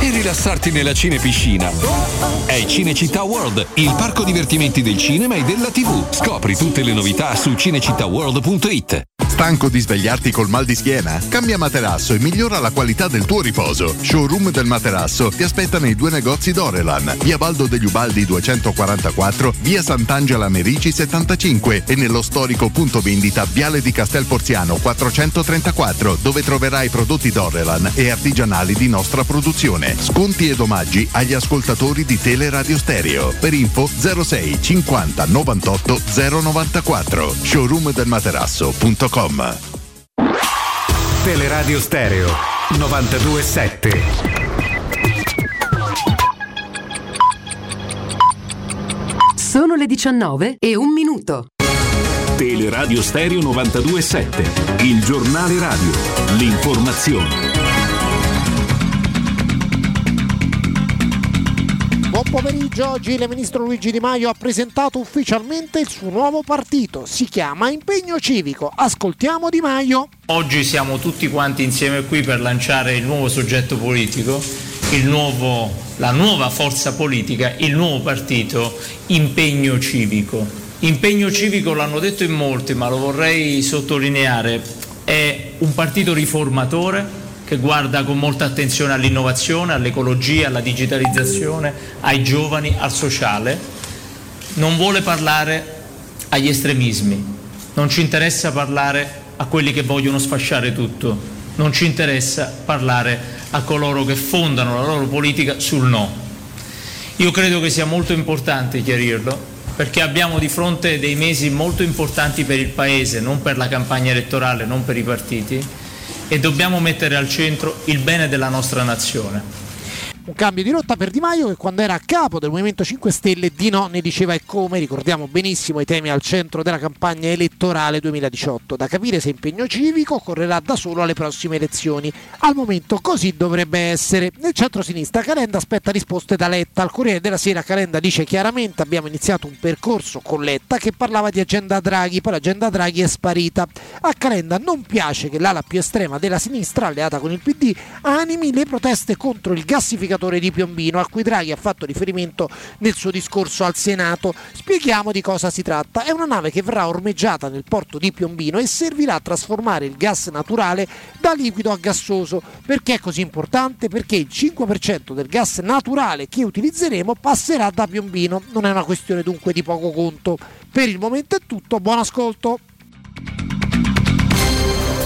e rilassarti nella cinepiscina. È Cinecittà World, il parco divertimenti del cinema e della TV. Scopri tutte le novità su cinecittàworld.it. Stanco di svegliarti col mal di schiena? Cambia materasso e migliora la qualità del tuo riposo. Showroom del materasso ti aspetta nei due negozi Dorelan, via Baldo degli Ubaldi 244, via Sant'Angela Merici 75 e nello storico punto vendita Viale di Castel Porziano 434, dove troverai prodotti Dorelan e artigianali di nostra produzione. Sconti ed omaggi agli ascoltatori di Teleradio Stereo. Per info 06 50 98 094 showroomdelmaterasso.com Teleradio Stereo 927. Sono le 19 e un minuto. Teleradio Stereo 927, il giornale radio, l'informazione. Pomeriggio, oggi il ministro Luigi Di Maio ha presentato ufficialmente il suo nuovo partito, si chiama Impegno Civico. Ascoltiamo Di Maio. Oggi siamo tutti quanti insieme qui per lanciare il nuovo soggetto politico, nuovo, la nuova forza politica, il nuovo partito Impegno Civico. Impegno Civico l'hanno detto in molti, ma lo vorrei sottolineare, è un partito riformatore che guarda con molta attenzione all'innovazione, all'ecologia, alla digitalizzazione, ai giovani, al sociale. Non vuole parlare agli estremismi, non ci interessa parlare a quelli che vogliono sfasciare tutto, non ci interessa parlare a coloro che fondano la loro politica sul no. Io credo che sia molto importante chiarirlo perché abbiamo di fronte dei mesi molto importanti per il Paese, non per la campagna elettorale, non per i partiti, e dobbiamo mettere al centro il bene della nostra nazione. Un cambio di rotta per Di Maio che quando era a capo del Movimento 5 Stelle di no ne diceva e come, ricordiamo benissimo i temi al centro della campagna elettorale 2018. Da capire se impegno civico correrà da solo alle prossime elezioni. Al momento così dovrebbe essere. Nel centro-sinistra Calenda aspetta risposte da Letta. Al Corriere della Sera Calenda dice chiaramente abbiamo iniziato un percorso con Letta che parlava di agenda Draghi, poi l'agenda Draghi è sparita. A Calenda non piace che l'ala più estrema della sinistra, alleata con il PD, animi le proteste contro il gassificatore di Piombino a cui Draghi ha fatto riferimento nel suo discorso al Senato. Spieghiamo di cosa si tratta. È una nave che verrà ormeggiata nel porto di Piombino e servirà a trasformare il gas naturale da liquido a gassoso. Perché è così importante? Perché il 5% del gas naturale che utilizzeremo passerà da Piombino. Non è una questione dunque di poco conto. Per il momento è tutto, buon ascolto.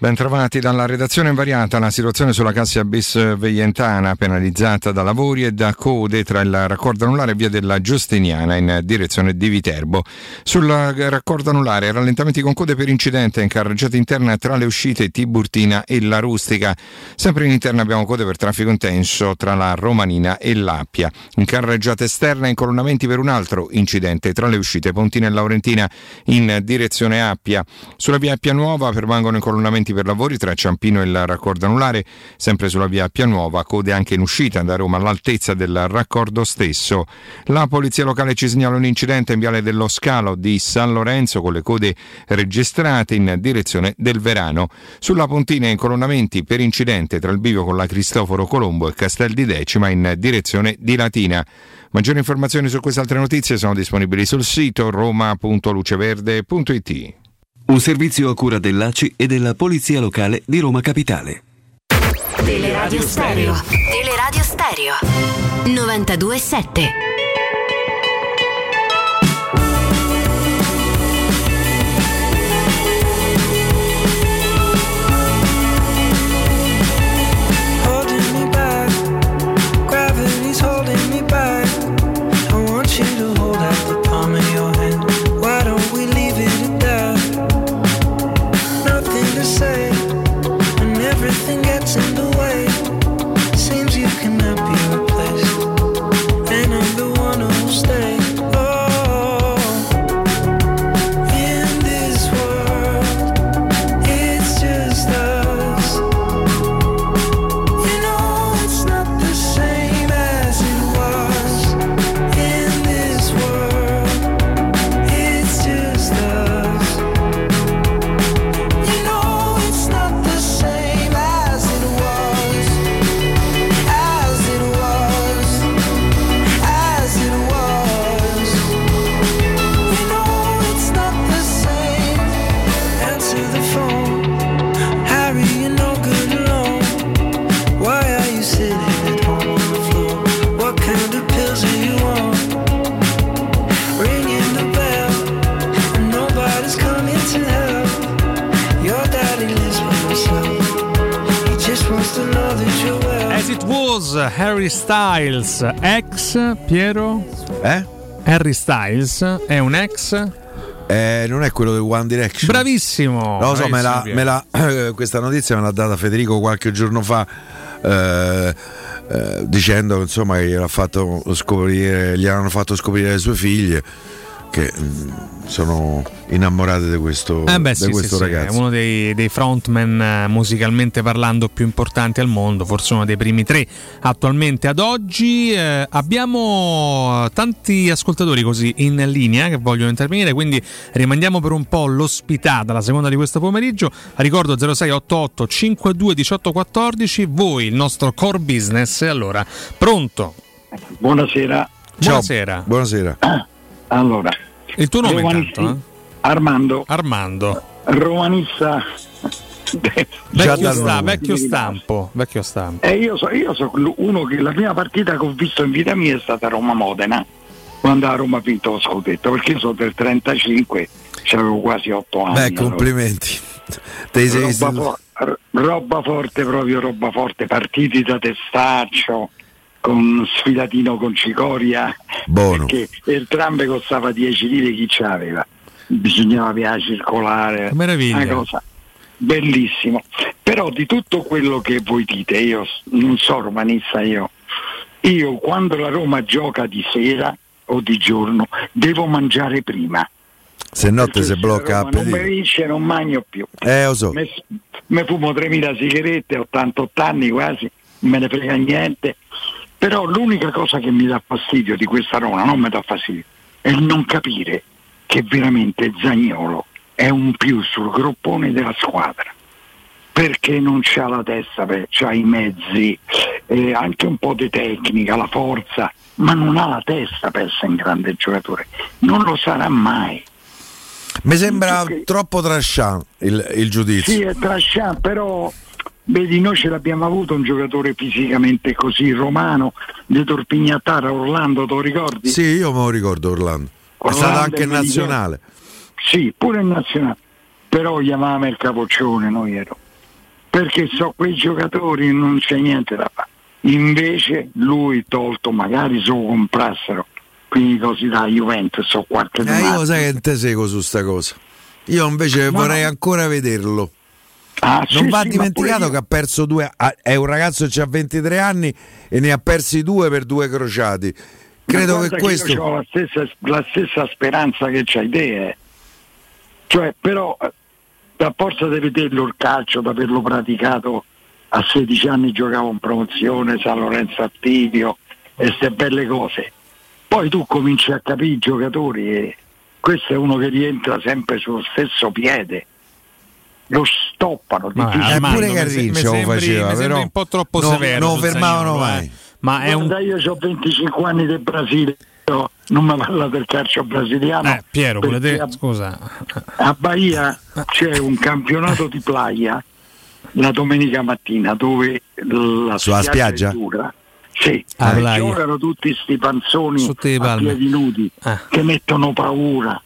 Bentrovati dalla redazione invariata, la situazione sulla Cassia Bis Veientana penalizzata da lavori e da code tra il raccordo anulare e via della Giustiniana in direzione di Viterbo. Sul raccordo anulare rallentamenti con code per incidente in carreggiata interna tra le uscite Tiburtina e la Rustica. Sempre in interna abbiamo code per traffico intenso tra la Romanina e l'Appia. In carreggiata esterna incolonnamenti per un altro incidente tra le uscite Pontina e Laurentina in direzione Appia. Sulla via Appia Nuova permangono incolonnamenti incolonnamenti per lavori tra Ciampino e il raccordo anulare, sempre sulla via Pianuova, code anche in uscita da Roma all'altezza del raccordo stesso. La polizia locale ci segnala un incidente in viale dello Scalo di San Lorenzo con le code registrate in direzione del Verano. Sulla pontina incolonnamenti per incidente tra il bivio con la Cristoforo Colombo e Castel di Decima in direzione di Latina. Maggiori informazioni su queste altre notizie sono disponibili sul sito roma.luceverde.it. Un servizio a cura dell'ACI e della Polizia Locale di Roma Capitale. Teleradio Stereo. Teleradio Stereo. 92.7. As it was Harry Styles, ex Piero? Eh? Harry Styles è un ex? Eh, non è quello del One Direction. Bravissimo! Non lo so, me la- me la- questa notizia me l'ha data Federico qualche giorno fa. eh, eh, dicendo insomma che gliel'ha fatto scoprire, gli hanno fatto scoprire le sue figlie che mm, sono innamorate di questo, Eh beh, di sì, questo sì, ragazzo. è uno dei, dei frontman eh, musicalmente parlando più importanti al mondo, forse uno dei primi tre attualmente ad oggi. Eh, abbiamo tanti ascoltatori così in linea che vogliono intervenire, quindi rimandiamo per un po' l'ospitata, la seconda di questo pomeriggio. Ricordo 0688 52 18 14, voi il nostro core business. Allora, pronto? Buonasera. Buonasera. Buonasera. Allora, Il tuo nome Romanista- intanto? eh? Armando. Armando. Romanista. Vecchio, sta- vecchio stampo, vecchio stampo. E io so, io so uno che la prima partita che ho visto in vita mia è stata Roma-Modena, quando la Roma ha vinto lo scudetto, perché io sono del 35, avevo quasi 8 anni. Beh, allora. complimenti. Te sei roba, for- roba forte, proprio roba forte, partiti da testaccio, con sfilatino con cicoria, Buono. perché entrambe costava 10 lire chi ce l'aveva. Bisognava via circolare, meraviglia. una cosa bellissimo. Però di tutto quello che voi dite, io non so romanista io, io quando la Roma gioca di sera o di giorno devo mangiare prima. Se no te si blocca Roma non mi vince non mangio più. Eh, lo so. Me, me fumo 3000 sigarette, 88 anni quasi, non me ne frega niente. Però l'unica cosa che mi dà fastidio di questa Roma, non mi dà fastidio, è il non capire che veramente Zagnolo è un più sul groppone della squadra. Perché non c'ha la testa, ha i mezzi, eh, anche un po' di tecnica, la forza, ma non ha la testa per essere un grande giocatore. Non lo sarà mai. Mi sembra troppo trasciante il, il giudizio. Sì, è trasciante, però vedi, noi ce l'abbiamo avuto un giocatore fisicamente così romano di Torpignattara, Orlando, te lo ricordi? Sì, io me lo ricordo Orlando. È Orlando stato anche è in nazionale. Sì, pure in nazionale. Però chiamavamo il capoccione, noi ero. Perché so quei giocatori non c'è niente da fare. Invece lui tolto, magari se lo comprassero, quindi così da Juventus o qualche Eh, domanda. io sai che te seguo su sta cosa. Io invece No, vorrei no. ancora vederlo. Ah, non sì, va sì, dimenticato che ha perso due. È un ragazzo che ha 23 anni e ne ha persi due per due crociati. Credo che questo. io ho la stessa, la stessa speranza che c'hai te. eh. Cioè, però, eh, da forza di vederlo il calcio, da averlo praticato a 16 anni giocavo in promozione, San Lorenzo Attivio e queste belle cose. Poi tu cominci a capire i giocatori e questo è uno che rientra sempre sullo stesso piede. Lo stoppano, Ma. Armando, pure mi lo faceva, però un po' troppo non- severo. non sul fermavano Zaniolo, mai. eh. Ma è un Guarda, io ho 25 anni del Brasile, però non mi parla del calcio brasiliano. Eh, Piero, pure perché te, a, scusa. a Bahia c'è un campionato di playa la domenica mattina dove la Sulla spiaggia? è dura. Sì, Ah, giocano tutti sti panzoni a piedi nudi Ah. che mettono paura.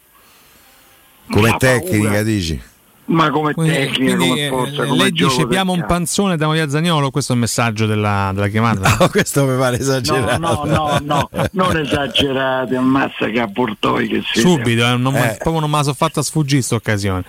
Come La tecnica, paura. dici? Ma come Quindi, tecnica, quindi, come eh, forza, come lei gioco dice del piamo un panzone e andiamo via Zagnolo, questo è il messaggio della, della chiamata. No, questo mi pare No, esagerato. no, no, no, non esagerate, ammazza che a Portoi che siete. Subito, eh, non, Eh. proprio non me la sono fatta sfuggire sta occasione.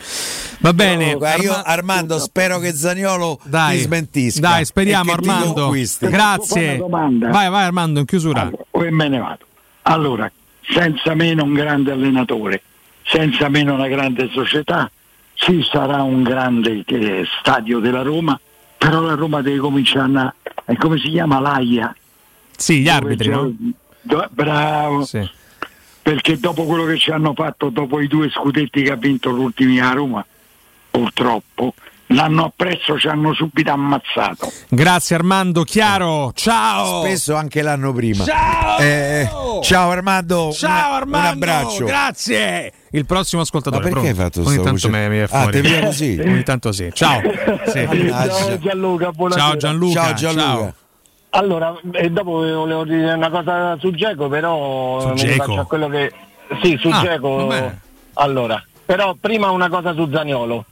Va bene, io, Arma- Armando, spero che Zagnolo dai, ti smentisca. dai, speriamo e Armando. Grazie. Vai, vai Armando, in chiusura. Allora, poi me ne vado. Allora, senza meno un grande allenatore, senza meno una grande società, ci sarà un grande eh, stadio della Roma, però la Roma deve cominciare a... è come si chiama l'AIA? Sì, gli arbitri, no? do- bravo, Sì. perché dopo quello che ci hanno fatto, dopo i due scudetti che ha vinto l'ultimi a Roma, purtroppo, l'anno appresso ci hanno subito ammazzato. Grazie Armando, chiaro. Ciao. Spesso anche l'anno prima. Ciao! Eh, ciao Armando. Ciao una- Armando. Un abbraccio. grazie. Il prossimo ascoltatore. Ma perché pronto? hai fatto Ogni tanto voce? mi è Ah, fuori. te viene così? Ogni tanto sì. Ciao. Sì. Mannaggia. Gianluca, buonasera. Ciao Gianluca. Ciao Gianluca. Allora, e dopo volevo dire una cosa su Geco, però Su rifaccio a quello che. Sì, su Ah, vabbè. Allora, però prima una cosa su Zaniolo,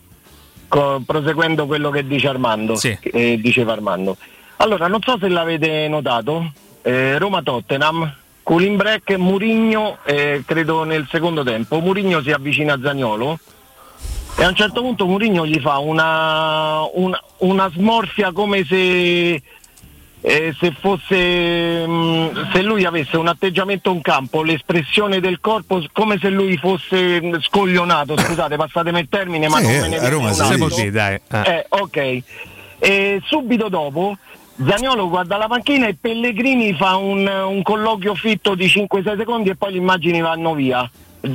co- proseguendo quello che dice Armando, Sì. che diceva Armando. Allora, non so se l'avete notato, eh, Roma-Tottenham, Culimbreck e Murigno, eh, credo nel secondo tempo, Murigno si avvicina a Zaniolo e a un certo punto Murigno gli fa una, una, una smorfia come se eh, se fosse mh, se lui avesse un atteggiamento in campo, l'espressione del corpo come se lui fosse mh, scoglionato, scusate, passatemi il termine, ma Sì, non me ne Roma Se così, dai. Eh. Eh, ok. E subito dopo Zagnolo guarda la panchina e Pellegrini fa un, un colloquio fitto di 5-6 secondi e poi le immagini vanno via.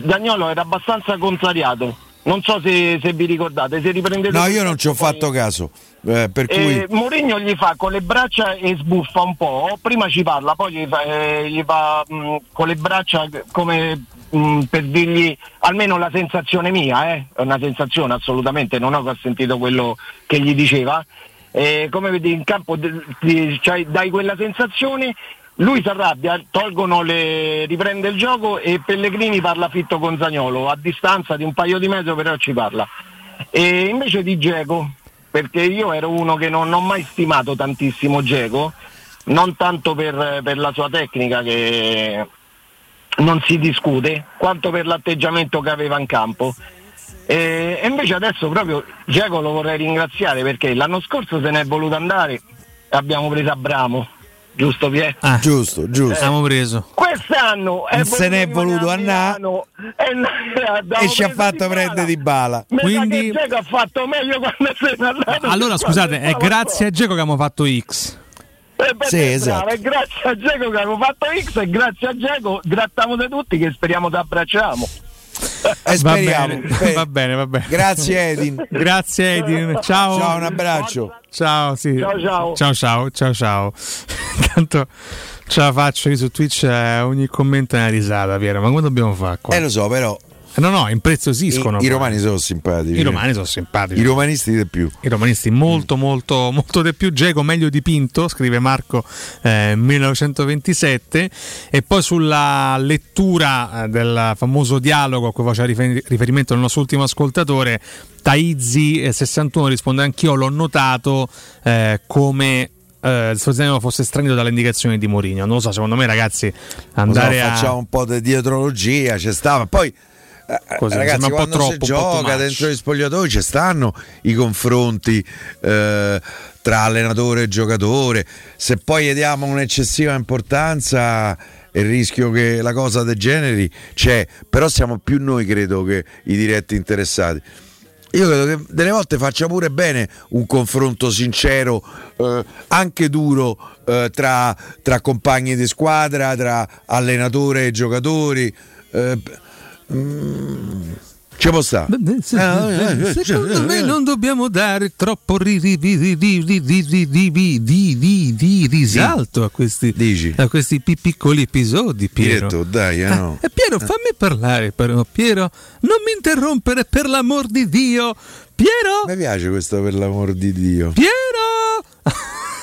Zagnolo era abbastanza contrariato. Non so se, se vi ricordate, se riprendete No, io non ci ho fatto caso. eh, per cui e Mourinho gli fa con le braccia e sbuffa un po', prima ci parla, poi gli fa, eh, gli fa, mh, con le braccia come mh, per dirgli almeno la sensazione mia, eh, è una sensazione assolutamente, non ho sentito quello che gli diceva. E come vedi in campo cioè, dai quella sensazione, lui si arrabbia, tolgono le, riprende il gioco e Pellegrini parla fitto con Zagnolo, a distanza di un paio di metri però ci parla. E invece di Geco, perché io ero uno che non ho mai stimato tantissimo Geco, non tanto per, per la sua tecnica che non si discute, quanto per l'atteggiamento che aveva in campo. E, invece adesso proprio Geco lo vorrei ringraziare perché l'anno scorso se ne è voluto andare e abbiamo preso Abramo, giusto Pier? Ah, giusto, giusto. Abbiamo preso. Quest'anno se n'è voluto andare e, e ci ha fatto prendere di bala. Quindi Quindi- Geco ha fatto meglio quando se n'è andato. Allora scusate, è grazie a Geco che abbiamo fatto X. Eh, beh, Sì, esatto. è grazie a Geco che abbiamo fatto X e grazie a Geco grattiamo da tutti che speriamo ti abbracciamo. E Va speriamo. bene, va bene, va bene. Grazie Edin. Grazie Edin. Ciao. Ciao, un abbraccio. Ciao, sì. Ciao, ciao. Ciao, ciao, ciao, ciao. Intanto ce la faccio io su Twitch, eh, ogni commento è una risata, Piero. Ma come dobbiamo fare qua? Eh lo so, però Eh, No, no, impreziosiscono. i, i romani sono simpatici. I romani sono simpatici. I romanisti di più. I romanisti molto molto molto di più Geco meglio dipinto scrive Marco eh, 1927 e poi sulla lettura eh, del famoso dialogo a cui faceva rifer- riferimento il nostro ultimo ascoltatore Taizzi eh, 61 risponde anch'io l'ho notato eh, come eh, Sforzano fosse stranito dalle indicazioni di Mourinho non lo so secondo me ragazzi Lo so, andare facciamo a un po' di dietrologia, c'è stava. Poi eh, Così, ragazzi, un quando si troppo, too gioca dentro gli spogliatoi ci stanno i confronti eh, tra allenatore e giocatore. Se poi gli diamo un'eccessiva importanza il rischio che la cosa degeneri c'è, però siamo più noi credo che i diretti interessati. Io credo che delle volte faccia pure bene un confronto sincero, eh, anche duro, eh, tra, tra compagni di squadra, tra allenatore e giocatori. eh, mm, ci può stare. Secondo me non dobbiamo dare troppo di risalto a questi, Dici. A questi piccoli episodi. Piero, Pietro, dai, eh, no. eh, Piero fammi parlare però. Piero, non mi interrompere per l'amor di Dio. Piero! Mi piace questo per l'amor di Dio. Piero!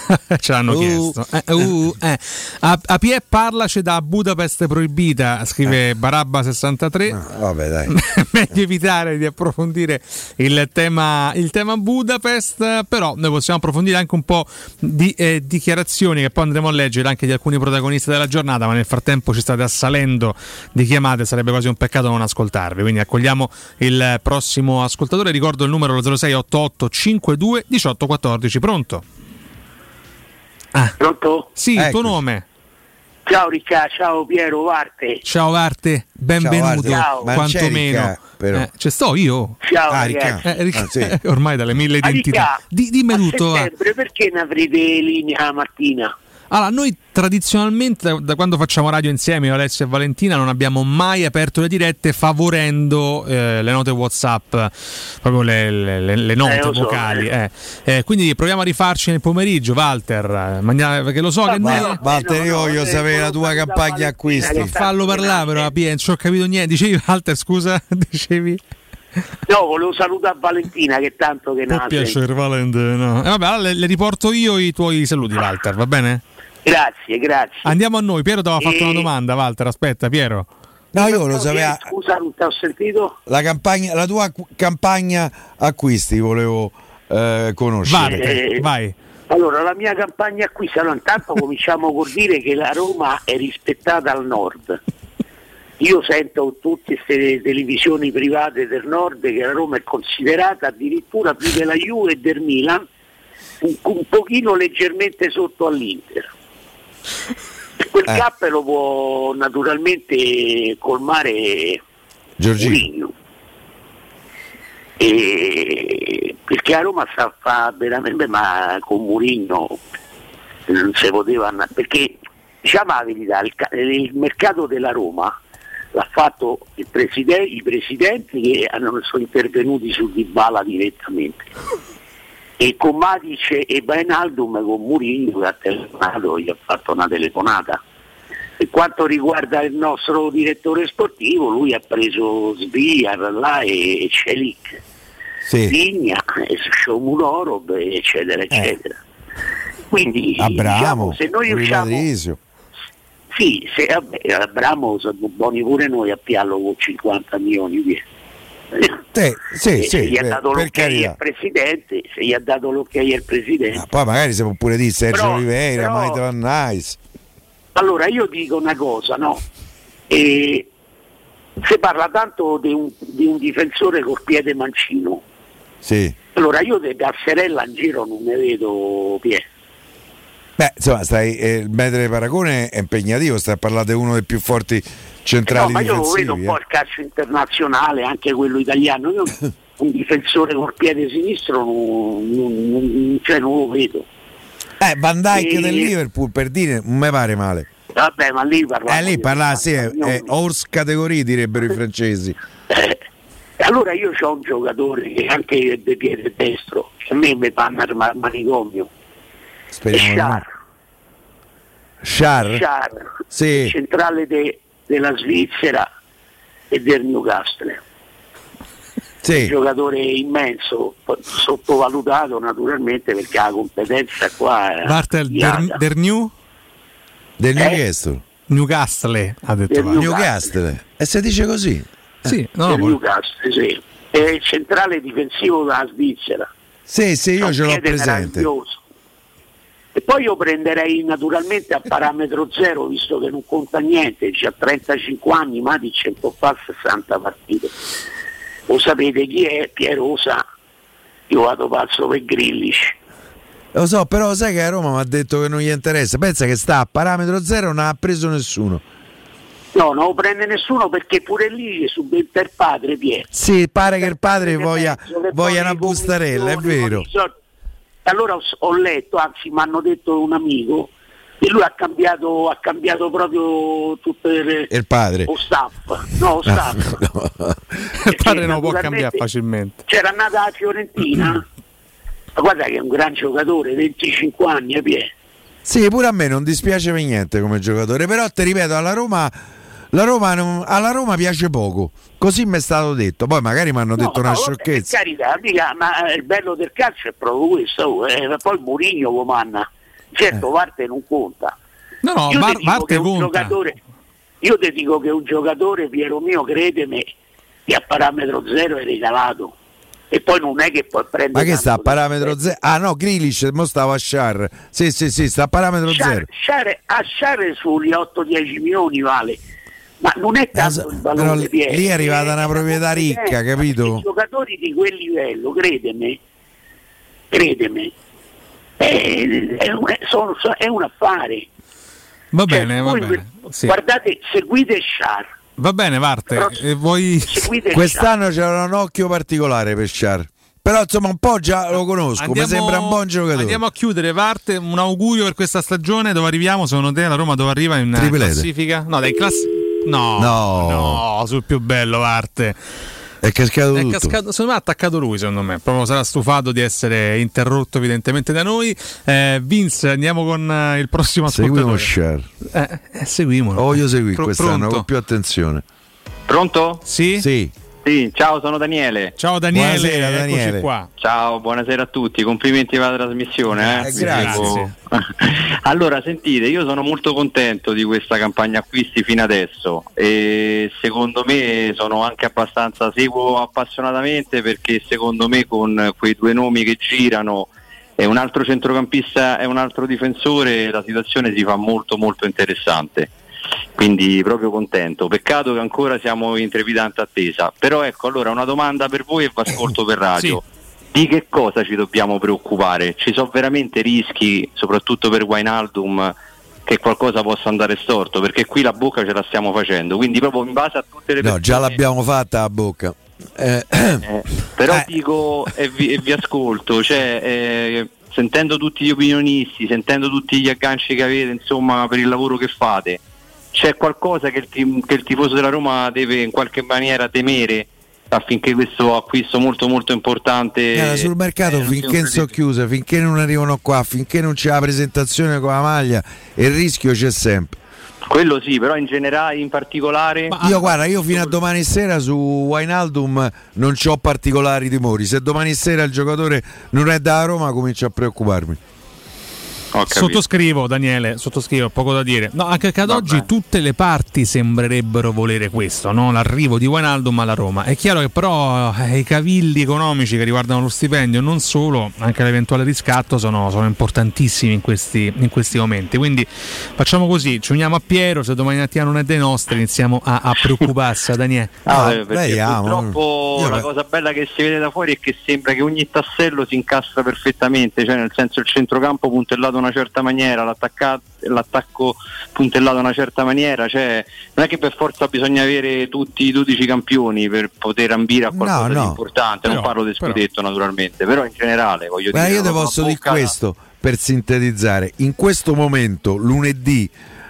Ce l'hanno Uh. chiesto. Eh, uh, eh. A, a Pie parlaci da Budapest proibita, scrive Barabba63. Vabbè, dai. Meglio evitare di approfondire il tema, il tema Budapest, però noi possiamo approfondire anche un po' di eh, dichiarazioni che poi andremo a leggere anche di alcuni protagonisti della giornata, ma nel frattempo ci state assalendo di chiamate, sarebbe quasi un peccato non ascoltarvi. Quindi accogliamo il prossimo ascoltatore, ricordo il numero 0688 52 18 14. Pronto? Pronto? Sì, il tuo nome. Ciao Ricca, ciao Piero Varte. Ciao Arte, benvenuto. Ciao, Arte. Ma non c'è Quantomeno. Ricca. Eh, ci sto io. Ciao Ah, ragazzi. Eh, Ricca- Ah, sì. ormai dalle mille Ah, identità. Ricca, Di, dimmi a tutto. perché ne avrete linea la mattina? Allora, noi tradizionalmente, da, da quando facciamo radio insieme, io, Alessio e Valentina, non abbiamo mai aperto le dirette favorendo eh, le note WhatsApp, proprio le, le- le- le note Eh, lo so, vocali. eh. Eh, quindi proviamo a rifarci nel pomeriggio, Walter, eh, mandiamo- perché lo so che Ma- noi... Walter, io voglio sapere la tua campagna acquisti. Fallo parlare però, Pia, non ci ho capito niente. Dicevi Walter, scusa, dicevi... No, volevo salutare Valentina che tanto che Può nasce. piacere, Valente. No. Eh, vabbè, allora le, le riporto io i tuoi saluti, Walter, va bene? Grazie, grazie. Andiamo a noi. Piero ti aveva fatto E- una domanda, Walter. Aspetta, Piero. No, io volevo sapere Scusa, non ti ho sentito? la, campagna, la tua campagna acquisti, volevo eh, conoscere. Eh, vai. Allora, la mia campagna acquisti, allora intanto cominciamo col dire che la Roma è rispettata al nord. Io sento tutte queste televisioni private del nord che la Roma è considerata addirittura più della Juve e del Milan, un, un pochino leggermente sotto all'Inter. Quel Eh. gap lo può naturalmente colmare Giorgino. E perché a Roma sta a fa veramente ma con Murigno non si poteva andare perché diciamo la verità il, il mercato della Roma l'ha fatto preside- i presidenti che hanno, sono intervenuti su Dybala direttamente e con Matic e Bainaldum con Murigno che ha telefonato gli ha fatto una telefonata. Per quanto riguarda il nostro direttore sportivo lui ha preso Sviar là e Celic. Sì. Vigna, Shomunorob eccetera eccetera. Quindi Abramo, diciamo, se noi riusciamo sì, se, vabbè, Abramo sono buoni pure noi a piallo con 50 milioni via. Sì, sì, E sì, se gli ha dato l'ok al presidente, se gli ha dato l'ok al presidente. Poi magari si può pure dire Sergio Però- Oliveira, però- Nice. Allora io dico una cosa, no? Eh, si parla tanto di un, di un difensore col piede mancino. Sì. Allora io di Passerella in giro non ne vedo piede. Beh, insomma, stai, eh, il metro di paragone è impegnativo, stai a parlare di uno dei più forti No, centrali ma io lo vedo un po' eh. il calcio internazionale, anche quello italiano. Io un difensore col piede sinistro non, non- non- cioè non lo vedo. Eh, Van Dyke E- del Liverpool per dire, non mi pare male. Vabbè, ma lì parliamo Eh, lì di parla, sì, è, 80 è horse categorie direbbero i francesi. E allora io ho un giocatore che anche di piede destro, che a me mi ma- manicomio. Speriamo no. Char, Char? Char, Sì. centrale de- della Svizzera e del Newcastle. Sì. Un giocatore immenso, sottovalutato naturalmente perché la competenza qua è Walter iata. der, der New? Del Eh? Newcastle. Newcastle ha detto. Del Walter. Newcastle. E si dice così. Sì, no, del no, Newcastle, sì. È il centrale difensivo della Svizzera. Sì, sì, io Un ce l'ho presente. meraviglioso. E poi io prenderei naturalmente a parametro zero, visto che non conta niente, c'ha 35 anni, Matic non può fare 60 partite. Lo sapete chi è? Piero lo sa. Io vado pazzo per Grillish. Lo so, però sai che a Roma mi ha detto che non gli interessa. Pensa che sta a parametro zero, non ha preso nessuno. No, non lo prende nessuno perché pure lì subentra il padre Pier. Sì, pare che il padre voglia, voglia una bustarella, è vero. con soldi- Allora ho, ho letto, anzi mi hanno detto un amico, che lui ha cambiato, ha cambiato proprio tutto il, Il padre. lo staff. No, staff. Il padre non può cambiare facilmente. C'era nata a Fiorentina. Ma guarda che è un gran giocatore, 25 anni, eh, Pier. Sì, pure a me non dispiace per niente come giocatore, però ti ripeto, alla Roma, Roma non- alla Roma piace poco, così mi è stato detto, poi magari mi hanno detto No, una no, vabbè, sciocchezza. Per carità, mica, ma il bello del calcio è proprio questo. eh, poi Murigno comanna. Certo, Varte non conta. No, no, io un conta. giocatore, io ti dico che un giocatore, Piero mio, credemi, che a parametro zero è regalato. E poi non è che puoi prendere. Ma che sta a parametro zero? Ah no, Grilic, mo stava a Char. Sì, sì, sì, sta a parametro zero. Sciare, a Sciare sugli 8-10 milioni vale, ma non è tanto il valore Però lì, è arrivata una proprietà ricca, capito? I giocatori di quel livello, credemi, credemi, è, è un, è- sono- è un affare. Va Cioè, bene, va voi bene. Sì. Guardate, seguite Sciar. Va bene, Varte. Vuoi... Quest'anno c'era un occhio particolare per Char. Però insomma un po' già lo conosco, mi sembra un buon giocatore. Andiamo a chiudere, Varte. Un augurio per questa stagione. Dove arriviamo? Secondo te la Roma dove arriva in Triplete. classifica? No, dai class... No, No. no, sul più bello, Varte. È cascato È cascato, secondo me ha attaccato lui, secondo me. Proprio sarà stufato di essere interrotto evidentemente da noi. Eh, Vince, andiamo con eh, il prossimo Seguiamo ascoltatore. Char. Eh, eh, seguimolo. Lo voglio seguire Pro- quest'anno pronto? con più attenzione. Pronto? Sì? Sì. Sì, ciao, sono Daniele. Ciao Daniele, Buonasera, eccoci Daniele. qua. Ciao, buonasera a tutti, complimenti per la trasmissione. Eh? Eh, grazie. Allora, sentite, io sono molto contento di questa campagna acquisti fino adesso e secondo me sono anche abbastanza, seguo appassionatamente perché secondo me con quei due nomi che girano e un altro centrocampista e un altro difensore la situazione si fa molto molto interessante. Quindi proprio contento. Peccato che ancora siamo in trepidante attesa. Però ecco, allora una domanda per voi e vi ascolto per radio. Di che cosa ci dobbiamo preoccupare? Ci sono veramente rischi, soprattutto per Wijnaldum, che qualcosa possa andare storto? Perché qui la bocca ce la stiamo facendo. Quindi proprio in base a tutte le No, persone... già l'abbiamo fatta a bocca. Eh, Eh, però dico e vi, e vi ascolto, cioè, eh, sentendo tutti gli opinionisti, sentendo tutti gli agganci che avete insomma, per il lavoro che fate, c'è qualcosa che il, che il tifoso della Roma deve in qualche maniera temere affinché questo acquisto molto molto importante Guarda, sul mercato eh, non finché sono chiuse, finché non arrivano qua, finché non c'è la presentazione con la maglia, il rischio c'è sempre. quello sì, però in generale in particolare Io guarda, io fino a domani sera su Wijnaldum non ho particolari timori. Se domani sera il giocatore non è da Roma comincio a preoccuparmi. Sottoscrivo Daniele, sottoscrivo, poco da dire. No, anche che ad oggi tutte le parti sembrerebbero volere questo, no? l'arrivo di Wijnaldum alla Roma. È chiaro che però eh, i cavilli economici che riguardano lo stipendio, non solo, anche l'eventuale riscatto sono, sono importantissimi in questi, in questi momenti. Quindi facciamo così, ci uniamo a Piero, se domani mattina non è dei nostri iniziamo a, a preoccuparsi, Daniele. Ah, eh, perché purtroppo la cosa bella che si vede da fuori è che sembra che ogni tassello si incastra perfettamente, cioè nel senso il centrocampo puntellato una certa maniera, l'attacco puntellato in una certa maniera, cioè non è che per forza bisogna avere tutti i 12 campioni per poter ambire a qualcosa no. di importante, non Però- parlo del scudetto naturalmente, però in generale voglio Guarda, dire... io ti posso dire questo per sintetizzare. In questo momento, lunedì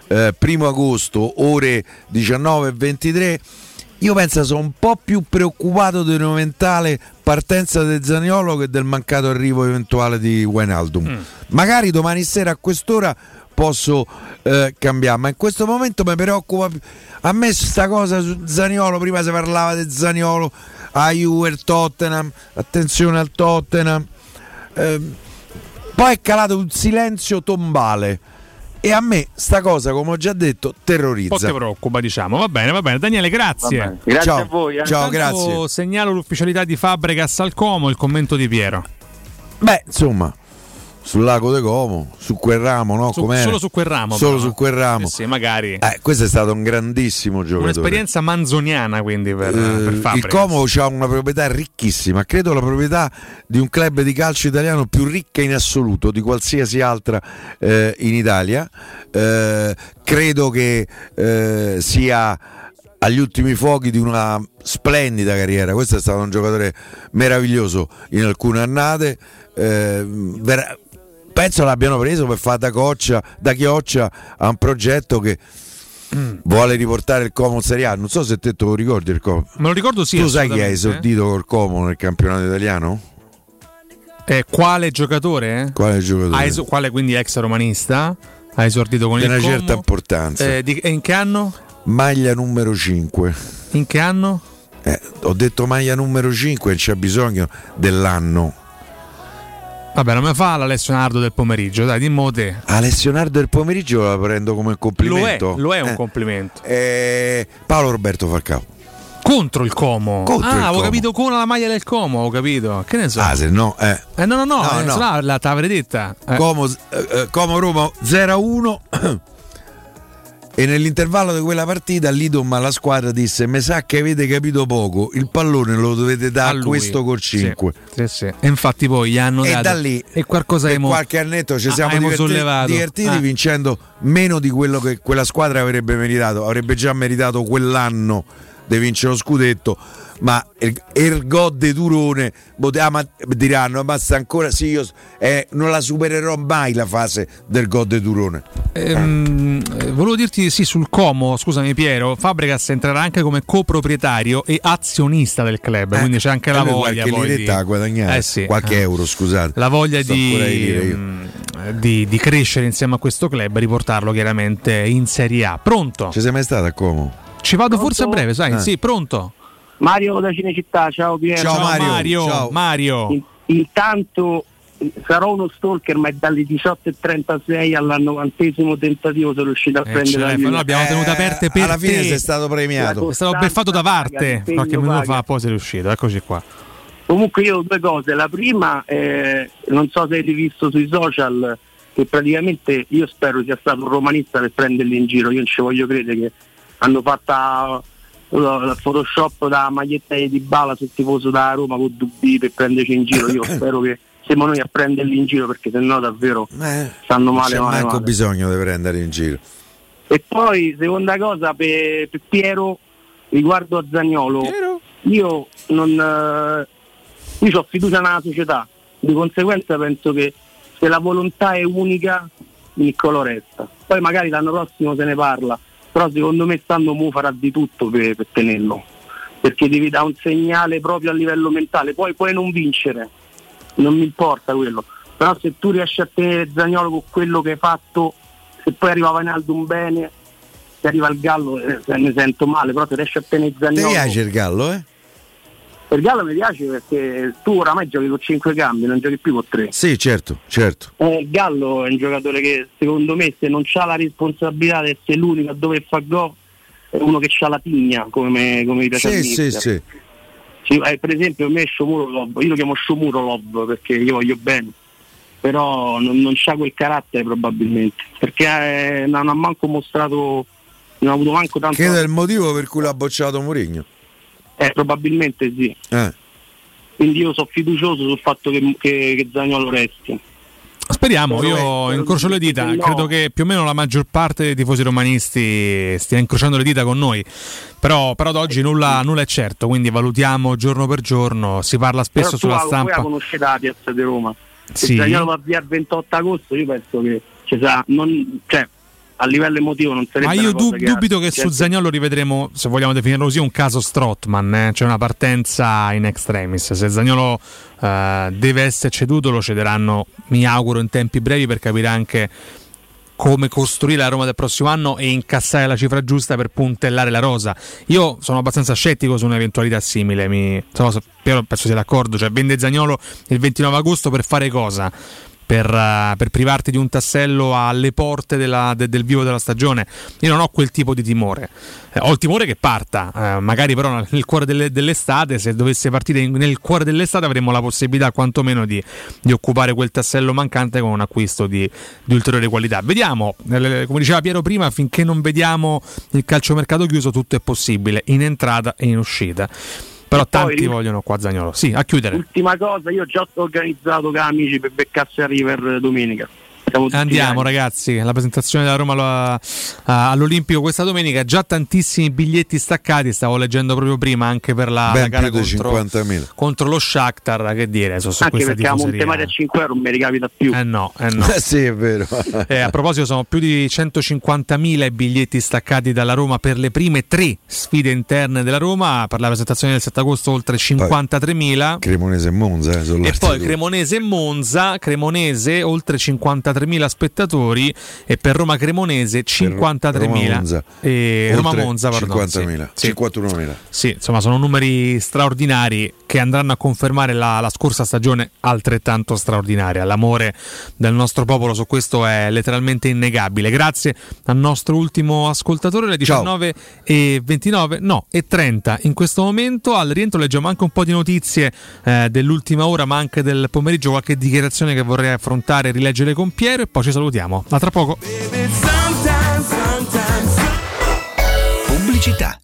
eh, primo agosto, ore 19.23, io penso sono un po' più preoccupato dell'eventuale partenza del Zaniolo che del mancato arrivo eventuale di Wijnaldum. Magari domani sera a quest'ora posso eh, cambiare, ma in questo momento mi preoccupa più. A me sta cosa su Zaniolo, prima si parlava del Zaniolo, a Juve, Tottenham, attenzione al Tottenham. Ehm, poi è calato un silenzio tombale. E a me sta cosa, come ho già detto, Un po' terrorizza. ti preoccupa, diciamo. Va bene, va bene. Daniele, grazie. Bene. Grazie Ciao. a voi, eh. Ciao, grazie. Segnalo l'ufficialità di Fabregas al Como, il commento di Piero. Beh, insomma, sul lago de Como, su quel ramo, no? Su- Com'era? solo su quel ramo. Solo però. su quel ramo. Eh sì, magari. Eh, questo è stato un grandissimo giocatore. Un'esperienza manzoniana quindi per, Eh, per il Fabregas. Como ha una proprietà ricchissima, credo la proprietà di un club di calcio italiano più ricca in assoluto di qualsiasi altra eh, in Italia. Eh, credo che eh, sia agli ultimi fuochi di una splendida carriera. Questo è stato un giocatore meraviglioso in alcune annate. Eh, vera- penso l'abbiano preso per fare da, coccia, da chioccia a un progetto che vuole riportare il Como in Serie A. Non so se te te lo ricordi il Como. Me lo ricordo sì. tu sai chi ha esordito col Como nel campionato italiano? Eh, quale giocatore? Quale giocatore? Eso- quale quindi ex romanista? Ha esordito con Di il una Como. certa importanza. Eh, di- e in che anno? Maglia numero 5. In che anno? Eh, ho detto maglia numero 5 e c'è bisogno dell'anno. Vabbè, non mi fa l'Alessio Nardo del pomeriggio, dai, dimmo te. Alessio Nardo del pomeriggio la prendo come Lo è, complimento. lo è un Eh, complimento. eh, Paolo Roberto Falcao. Contro il Como. Contro ah, il avevo Como. capito con la maglia del Como, ho capito. Che ne so. Ah, se no, eh. Eh, no, no, no, No, eh, no. la l'avrei detta. Eh. Como, eh, eh, Como Roma 0-1 e nell'intervallo di quella partita Lidom alla squadra disse mi sa che avete capito poco il pallone lo dovete dare a lui. questo col 5 Sì, sì. E infatti poi gli hanno e dato. da lì e qualcosa per qualche annetto ci ah, siamo abbiamo divertiti, divertiti Ah. vincendo meno di quello che quella squadra avrebbe meritato avrebbe già meritato quell'anno di vincere lo scudetto ma il il God de Turone pote- ah, ma diranno ma sta ancora sì io eh, non la supererò mai la fase del God de Turone Ehm, eh, volevo dirti sì sul Como, scusami Piero, Fabregas entrerà anche come coproprietario e azionista del club, quindi c'è anche Eh, la lui voglia qualche di, da guadagnare Eh sì, qualche eh. euro scusate la voglia di, a mm, di, di crescere insieme a questo club e riportarlo chiaramente in Serie A. Pronto? ci sei mai stato a Como? Ci vado forse a breve, sai? Eh. Sì, pronto. Mario da Cinecittà, ciao Piero. Ciao, Mario. Mario. Mario. In- intanto eh, sarò uno stalker, ma è dalle 18.36 al novantesimo tentativo sono riuscito a Eh, prendere la cioè, linea. noi abbiamo tenute aperte per alla fine te. sei stato premiato È stato beffato da parte qualche minuto paga. fa, poi sei riuscito. Eccoci qua. Comunque io ho due cose, la prima, eh, non so se avete visto sui social, che praticamente io spero sia stato un romanista per prenderli in giro, io non ci voglio credere che hanno fatto Photoshop da maglietta di Bala sul tifoso da Roma con Dubbi per prenderci in giro, io spero che siamo noi a prenderli in giro perché sennò davvero stanno non male c'è male, manco male. bisogno di prendere in giro. E poi, seconda cosa, per, per Piero, riguardo a Zagnolo, io non eh, io ho fiducia nella società, di conseguenza penso che se la volontà è unica, Niccolo resta. Poi magari l'anno prossimo se ne parla, però secondo me stanno mu farà di tutto per, per tenerlo, perché devi dare un segnale proprio a livello mentale, poi puoi non vincere, non mi importa quello, però se tu riesci a tenere Zagnolo con quello che hai fatto, se poi arriva Vainaldum bene, se arriva il Gallo eh, ne sento male, però se riesci a tenere ti Zagnolo... piace il Gallo eh? Il Gallo mi piace perché tu oramai giochi con 5 cambi, non giochi più con 3. sì certo certo. Eh, Gallo è un giocatore che secondo me se non ha la responsabilità di essere l'unico a dove fa gol è uno che ha la tigna come, come mi piace sì sì sì. Sì, eh, per esempio a me Shomurolov, io lo chiamo Shomurolov perché io voglio bene, però non, non c'ha quel carattere probabilmente, perché eh, non ha manco mostrato, non ha avuto manco tanto... credo è il motivo per cui l'ha bocciato Mourinho Eh, probabilmente sì. eh. Quindi io sono fiducioso sul fatto che, che, che Zagnolo resti. Speriamo, io incrocio le dita, credo che più o meno la maggior parte dei tifosi romanisti stia incrociando le dita con noi, però, però ad oggi nulla, nulla è certo, quindi valutiamo giorno per giorno, si parla spesso Però tu sulla la- voi la stampa. conoscete la piazza di Roma. Sì. Se Zagnolo va via il 28 agosto, io penso che ci sarà, non, cioè, a livello emotivo non sarebbe Ma io dub- dubito che su gente- Zagnolo rivedremo, se vogliamo definirlo così, un caso Strottman, eh? c'è una partenza in extremis. Se Zagnolo eh, deve essere ceduto lo cederanno, mi auguro, in tempi brevi per capire anche come costruire la Roma del prossimo anno e incassare la cifra giusta per puntellare la rosa. Io sono abbastanza scettico su un'eventualità simile, mi, Piero penso sia d'accordo, cioè vende Zagnolo il 29 agosto per fare cosa? Per, eh, per privarti di un tassello alle porte della- de- del vivo della stagione. Io non ho quel tipo di timore. Eh, ho il timore che parta, eh, magari però nel cuore delle- dell'estate, se dovesse partire in- nel cuore dell'estate avremmo la possibilità quantomeno di, di occupare quel tassello mancante con un acquisto di, di ulteriore qualità. Vediamo, eh, come diceva Piero prima, finché non vediamo il calciomercato chiuso tutto è possibile, in entrata e in uscita. Però E poi- tanti vogliono qua Zagnolo. Sì, a chiudere. Ultima cosa, io ho già organizzato con amici per beccarsi a River domenica. Siamo tutti Andiamo ragazzi, la presentazione della Roma all'Olimpico questa domenica, già tantissimi biglietti staccati, stavo leggendo proprio prima anche per la, la Ben gara contro, 50.000. contro lo Shakhtar, che dire, su, su Anche questa perché la tifoseria. Montemari a 5 euro non mi ricapita più. Eh no, eh no. Eh sì, è vero. Eh, a proposito, sono più di 150.000 i biglietti staccati dalla Roma per le prime tre sfide interne della Roma. Per la presentazione del 7 agosto, oltre 53.000. Cremonese e Monza, eh, E poi. Cremonese e Monza, Cremonese oltre 53.000 spettatori e per Roma Cremonese 53.000 Roma Monza. e Oltre Roma Monza pardon, 50.000, sì. Sì. 51.000. Sì, insomma sono numeri straordinari che andranno a confermare la, la scorsa stagione altrettanto straordinaria. L'amore del nostro popolo su questo è letteralmente innegabile. Grazie al nostro ultimo ascoltatore, le 19 e 29, no, e 30 in questo momento. Al rientro leggiamo anche un po' di notizie eh, dell'ultima ora, ma anche del pomeriggio, qualche dichiarazione che vorrei affrontare e rileggere con Piero e poi ci salutiamo. A tra poco. Pubblicità.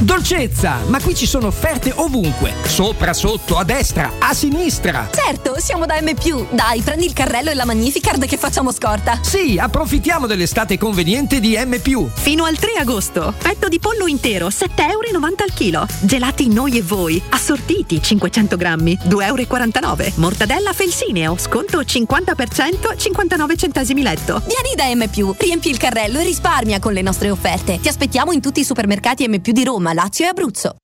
Dolcezza, ma qui ci sono offerte ovunque. Sopra, sotto, a destra, a sinistra. Certo, siamo da M. Dai, prendi il carrello e la Magnificard che facciamo scorta. Sì, approfittiamo dell'estate conveniente di M. Fino al 3 agosto. Petto di pollo intero, 7,90 euro al chilo. Gelati noi e voi. Assortiti, 500 grammi, 2,49 euro. Mortadella felsineo, sconto 50%, 59 centesimi letto. Vieni da M. Riempi il carrello e risparmia con le nostre offerte. Ti aspettiamo in tutti i supermercati M. di Roma, Lazio e Abruzzo.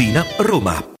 Tiburtina, Roma.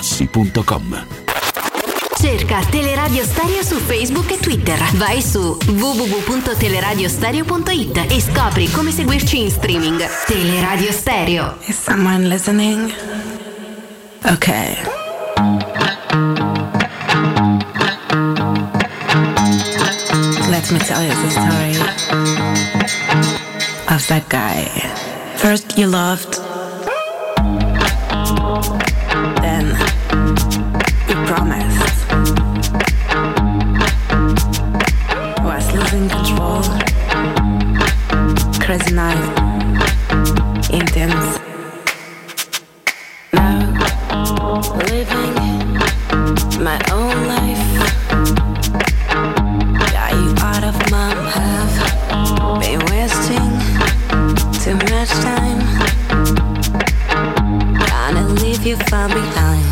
artigianamaterassi.com. Cerca Teleradio Stereo su Facebook e Twitter. Vai su www.teleradiostereo.it e scopri come seguirci in streaming. Teleradio Stereo. Is someone listening? Okay. Let me tell you the story of that guy. First, you loved, then you promised. Was losing control. Crazy night. Intense. Now, living my own life. Got you out of my path. Been wasting too much time if you find me lying.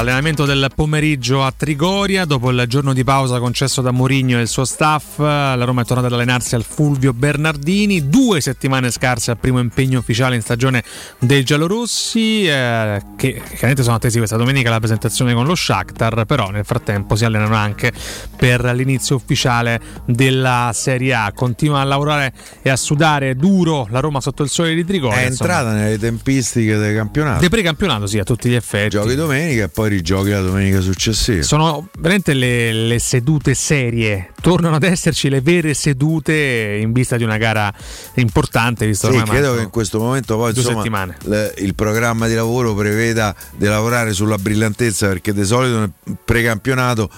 L'allenamento del pomeriggio a Trigoria, dopo il giorno di pausa concesso da Mourinho e il suo staff, la Roma è tornata ad allenarsi al Fulvio Bernardini, due settimane scarse al primo impegno ufficiale in stagione dei giallorossi, eh, che chiaramente sono attesi questa domenica la presentazione con lo Shakhtar, però nel frattempo si allenano anche per l'inizio ufficiale della Serie A. Continua a lavorare e a sudare duro la Roma sotto il sole di Trigoria. È insomma. entrata nelle tempistiche del campionato. Del precampionato, sì, a tutti gli effetti. Giochi domenica e poi rigiochi la domenica successiva. Sono veramente le, le sedute serie. Tornano ad esserci le vere sedute in vista di una gara importante. Visto Sì, credo che in questo momento poi insomma, le- il programma di lavoro preveda di lavorare sulla brillantezza perché di solito nel precampionato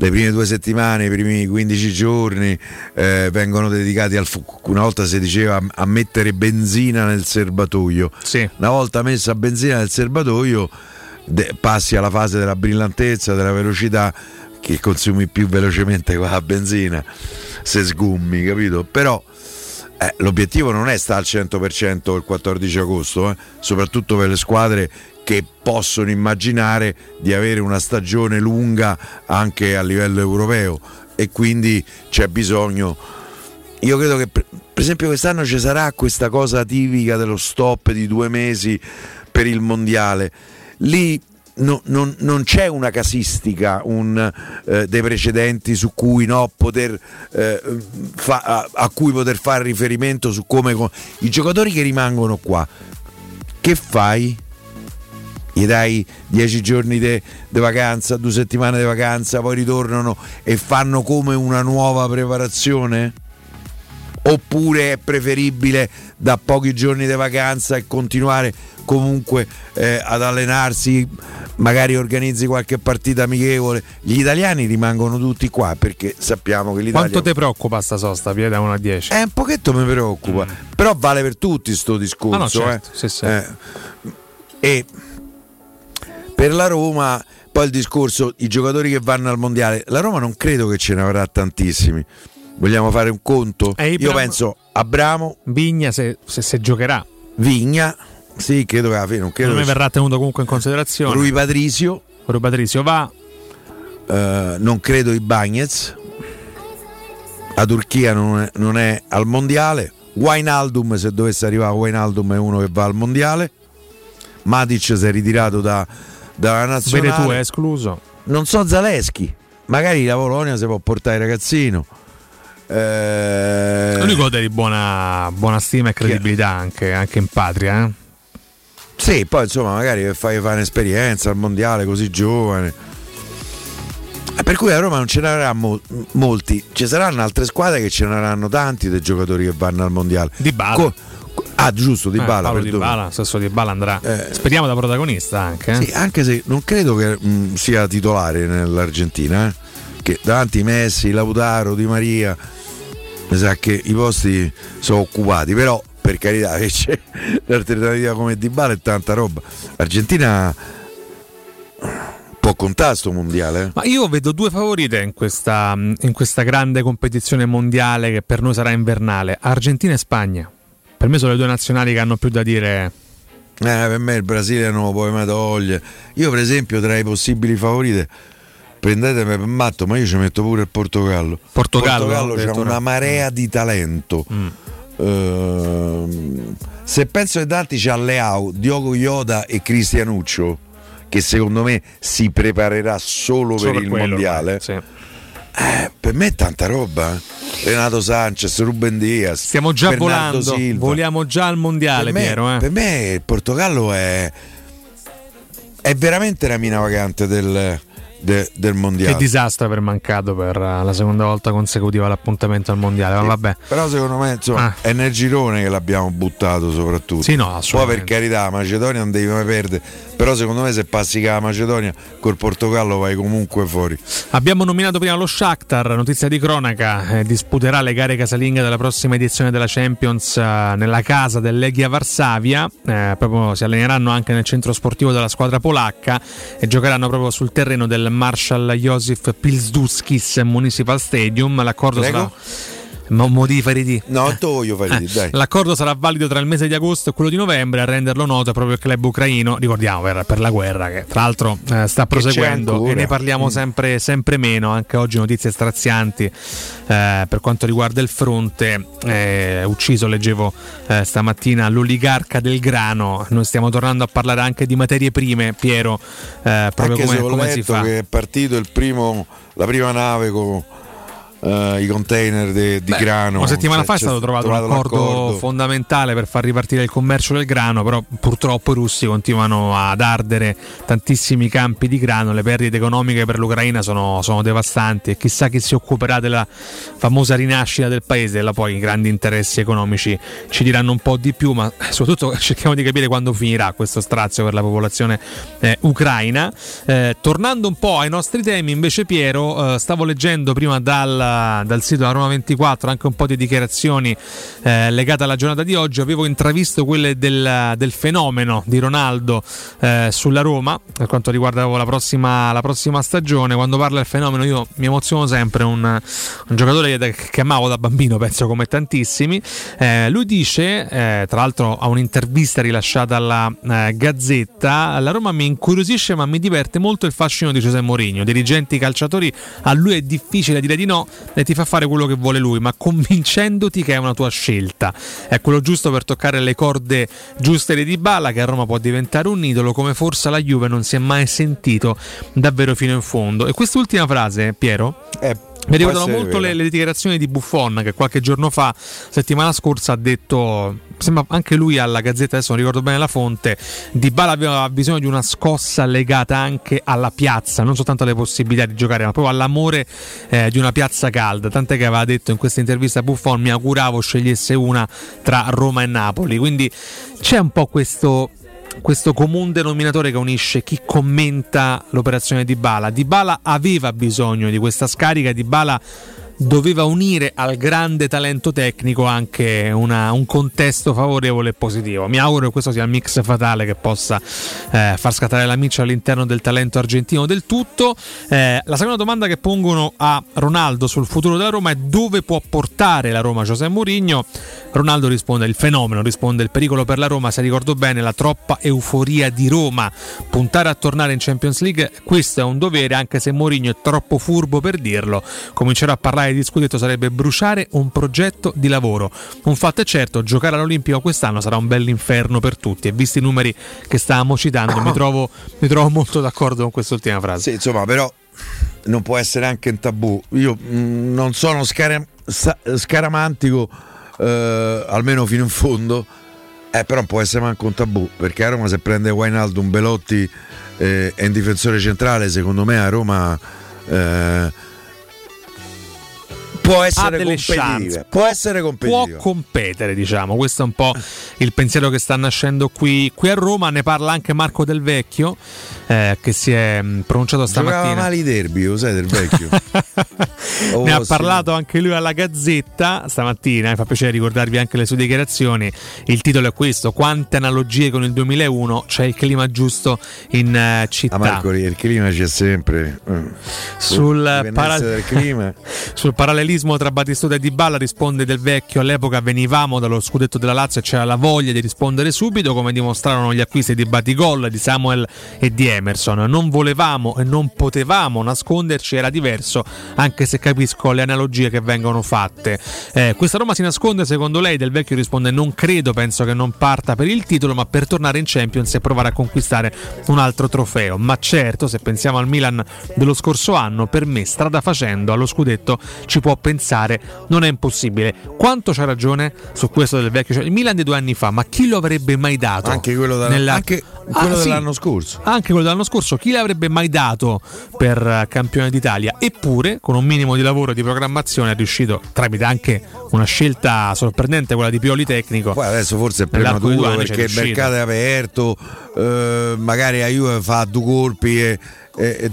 le prime due settimane, i primi 15 giorni eh, vengono dedicati al fu- una volta si diceva a, mettere benzina nel serbatoio. Una volta messa benzina nel serbatoio de- passi alla fase della brillantezza, della velocità che consumi più velocemente con la benzina se sgummi, capito? Però eh, l'obiettivo non è stare al 100% il 14 agosto, eh, soprattutto per le squadre che possono immaginare di avere una stagione lunga anche a livello europeo e quindi c'è bisogno. Io credo che per, esempio quest'anno ci sarà questa cosa tipica dello stop di due mesi per il mondiale. Lì no- non, non c'è una casistica un, eh, dei precedenti su cui no, poter, eh, fa- a-, a cui poter fare riferimento su come co- i giocatori che rimangono qua. Che fai? Gli dai dieci giorni di vacanza, due settimane di vacanza, poi ritornano e fanno come una nuova preparazione? Oppure è preferibile da pochi giorni di vacanza e continuare comunque eh, ad allenarsi, magari organizzi qualche partita amichevole? Gli italiani rimangono tutti qua perché sappiamo che l'Italia... Quanto ti preoccupa sta sosta, Piede, da 1 a 10? Eh, un pochetto mi preoccupa, però vale per tutti sto discorso. Ah, no, certo, eh. sì, sì. Eh, e per la Roma, poi il discorso, i giocatori che vanno al mondiale, la Roma non credo che ce ne avrà tantissimi. Vogliamo fare un conto? Eh, Io penso Abramo, Vigna se, se, se giocherà. Vigna, sì, credo che alla fine non credo. Non verrà tenuto comunque in considerazione. Rui Patrizio, Rui Patrizio va. eh, non credo i Bagnets. La Turchia non è, non è al mondiale. Wijnaldum, se dovesse arrivare Wijnaldum è uno che va al mondiale. Matic si è ritirato da, dalla nazionale. Vede tu, è escluso. Non so Zaleschi, magari la Polonia si può portare il ragazzino. Eh, Lui gode di buona, buona stima e credibilità anche, anche in patria. Eh? Sì, poi insomma, magari per fare un'esperienza al mondiale così giovane. Eh, Per cui a Roma non ce ne avrà mo- molti, ci saranno altre squadre che ce ne avranno tanti dei giocatori che vanno al mondiale. Di Bala. Co- ah, giusto, Di Eh, Bala, Paolo Di. Bala, stesso Di Bala andrà. Speriamo da protagonista anche. eh. Sì, anche se non credo che mh, sia titolare nell'Argentina, eh. che davanti Messi, Lautaro, Di Maria, mi sa che i posti sono occupati, però per carità che c'è l'alternativa come Di Bala e tanta roba. L'Argentina può contare sto mondiale. eh. Ma io vedo due favorite in questa, in questa grande competizione mondiale che per noi sarà invernale: Argentina e Spagna. Per me sono le due nazionali che hanno più da dire. Eh, per me il Brasile non lo puoi mai togliere. Io, per esempio, tra i possibili favoriti, prendetemi per matto, ma io ci metto pure il Portogallo. Portogallo, Portogallo c'ha una marea di talento. Mm. Ehm, se penso ai tanti c'ha Leao, Diogo Ioda e Cristianuccio, che secondo me si preparerà solo, Solo per il quello, mondiale. sì. Eh, per me è tanta roba. Renato Sanchez, Ruben Diaz. Stiamo già Bernardo volando, Silva. voliamo già al mondiale, per me, Piero. eh. per me il Portogallo è, è veramente la mina vagante del, de- del mondiale. Che disastro aver mancato per eh, la seconda volta consecutiva l'appuntamento al mondiale. Ma vabbè. Però secondo me insomma, è nel girone che l'abbiamo buttato soprattutto. Ah. Sì, no, Poi per carità, Macedonia non devi mai perdere. Però secondo me se passi con la Macedonia col Portogallo vai comunque fuori. Abbiamo nominato prima lo Shakhtar, notizia di cronaca, eh, disputerà le gare casalinghe della prossima edizione della Champions eh, nella casa del Legia Varsavia, eh, proprio si alleneranno anche nel centro sportivo della squadra polacca e giocheranno proprio sul terreno del Marshal Józef Pilsudskis Municipal Stadium. L'accordo Prego? sarà Mo, mo di. No, tu voglio fare di, Eh, dai. L'accordo sarà valido tra il mese di agosto e quello di novembre. A renderlo noto è proprio il club ucraino. Ricordiamo per, per la guerra, che tra l'altro eh, sta proseguendo e ne parliamo Mm. sempre, sempre meno. Anche oggi notizie strazianti eh, per quanto riguarda il fronte. Eh, ucciso, leggevo eh, stamattina, l'oligarca del grano. Noi stiamo tornando a parlare anche di materie prime, Piero. eh, proprio Anche come, come si fa. che è partito il primo, la prima nave con eh, i container de- di Beh, grano. Una settimana Cioè, fa è stato trovato, un accordo, l'accordo. fondamentale per far ripartire il commercio del grano, però purtroppo i russi continuano ad ardere tantissimi campi di grano, le perdite economiche per l'Ucraina sono, sono devastanti e chissà chi si occuperà della famosa rinascita del paese, là poi i grandi interessi economici ci diranno un po' di più, ma soprattutto cerchiamo di capire quando finirà questo strazio per la popolazione eh, ucraina. Eh, tornando un po' ai nostri temi, invece Piero, eh, stavo leggendo prima dal, dal sito della Roma 24 anche un po' di dichiarazioni eh, legate alla giornata di oggi, avevo intravisto quelle del, del fenomeno di Ronaldo eh, sulla Roma per quanto riguarda la prossima, la prossima stagione, quando parla del fenomeno io mi emoziono sempre, un, un giocatore che, che amavo da bambino, penso come tantissimi, eh, lui dice, eh, tra l'altro a un'intervista rilasciata alla eh, Gazzetta, la Roma mi incuriosisce ma mi diverte molto il fascino di Giuseppe Mourinho, dirigenti calciatori, a lui è difficile dire di no e ti fa fare quello che vuole lui, ma convincendoti che è una tua scelta. È quello giusto per toccare le corde giuste di Dybala che a Roma può diventare un idolo come forse la Juve non si è mai sentito davvero fino in fondo. E quest'ultima frase, Piero, mi ricordano molto le, le dichiarazioni di Buffon che qualche giorno fa, settimana scorsa, ha detto, sembra anche lui alla Gazzetta, adesso non ricordo bene la fonte, Dybala aveva bisogno di una scossa legata anche alla piazza, non soltanto alle possibilità di giocare, ma proprio all'amore eh, di una piazza calda. Tant'è che aveva detto in questa intervista a Buffon, mi auguravo scegliesse una tra Roma e Napoli. Quindi c'è un po' questo questo comune denominatore che unisce chi commenta l'operazione di Bala. Di Bala aveva bisogno di questa scarica, Di Bala doveva unire al grande talento tecnico anche una- un contesto favorevole e positivo. Mi auguro che questo sia il mix fatale che possa eh, far scattare la miccia all'interno del talento argentino del tutto. Eh, la seconda domanda che pongono a Ronaldo sul futuro della Roma è dove può portare la Roma José Mourinho. Ronaldo risponde il fenomeno, risponde il pericolo per la Roma, se ricordo bene la troppa euforia di Roma. Puntare a tornare in Champions League, questo è un dovere anche se Mourinho è troppo furbo per dirlo. Comincerà a parlare di scudetto sarebbe bruciare un progetto di lavoro. Un fatto è certo, giocare all'Olimpico quest'anno sarà un bell'inferno per tutti e visti i numeri che stavamo citando mi trovo, mi trovo molto d'accordo con quest'ultima frase. Sì, insomma, però non può essere anche un tabù. Io mh, non sono scara- sa- scaramantico, eh, almeno fino in fondo, eh, però non può essere manco un tabù, perché a Roma se prende Wijnaldum, Belotti eh, e un difensore centrale, secondo me a Roma... eh, può ha essere delle chance. Può essere competitiva. Può competere, diciamo. Questo è un po' il pensiero che sta nascendo qui, qui a Roma. Ne parla anche Marco Del Vecchio, eh, che si è mh, pronunciato Giocava stamattina. male i derby, lo sai del vecchio. Oh, ne ha sì. parlato anche lui alla Gazzetta stamattina. Mi fa piacere ricordarvi anche le sue dichiarazioni. Il titolo è questo: Quante analogie con il 2001? C'è il clima giusto in eh, città. Ah, Marco, il clima c'è sempre. Mm. Sul, Dipendenza para- del clima. sul parallelismo tra Battistuta e Dybala risponde Del Vecchio all'epoca venivamo dallo scudetto della Lazio e c'era la voglia di rispondere subito come dimostrarono gli acquisti di Batigol, di Samuel e di Emerson. Non volevamo e non potevamo nasconderci era diverso anche se capisco le analogie che vengono fatte. Eh, questa Roma si nasconde secondo lei Del Vecchio risponde non credo penso che non parta per il titolo ma per tornare in Champions e provare a conquistare un altro trofeo. Ma certo se pensiamo al Milan dello scorso anno per me strada facendo allo scudetto ci può pensare non è impossibile. Quanto c'ha ragione su questo del vecchio? Cioè, il Milan di due anni fa ma chi lo avrebbe mai dato Anche quello, da- nella- anche quello Ah, sì. dell'anno scorso. anche quello dell'anno scorso, chi l'avrebbe mai dato per eh, campione d'Italia? Eppure, con un minimo di lavoro e di programmazione, è riuscito, tramite anche una scelta sorprendente, quella di Pioli tecnico. Poi adesso forse è prematuro perché il mercato è aperto, eh, magari a Juve fa due colpi e, e- e-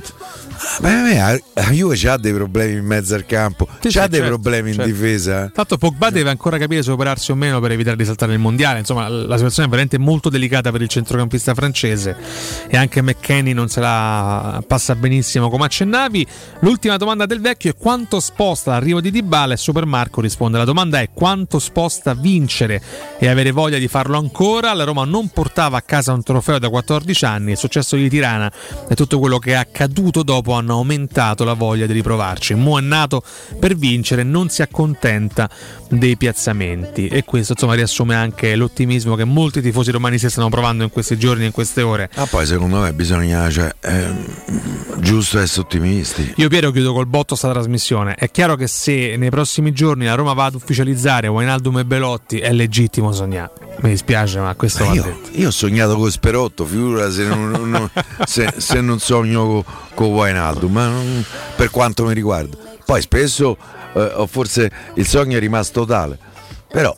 Beh, a me a- a Juve c'ha dei problemi in mezzo al campo, Sì, c'ha sì, dei certo, problemi in certo. difesa. eh. Tanto Pogba deve ancora capire se operarsi o meno per evitare di saltare il mondiale. Insomma, la situazione è veramente molto delicata per il centrocampista francese. E anche McKenny non se la passa benissimo come accennavi. L'ultima domanda del vecchio è quanto sposta l'arrivo di Dybala e Supermarco risponde la domanda è quanto sposta vincere e avere voglia di farlo ancora. La Roma non portava a casa un trofeo da 14 anni, il successo di Tirana e tutto quello che è accaduto dopo hanno aumentato la voglia di riprovarci. Mo è nato per vincere, non si accontenta dei piazzamenti e questo insomma riassume anche l'ottimismo che molti tifosi romani si stanno provando in questi giorni, in queste ore. Ah, poi secondo me bisogna, cioè, è giusto essere ottimisti. Io Piero chiudo col botto sta trasmissione. È chiaro che se nei prossimi giorni la Roma va ad ufficializzare Wainaldum e Belotti è legittimo sognare. Mi dispiace, ma questo va io, detto. io ho sognato con Sperotto, figura se non, non- se, se non sogno con, con Wijnaldum, ma non- per quanto mi riguarda. Poi spesso eh, forse il sogno è rimasto tale, però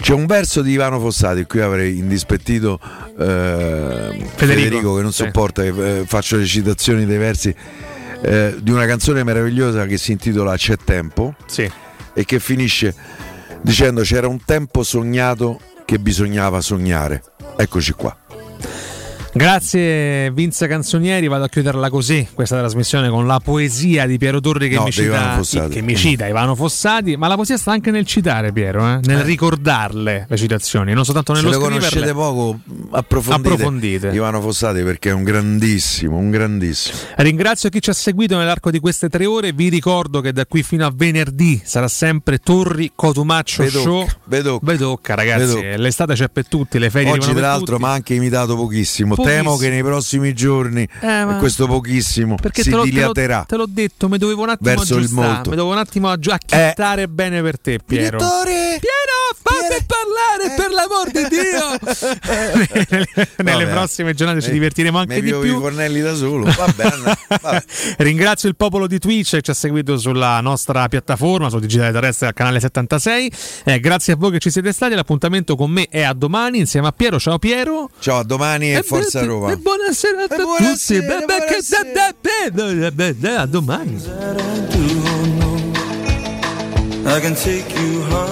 c'è un verso di Ivano Fossati, qui avrei indispettito eh, Federico, che non sì. sopporta che eh, faccio le citazioni dei versi eh, di una canzone meravigliosa che si intitola C'è tempo Sì. e che finisce dicendo c'era un tempo sognato che bisognava sognare. Eccoci qua. Grazie Vince Canzonieri, vado a chiuderla così questa trasmissione con la poesia di Piero Torri che, No, mi, cita, che mi cita Ivano Fossati, ma la poesia sta anche nel citare Piero, eh? nel Eh. ricordarle le citazioni, non soltanto Se nello lo scriverle. conoscete poco, approfondite, Approfondite. Ivano Fossati perché è un grandissimo, un grandissimo. Ringrazio chi ci ha seguito nell'arco di queste tre ore. Vi ricordo che da qui fino a venerdì sarà sempre Torri Cotumaccio Vedocca, Show. Vedocca. Vedocca, ragazzi. Vedocca. L'estate c'è per tutti, le ferie Oggi tra l'altro mi ha anche imitato pochissimo. Pochissimo. Temo che nei prossimi giorni Eh, questo pochissimo Perché si te l'ho, dilaterà. te l'ho detto, mi dovevo un attimo Verso il aggiustare. Mi dovevo un attimo aggi- acchittare bene per te, Piero. Direttore! Piero, fammi parlare per l'amor di Dio. Nelle Vabbè. prossime giornate ci Eh, divertiremo anche di più. i fornelli da solo. Va bene. vabbè. Ringrazio il popolo di Twitch che ci ha seguito sulla nostra piattaforma, sul digitale terrestre al canale 76. Eh, grazie a voi che ci siete stati. L'appuntamento con me è a domani insieme a Piero. Ciao Piero. Ciao, a domani e E forza be- Roma. e buonasera a tutti. buonasera, be- A domani. I can take you home.